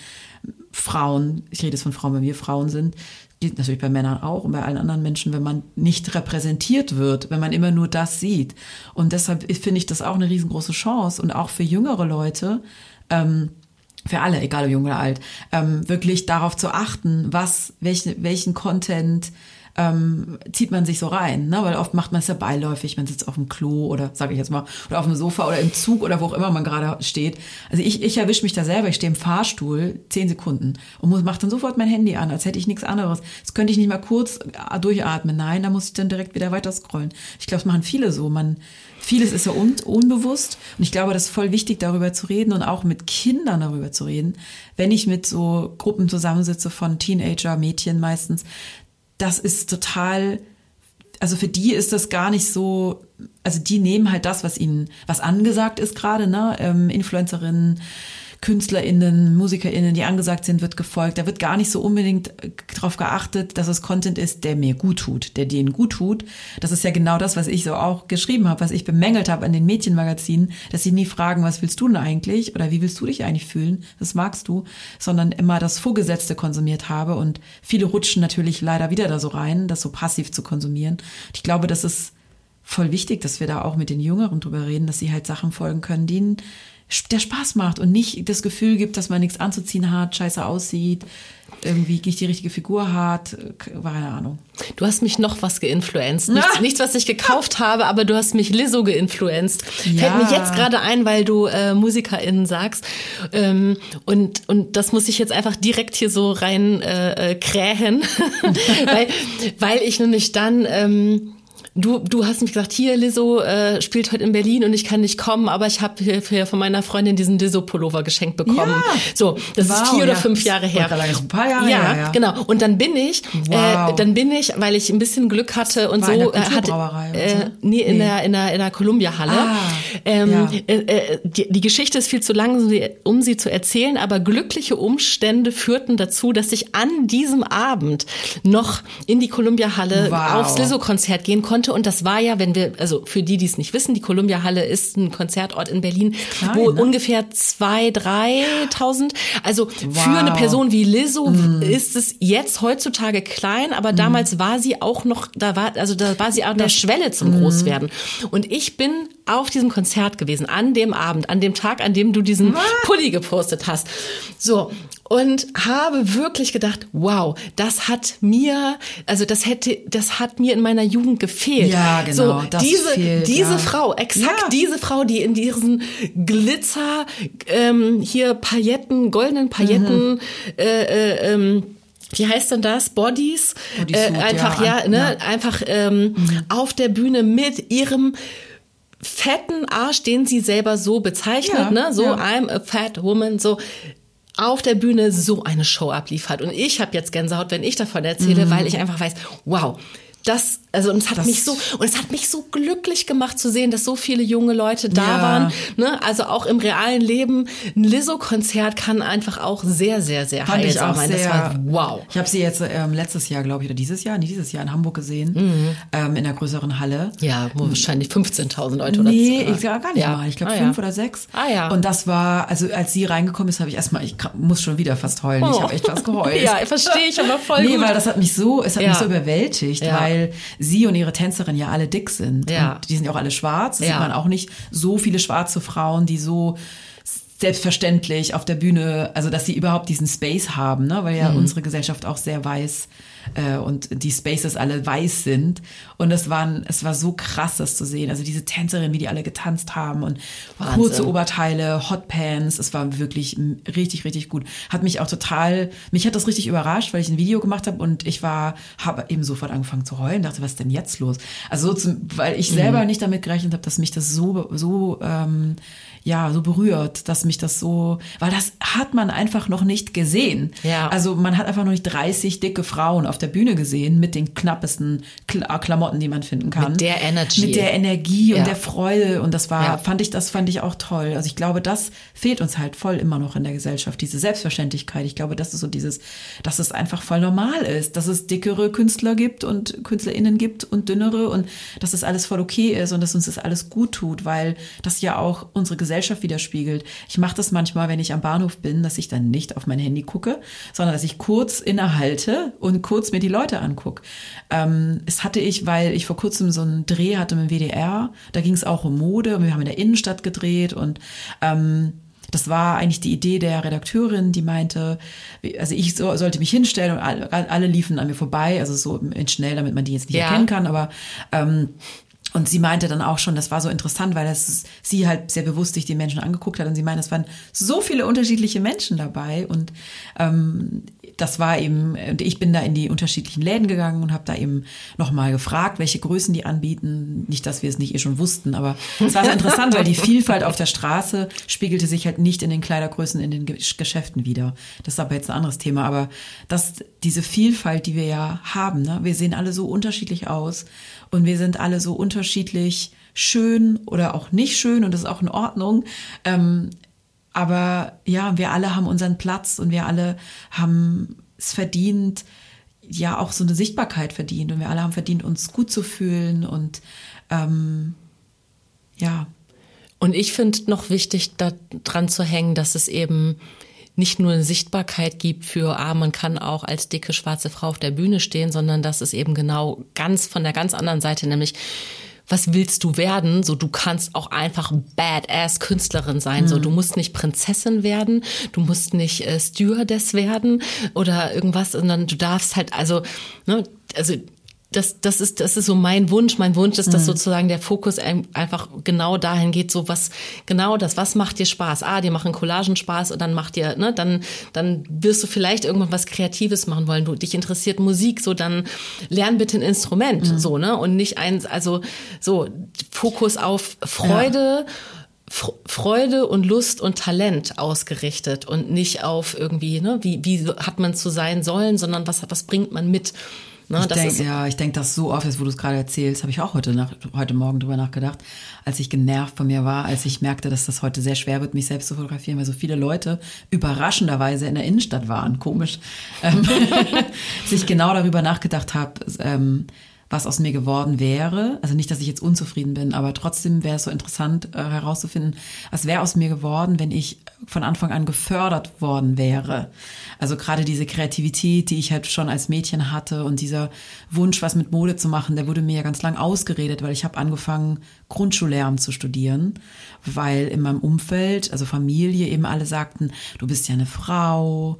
Frauen, ich rede jetzt von Frauen, wenn wir Frauen sind, gilt natürlich bei Männern auch und bei allen anderen Menschen, wenn man nicht repräsentiert wird, wenn man immer nur das sieht. Und deshalb finde ich das auch eine riesengroße Chance und auch für jüngere Leute, ähm, für alle, egal ob jung oder alt, ähm, wirklich darauf zu achten, was, welchen, welchen Content ähm, zieht man sich so rein, ne? weil oft macht man es ja beiläufig, man sitzt auf dem Klo oder sage ich jetzt mal, oder auf dem Sofa oder im Zug oder wo auch immer man gerade steht. Also ich, ich erwische mich da selber, ich stehe im Fahrstuhl zehn Sekunden und muss, mache dann sofort mein Handy an, als hätte ich nichts anderes. Das könnte ich nicht mal kurz äh, durchatmen. Nein, da muss ich dann direkt wieder weiter scrollen. Ich glaube, das machen viele so. Man, vieles ist ja un unbewusst und ich glaube, das ist voll wichtig, darüber zu reden und auch mit Kindern darüber zu reden. Wenn ich mit so Gruppen zusammensitze von Teenager, Mädchen meistens, das ist total, also für die ist das gar nicht so, also die nehmen halt das, was ihnen, was angesagt ist gerade, ne, ähm, Influencerinnen, KünstlerInnen, MusikerInnen, die angesagt sind, wird gefolgt. Da wird gar nicht so unbedingt äh, darauf geachtet, dass es Content ist, der mir gut tut, der denen gut tut. Das ist ja genau das, was ich so auch geschrieben habe, was ich bemängelt habe an den Mädchenmagazinen, dass sie nie fragen, was willst du denn eigentlich oder wie willst du dich eigentlich fühlen? Das magst du, sondern immer das Vorgesetzte konsumiert habe und viele rutschen natürlich leider wieder da so rein, das so passiv zu konsumieren. ich glaube, das ist voll wichtig, dass wir da auch mit den Jüngeren drüber reden, dass sie halt Sachen folgen können, die der Spaß macht und nicht das Gefühl gibt, dass man nichts anzuziehen hat, scheiße aussieht, irgendwie nicht die richtige Figur hat, keine Ahnung. Du hast mich noch was geinfluenzt. Nichts, nichts was ich gekauft habe, aber du hast mich Lizzo geinfluenzt. Ja. Fällt mir jetzt gerade ein, weil du äh, MusikerInnen sagst. Ähm, und, und das muss ich jetzt einfach direkt hier so rein äh, äh krähen, weil, weil ich nämlich dann... Ähm, du, du hast mich gesagt, hier, Lizzo äh, spielt heute in Berlin und ich kann nicht kommen, aber ich habe hier, von meiner Freundin diesen Lizzo-Pullover geschenkt bekommen. Ja. So, das wow, ist vier ja. oder fünf Jahre her. Ein paar Jahre ja, her, ja, genau. Und dann bin ich, äh, wow. äh, dann bin ich, weil ich ein bisschen Glück hatte und War so, äh, hatte, äh, nee, in nee. der in der in der Columbia-Halle. Ah, ähm, ja. äh, äh die, die Geschichte ist viel zu lang, um sie zu erzählen, aber glückliche Umstände führten dazu, dass ich an diesem Abend noch in die Columbia-Halle wow. aufs Lizzo-Konzert gehen konnte konnte. Und das war ja, wenn wir, also für die, die es nicht wissen, die Columbia Halle ist ein Konzertort in Berlin, Klein, wo ne? ungefähr zwei, dreitausend. Also wow. für eine Person wie Lizzo mm. ist es jetzt heutzutage klein, aber mm. damals war sie auch noch, da war, also da war sie an der Schwelle zum mm. Großwerden. Und ich bin auf diesem Konzert gewesen, an dem Abend, an dem Tag, an dem du diesen Was? Pulli gepostet hast. So. Und habe wirklich gedacht, wow, das hat mir, also das hätte, das hat mir in meiner Jugend gefehlt. Ja, genau. So, diese, fehlt, diese ja. Frau, exakt ja. diese Frau, die in diesen Glitzer, ähm, hier Pailletten, goldenen Pailletten, mhm. äh, äh, ähm, wie heißt denn das? Bodies? Bodysuit, äh, einfach, ja, ja, ne, ja. einfach ähm, mhm. auf der Bühne mit ihrem fetten Arsch, den sie selber so bezeichnet, ja, ne? So. I'm a fat woman, so auf der Bühne so eine Show abliefert. Und ich habe jetzt Gänsehaut, wenn ich davon erzähle, mhm. weil ich einfach weiß, wow, das, also und es hat das mich so und es hat mich so glücklich gemacht zu sehen, dass so viele junge Leute da ja. waren. Ne? Also auch im realen Leben ein Lizzo-Konzert kann einfach auch sehr, sehr, sehr Fand heilsam ich auch sein. Sehr, das war wow. Ich habe sie jetzt ähm, letztes Jahr, glaube ich, oder dieses Jahr, nicht dieses Jahr in Hamburg gesehen, mhm. ähm, in der größeren Halle. Ja, wo wahrscheinlich 15.000 Leute oder Nee, ich sag gar nicht ja. mal. Ich glaube ah, fünf ja. oder sechs. Ah ja. Und das war, also als sie reingekommen ist, habe ich erstmal, ich muss schon wieder fast heulen. Oh. Ich habe echt was geheult. ja, verstehe ich aber voll nee, gut. weil das hat mich so, es hat mich so überwältigt, weil weil sie und ihre Tänzerin ja alle dick sind. Ja. Und die sind ja auch alle schwarz. Da ja. sieht man auch nicht so viele schwarze Frauen, die so selbstverständlich auf der Bühne, also dass sie überhaupt diesen Space haben, ne? weil ja mhm. unsere Gesellschaft auch sehr weiß äh, und die Spaces alle weiß sind. Und es waren, es war so krass, das zu sehen. Also diese Tänzerinnen, wie die alle getanzt haben und Wahnsinn. kurze Oberteile, Hotpants. Es war wirklich richtig, richtig gut. Hat mich auch total, mich hat das richtig überrascht, weil ich ein Video gemacht habe und ich war, habe eben sofort angefangen zu heulen, dachte, was ist denn jetzt los? Also so zum, weil ich selber mhm. nicht damit gerechnet habe, dass mich das so, so ähm, ja, so berührt, dass mich das so, weil das hat man einfach noch nicht gesehen. Ja. Also man hat einfach noch nicht 30 dicke Frauen auf der Bühne gesehen mit den knappesten äh, Klamotten, die man finden kann. Mit der Energie. Mit der Energie ja. und der Freude und das war, ja. fand ich, das fand ich auch toll. Also ich glaube, das fehlt uns halt voll immer noch in der Gesellschaft, diese Selbstverständlichkeit. Ich glaube, das ist so dieses, dass es einfach voll normal ist, dass es dickere Künstler gibt und KünstlerInnen gibt und dünnere und dass das alles voll okay ist und dass uns das alles gut tut, weil das ja auch unsere Gesellschaft Gesellschaft widerspiegelt. Ich mache das manchmal, wenn ich am Bahnhof bin, dass ich dann nicht auf mein Handy gucke, sondern dass ich kurz innehalte und kurz mir die Leute angucke. Ähm, es hatte ich, weil ich vor kurzem so einen Dreh hatte mit dem WDR, da ging es auch um Mode und wir haben in der Innenstadt gedreht und ähm, das war eigentlich die Idee der Redakteurin, die meinte, also ich so, sollte mich hinstellen und alle, alle, liefen an mir vorbei, also so schnell, damit man die jetzt nicht ja. erkennen kann, aber ähm, und sie meinte dann auch schon, das war so interessant, weil das sie halt sehr bewusst sich die Menschen angeguckt hat und sie meinte, es waren so viele unterschiedliche Menschen dabei und ähm, das war eben, und ich bin da in die unterschiedlichen Läden gegangen und habe da eben nochmal gefragt, welche Größen die anbieten. Nicht, dass wir es nicht eh schon wussten, aber es war interessant, weil die Vielfalt auf der Straße spiegelte sich halt nicht in den Kleidergrößen in den Geschäften wieder. Das ist aber jetzt ein anderes Thema, aber das, diese Vielfalt, die wir ja haben, ne? wir sehen alle so unterschiedlich aus und wir sind alle so unterschiedlich schön oder auch nicht schön und das ist auch in Ordnung. Ähm, aber ja, wir alle haben unseren Platz und wir alle haben es verdient, ja auch so eine Sichtbarkeit verdient und wir alle haben verdient, uns gut zu fühlen und ähm, ja. Und ich finde noch wichtig, da dran zu hängen, dass es eben nicht nur eine Sichtbarkeit gibt für, ah, man kann auch als dicke schwarze Frau auf der Bühne stehen, sondern dass es eben genau ganz von der ganz anderen Seite, nämlich was willst du werden? So, du kannst auch einfach Badass Künstlerin sein. Mhm. So, du musst nicht Prinzessin werden, du musst nicht äh, Stewardess werden oder irgendwas, sondern du darfst halt, also, ne, also das, das ist, das ist so mein Wunsch. Mein Wunsch ist, dass mhm. sozusagen der Fokus einfach genau dahin geht, so was, genau das, was macht dir Spaß? Ah, dir machen Collagen Spaß und dann macht dir, ne, dann, dann wirst du vielleicht irgendwann was Kreatives machen wollen. Du, dich interessiert Musik, so dann lern bitte ein Instrument, mhm. so, ne, und nicht eins, also, so, Fokus auf Freude. Ja. Freude und Lust und Talent ausgerichtet und nicht auf irgendwie, ne, wie, wie hat man zu sein sollen, sondern was, was bringt man mit? Ne, ich denk, ja, ich denke das so oft, jetzt wo du es gerade erzählst, habe ich auch heute, nach, heute Morgen drüber nachgedacht, als ich genervt von mir war, als ich merkte, dass das heute sehr schwer wird, mich selbst zu fotografieren, weil so viele Leute überraschenderweise in der Innenstadt waren, komisch, ähm, sich genau darüber nachgedacht habe, ähm, was aus mir geworden wäre. Also nicht, dass ich jetzt unzufrieden bin, aber trotzdem wäre es so interessant äh, herauszufinden, was wäre aus mir geworden, wenn ich von Anfang an gefördert worden wäre. Also gerade diese Kreativität, die ich halt schon als Mädchen hatte und dieser Wunsch, was mit Mode zu machen, der wurde mir ja ganz lang ausgeredet, weil ich habe angefangen, Grundschullehramt zu studieren, weil in meinem Umfeld, also Familie, eben alle sagten, du bist ja eine Frau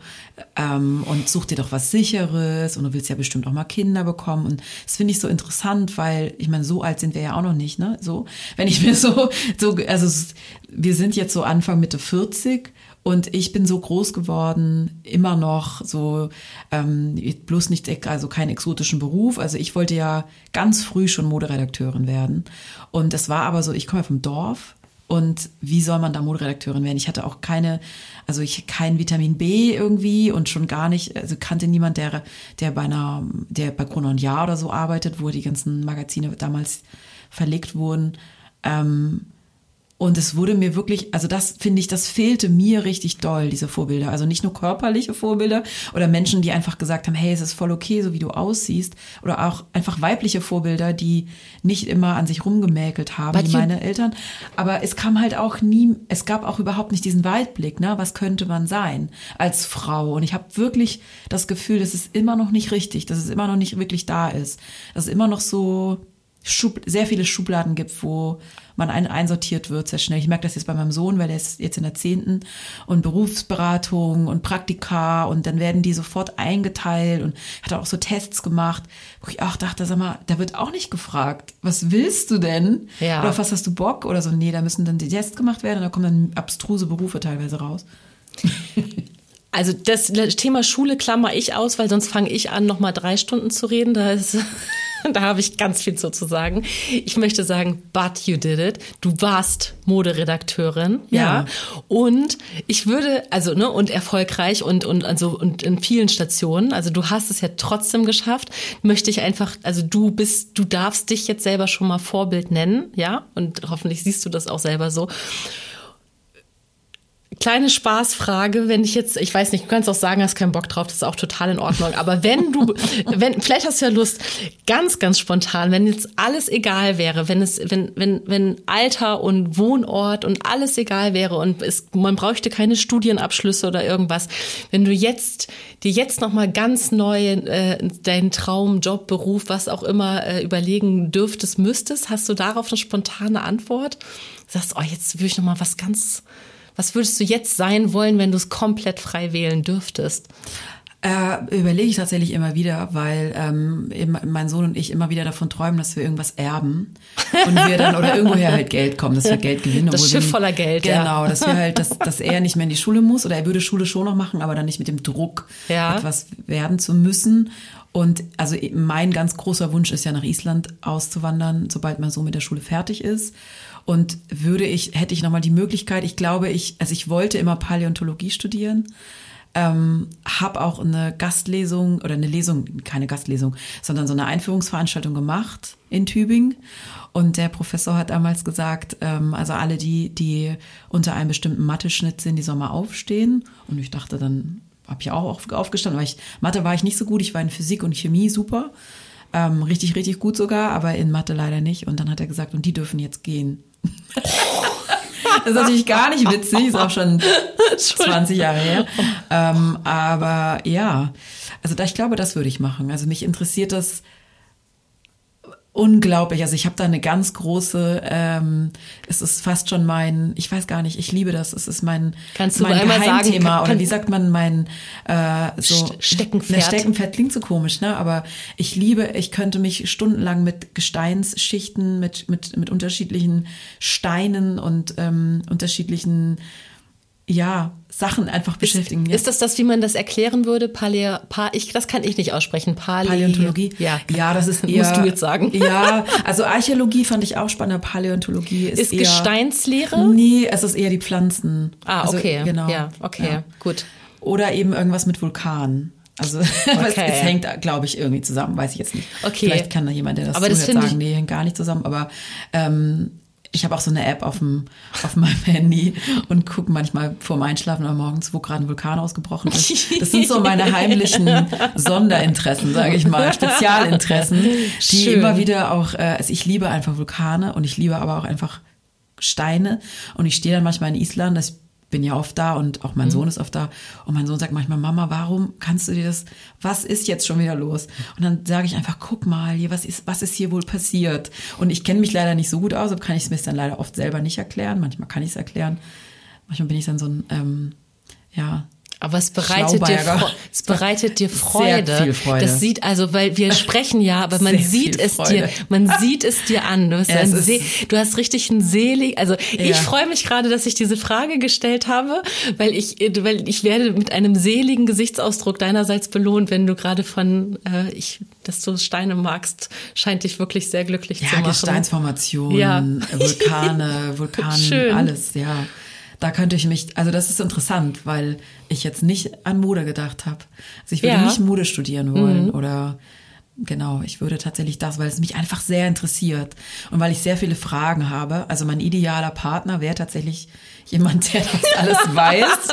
ähm, und such dir doch was Sicheres und du willst ja bestimmt auch mal Kinder bekommen. Und das finde ich so interessant, weil ich meine, so alt sind wir ja auch noch nicht, ne? So, wenn ich mir so, so, also wir sind jetzt so Anfang Mitte 40 und ich bin so groß geworden, immer noch so, ähm, bloß nicht, also keinen exotischen Beruf. Also ich wollte ja ganz früh schon Moderedakteurin werden. Und es war aber so, ich komme ja vom Dorf. Und wie soll man da Moderedakteurin werden? Ich hatte auch keine, also ich kein Vitamin B irgendwie und schon gar nicht, also kannte niemand, der, der bei einer, der bei Chrono und Jahr oder so arbeitet, wo die ganzen Magazine damals verlegt wurden. Ähm, und es wurde mir wirklich, also das finde ich, das fehlte mir richtig doll, diese Vorbilder. Also nicht nur körperliche Vorbilder oder Menschen, die einfach gesagt haben, hey, es ist voll okay, so wie du aussiehst. Oder auch einfach weibliche Vorbilder, die nicht immer an sich rumgemäkelt haben, But wie meine Eltern. Aber es kam halt auch nie, es gab auch überhaupt nicht diesen Weitblick, ne? Was könnte man sein als Frau? Und ich habe wirklich das Gefühl, dass es immer noch nicht richtig, dass es immer noch nicht wirklich da ist. Dass es immer noch so Schub, sehr viele Schubladen gibt, wo man ein, einsortiert wird sehr schnell. Ich merke das jetzt bei meinem Sohn, weil er ist jetzt in der zehnten und Berufsberatung und Praktika und dann werden die sofort eingeteilt und hat auch so Tests gemacht, wo ich auch dachte, sag mal, da wird auch nicht gefragt, was willst du denn? Ja. Oder auf was hast du Bock? Oder so, nee, da müssen dann die Tests gemacht werden und da kommen dann abstruse Berufe teilweise raus. Also das Thema Schule klammer ich aus, weil sonst fange ich an, nochmal drei Stunden zu reden. Da ist da habe ich ganz viel zu, zu sagen. Ich möchte sagen, but you did it. Du warst Moderedakteurin, ja. ja. Und ich würde, also, ne, und erfolgreich und, und, also, und in vielen Stationen. Also, du hast es ja trotzdem geschafft. Möchte ich einfach, also, du bist, du darfst dich jetzt selber schon mal Vorbild nennen, ja. Und hoffentlich siehst du das auch selber so kleine Spaßfrage, wenn ich jetzt, ich weiß nicht, du kannst auch sagen, hast keinen Bock drauf, das ist auch total in Ordnung. Aber wenn du, wenn, vielleicht hast du ja Lust, ganz, ganz spontan, wenn jetzt alles egal wäre, wenn es, wenn, wenn, wenn Alter und Wohnort und alles egal wäre und es, man bräuchte keine Studienabschlüsse oder irgendwas, wenn du jetzt, dir jetzt nochmal ganz neu äh, deinen Traum, Job, Beruf, was auch immer äh, überlegen dürftest, müsstest, hast du darauf eine spontane Antwort? Sagst, oh, jetzt will ich nochmal was ganz, was würdest du jetzt sein wollen, wenn du es komplett frei wählen dürftest? Äh, überlege ich tatsächlich immer wieder, weil ähm, mein Sohn und ich immer wieder davon träumen, dass wir irgendwas erben und wir dann oder irgendwoher halt Geld kommen, dass wir Geld gewinnen. Das Schiff voller Geld, genau, ja. dass wir halt, dass, dass er nicht mehr in die Schule muss oder er würde Schule schon noch machen, aber dann nicht mit dem Druck, ja. etwas werden zu müssen. Und also mein ganz großer Wunsch ist ja nach Island auszuwandern, sobald mein Sohn mit der Schule fertig ist. Und würde ich, hätte ich nochmal die Möglichkeit, ich glaube, ich, also ich wollte immer Paläontologie studieren, ähm, habe auch eine Gastlesung oder eine Lesung, keine Gastlesung, sondern so eine Einführungsveranstaltung gemacht in Tübingen. Und der Professor hat damals gesagt, ähm, also alle die, die unter einem bestimmten Mathe-Schnitt sind, die sollen mal aufstehen. Und ich dachte dann, habe ich auch aufgestanden, weil ich, Mathe war ich nicht so gut, ich war in Physik und Chemie super. Ähm, richtig, richtig gut sogar, aber in Mathe leider nicht. Und dann hat er gesagt, und die dürfen jetzt gehen. Das ist natürlich gar nicht witzig, ist auch schon 20 Jahre her. Ähm, aber ja, also da, ich glaube, das würde ich machen. Also mich interessiert das, unglaublich. Also ich habe da eine ganz große, ähm, es ist fast schon mein, ich weiß gar nicht, ich liebe das. Es ist mein, Kannst du mein einmal sagen, Geheimthema kann- oder wie sagt man, mein äh, so St- Steckenpferd. Ne, Steckenpferd klingt so komisch, ne? Aber ich liebe, ich könnte mich stundenlang mit Gesteinsschichten, mit mit mit unterschiedlichen Steinen und ähm, unterschiedlichen ja Sachen einfach beschäftigen. ja. Ist das das, wie man das erklären würde? Paleo, pa, ich, das kann ich nicht aussprechen. Palä Paläontologie? Ja. ja, das ist eher. Musst du jetzt sagen. Ja, also Archäologie fand ich auch spannend. Paläontologie ist, Ist eher. Gesteinslehre? Nee, es ist eher die Pflanzen. Ah, Also, okay. genau. Ja, okay, Ja. gut. Oder eben irgendwas mit Vulkanen. Also es, Okay. es hängt, glaube ich, irgendwie zusammen, weiß ich jetzt nicht. Okay. Vielleicht kann da jemand, der das, Aber das zuhört, finde sagen, nee, hängt gar nicht zusammen. Aber ähm, ich habe auch so eine App auf, dem, auf meinem Handy und gucke manchmal vorm Einschlafen oder morgens, wo gerade ein Vulkan ausgebrochen ist. Das sind so meine heimlichen Sonderinteressen, sage ich mal, Spezialinteressen, die Schön. immer wieder auch, äh, also ich liebe einfach Vulkane und ich liebe aber auch einfach Steine. Und ich stehe dann manchmal in Island, ich bin ja oft da und auch Mhm. mein Sohn ist oft da. Und mein Sohn sagt manchmal, Mama, warum kannst du dir das, was ist jetzt schon wieder los? Und dann sage ich einfach, guck mal, hier, was ist, was ist hier wohl passiert? Und ich kenne mich leider nicht so gut aus, aber kann ich es mir dann leider oft selber nicht erklären. Manchmal kann ich es erklären. Manchmal bin ich dann so ein, ähm, ja, Aber es bereitet dir. Fre- es bereitet dir Freude. Freude. Das sieht also, weil wir sprechen ja, aber man Sehr sieht es dir, man sieht es dir an. Du, bist Ja, du hast richtig ein selig, also ich Ja. freue mich gerade, dass ich diese Frage gestellt habe, weil ich, weil ich werde mit einem seligen Gesichtsausdruck deinerseits belohnt, wenn du gerade von, äh, ich, dass du Steine magst, scheint dich wirklich sehr glücklich zu Ja, machen. Gesteinsformationen, Ja. Vulkane, Vulkan, Schön. alles, ja. Da könnte ich mich, also das ist interessant, weil ich jetzt nicht an Mode gedacht habe. Also ich würde Ja. Mhm. nicht Mode studieren wollen oder genau, ich würde tatsächlich das, weil es mich einfach sehr interessiert und weil ich sehr viele Fragen habe. Also mein idealer Partner wäre tatsächlich jemand, der das alles weiß,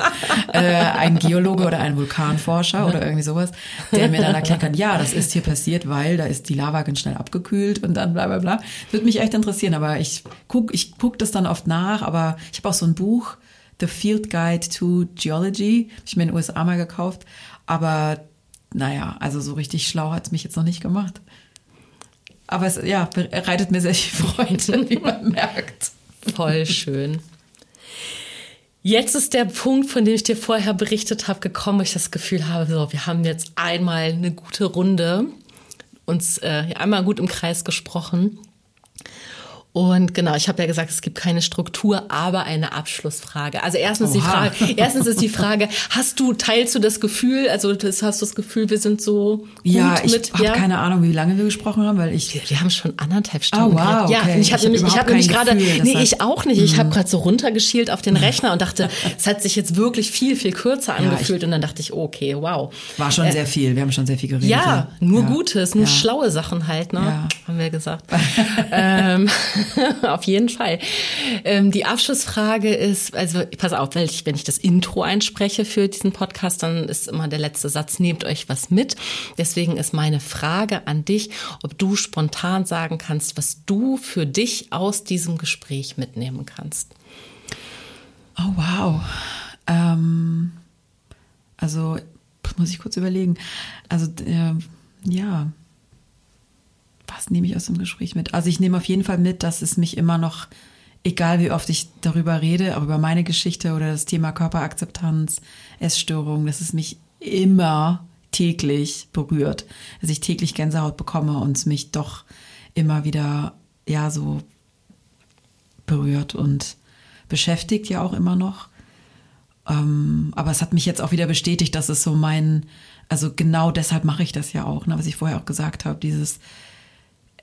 äh, ein Geologe oder ein Vulkanforscher oder irgendwie sowas, der mir dann erklären kann, ja, das ist hier passiert, weil da ist die Lava ganz schnell abgekühlt und dann bla bla bla. Würde mich echt interessieren, aber ich guck, ich guck das dann oft nach, aber ich habe auch so ein Buch, The Field Guide to Geology, hab ich mir in den USA mal gekauft, aber naja, also so richtig schlau hat's mich jetzt noch nicht gemacht. Aber es ja, bereitet mir sehr viel Freude, wie man merkt. Voll schön. Jetzt ist der Punkt, von dem ich dir vorher berichtet habe, gekommen, wo ich das Gefühl habe, so, wir haben jetzt einmal eine gute Runde, uns äh, einmal gut im Kreis gesprochen. Und genau, ich habe ja gesagt, es gibt keine Struktur, aber eine Abschlussfrage. Also erstens die Oha. Frage, erstens ist die Frage, hast du teilst du das Gefühl, also das, hast du das Gefühl, wir sind so gut Ja, ich mit habe keine Ahnung, wie lange wir gesprochen haben, weil ich wir, wir haben schon anderthalb Stunden. Oh, wow. Ja, okay. und ich habe Ich hab nämlich, ich überhaupt hab nämlich gerade, nee, ich auch nicht. Ich habe Mhm. gerade so runtergeschielt auf den Rechner und dachte, es hat sich jetzt wirklich viel, viel kürzer Ja, angefühlt. und dann dachte ich, okay, wow. war schon sehr viel. Wir haben schon sehr viel geredet. Äh, Ja, nur Ja. Gutes, nur Ja. schlaue Sachen halt, ne? Ja. Haben wir gesagt. ähm, auf jeden Fall. Ähm, die Abschlussfrage ist, also pass auf, weil ich, wenn ich das Intro einspreche für diesen Podcast, dann ist immer der letzte Satz, nehmt euch was mit. Deswegen ist meine Frage an dich, ob du spontan sagen kannst, was du für dich aus diesem Gespräch mitnehmen kannst. Oh, wow. Ähm, also, muss ich kurz überlegen. Also, äh, ja. Was nehme ich aus dem Gespräch mit? Also, ich nehme auf jeden Fall mit, dass es mich immer noch, egal wie oft ich darüber rede, auch über meine Geschichte oder das Thema Körperakzeptanz, Essstörung, dass es mich immer täglich berührt. Dass ich täglich Gänsehaut bekomme und es mich doch immer wieder, ja, so berührt und beschäftigt ja auch immer noch. Ähm, aber es hat mich jetzt auch wieder bestätigt, dass es so mein, also genau deshalb mache ich das ja auch, ne, was ich vorher auch gesagt habe, dieses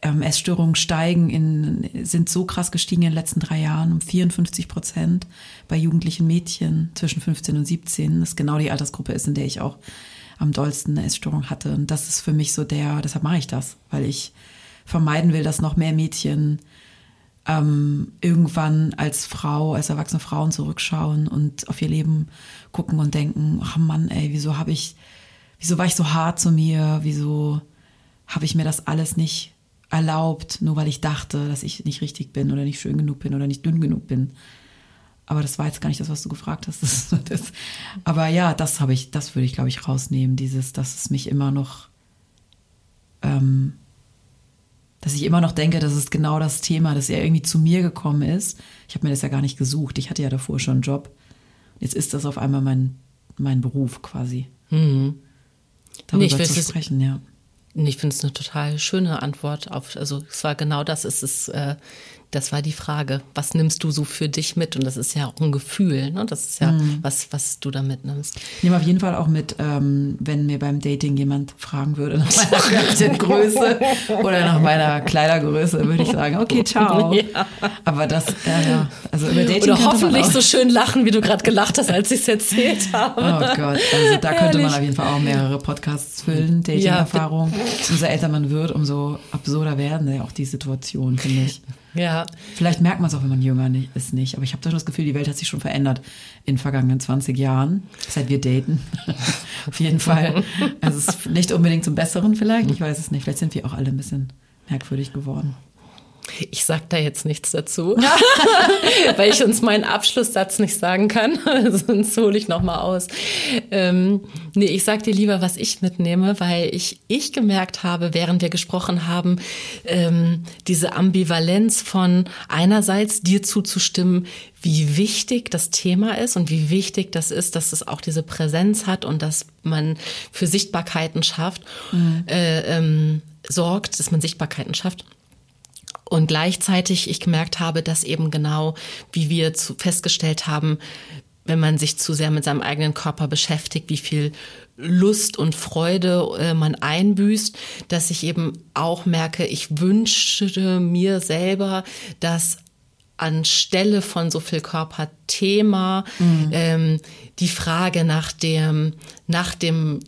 ähm, Essstörungen steigen in, sind so krass gestiegen in den letzten drei Jahren, um 54 Prozent bei jugendlichen Mädchen zwischen 15 und 17. Das genau die Altersgruppe ist, in der ich auch am dollsten eine Essstörung hatte. Und das ist für mich so der, deshalb mache ich das, weil ich vermeiden will, dass noch mehr Mädchen ähm, irgendwann als Frau, als erwachsene Frauen zurückschauen und auf ihr Leben gucken und denken, ach Mann, ey, wieso habe ich, wieso war ich so hart zu mir, wieso habe ich mir das alles nicht erlaubt, nur weil ich dachte, dass ich nicht richtig bin oder nicht schön genug bin oder nicht dünn genug bin. Aber das war jetzt gar nicht das, was du gefragt hast. Das, das. Aber ja, das habe ich, das würde ich, glaube ich, rausnehmen. Dieses, dass es mich immer noch, ähm, dass ich immer noch denke, das ist genau das Thema, dass er irgendwie zu mir gekommen ist. Ich habe mir das ja gar nicht gesucht. Ich hatte ja davor schon einen Job. Jetzt ist das auf einmal mein, mein Beruf quasi. Mhm. Darüber nee, zu sprechen, ja. Ich finde es eine total schöne Antwort auf, also es war genau das, es ist äh, das war die Frage, was nimmst du so für dich mit? Und das ist ja auch ein Gefühl, ne? Das ist ja mhm. was, was du da mitnimmst. Ich nehme auf jeden Fall auch mit, ähm, wenn mir beim Dating jemand fragen würde nach meiner Größe oder nach meiner Kleidergröße, würde ich sagen, okay, ciao. Ja. Aber das, äh, ja, also über Dating Oder hoffentlich so schön lachen, wie du gerade gelacht hast, als ich es erzählt habe. Oh Gott, also da könnte man auf jeden Fall auch mehrere Podcasts füllen, Dating-Erfahrung. Ja. Umso älter man wird, umso absurder werden ja auch die Situationen, finde ich. Ja. Vielleicht merkt man es auch, wenn man jünger ist, nicht. Aber ich habe doch das Gefühl, die Welt hat sich schon verändert in den vergangenen 20 Jahren, seit wir daten. Auf jeden Fall. Also es ist nicht unbedingt zum Besseren vielleicht. Ich weiß es nicht. Vielleicht sind wir auch alle ein bisschen merkwürdig geworden. Ich sag da jetzt nichts dazu, weil ich uns meinen Abschlusssatz nicht sagen kann. Sonst hole ich noch mal aus. Ähm, nee, ich sag dir lieber, was ich mitnehme, weil ich, ich gemerkt habe, während wir gesprochen haben, ähm, diese Ambivalenz von einerseits dir zuzustimmen, wie wichtig das Thema ist und wie wichtig das ist, dass es auch diese Präsenz hat und dass man für Sichtbarkeiten schafft, mhm. äh, ähm, sorgt, dass man Sichtbarkeiten schafft und gleichzeitig ich gemerkt habe, dass eben genau, wie wir zu, festgestellt haben, wenn man sich zu sehr mit seinem eigenen Körper beschäftigt, wie viel Lust und Freude äh, man einbüßt, dass ich eben auch merke, ich wünsche mir selber, dass anstelle von so viel Körperthema mhm. ähm, die Frage nach dem nach dem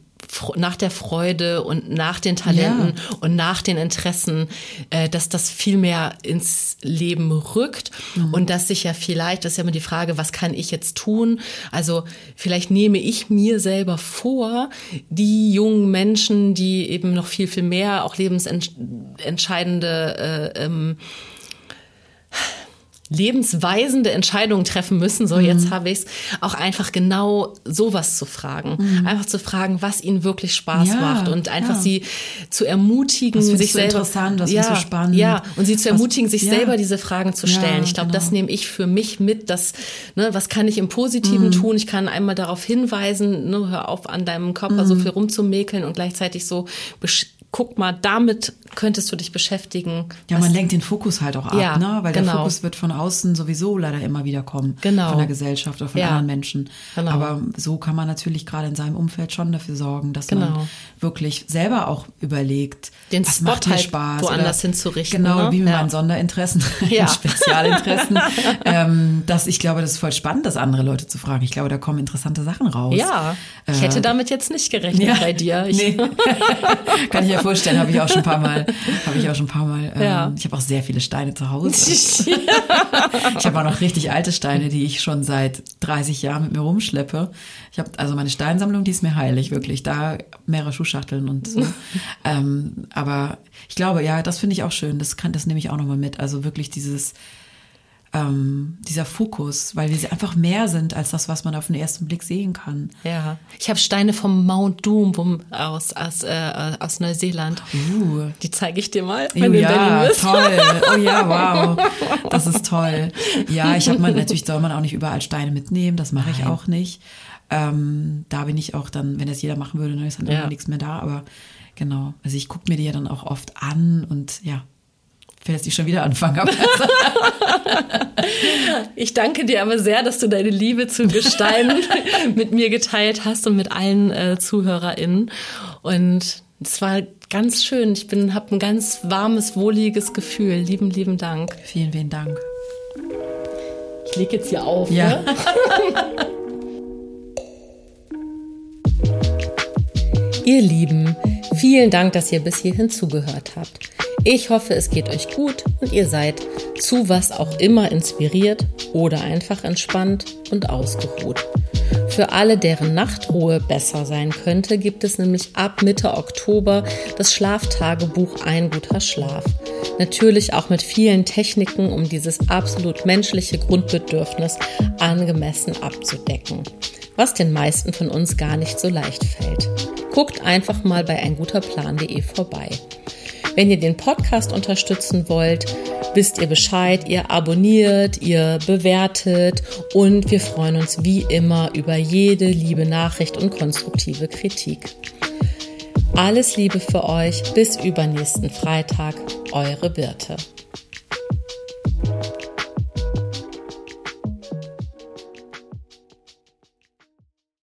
nach der Freude und nach den Talenten ja. und nach den Interessen, äh, dass das viel mehr ins Leben rückt mhm. und dass sich ja vielleicht, das ist ja immer die Frage, was kann ich jetzt tun? Also vielleicht nehme ich mir selber vor, die jungen Menschen, die eben noch viel, viel mehr auch lebensentscheidende äh, ähm, lebensweisende Entscheidungen treffen müssen, so mhm. jetzt habe ich es, auch einfach genau sowas zu fragen. Mhm. Einfach zu fragen, was ihnen wirklich Spaß ja, macht und einfach ja. sie zu ermutigen, sich selber. interessant, was ja, so spannend. Ja, und sie zu ermutigen, was, sich ja. selber diese Fragen zu stellen. ich glaube, genau. das nehme ich für mich mit, dass, ne, was kann ich im Positiven mhm. tun? Ich kann einmal darauf hinweisen, ne, hör auf, an deinem Körper so mhm. viel rumzumäkeln und gleichzeitig so guck mal, damit könntest du dich beschäftigen. Ja, man lenkt den Fokus halt auch ab, ja, ne? weil genau. der Fokus wird von außen sowieso leider immer wieder kommen. Genau. Von der Gesellschaft oder von ja. anderen Menschen. Genau. Aber so kann man natürlich gerade in seinem Umfeld schon dafür sorgen, dass genau. man wirklich selber auch überlegt, den was Spot macht mir halt Spaß. Woanders oder, hinzurichten. Genau, ne? wie mit ja. meinen Sonderinteressen, ja. Spezialinteressen. ähm, dass ich glaube, das ist voll spannend, das andere Leute zu fragen. Ich glaube, da kommen interessante Sachen raus. Ja, ich äh, hätte damit jetzt nicht gerechnet ja. bei dir. Ich nee. kann ich mir vorstellen, habe ich auch schon ein paar Mal habe ich auch schon ein paar Mal. Ähm, ja. Ich habe auch sehr viele Steine zu Hause. ich habe auch noch richtig alte Steine, die ich schon seit 30 Jahren mit mir rumschleppe. Ich habe also meine Steinsammlung, die ist mir heilig, wirklich. Da mehrere Schuhschachteln und so. ähm, aber ich glaube, ja, das finde ich auch schön. Das kann, das nehme ich auch nochmal mit. Also wirklich dieses ähm, dieser Fokus, weil wir einfach mehr sind als das, was man auf den ersten Blick sehen kann. Ja, ich habe Steine vom Mount Doom aus, aus, äh, aus Neuseeland. Uh. Die zeige ich dir mal, wenn uh, du ja, bist. toll. Oh ja, wow. Das ist toll. Ja, ich habe mal, natürlich soll man auch nicht überall Steine mitnehmen, das mache ich auch nicht. Ähm, da bin ich auch dann, wenn das jeder machen würde, dann ist dann ja. nichts mehr da, aber genau. Also ich gucke mir die ja dann auch oft an und ja, ich will jetzt nicht schon wieder anfangen. Aber ich danke dir aber sehr, dass du deine Liebe zu Gesteinen mit mir geteilt hast und mit allen äh, ZuhörerInnen. Und es war ganz schön. Ich bin, habe ein ganz warmes, wohliges Gefühl. Lieben, lieben Dank. Vielen, vielen Dank. Ich lege jetzt hier auf. Ja. Ne? Ihr Lieben, vielen Dank, dass ihr bis hierhin zugehört habt. Ich hoffe, es geht euch gut und ihr seid zu was auch immer inspiriert oder einfach entspannt und ausgeruht. Für alle, deren Nachtruhe besser sein könnte, gibt es nämlich ab Mitte Oktober das Schlaftagebuch Ein guter Schlaf. Natürlich auch mit vielen Techniken, um dieses absolut menschliche Grundbedürfnis angemessen abzudecken, was den meisten von uns gar nicht so leicht fällt. Guckt einfach mal bei einguterplan.de vorbei. Wenn ihr den Podcast unterstützen wollt, wisst ihr Bescheid, ihr abonniert, ihr bewertet und wir freuen uns wie immer über jede liebe Nachricht und konstruktive Kritik. Alles Liebe für euch, bis übernächsten Freitag, eure Birte.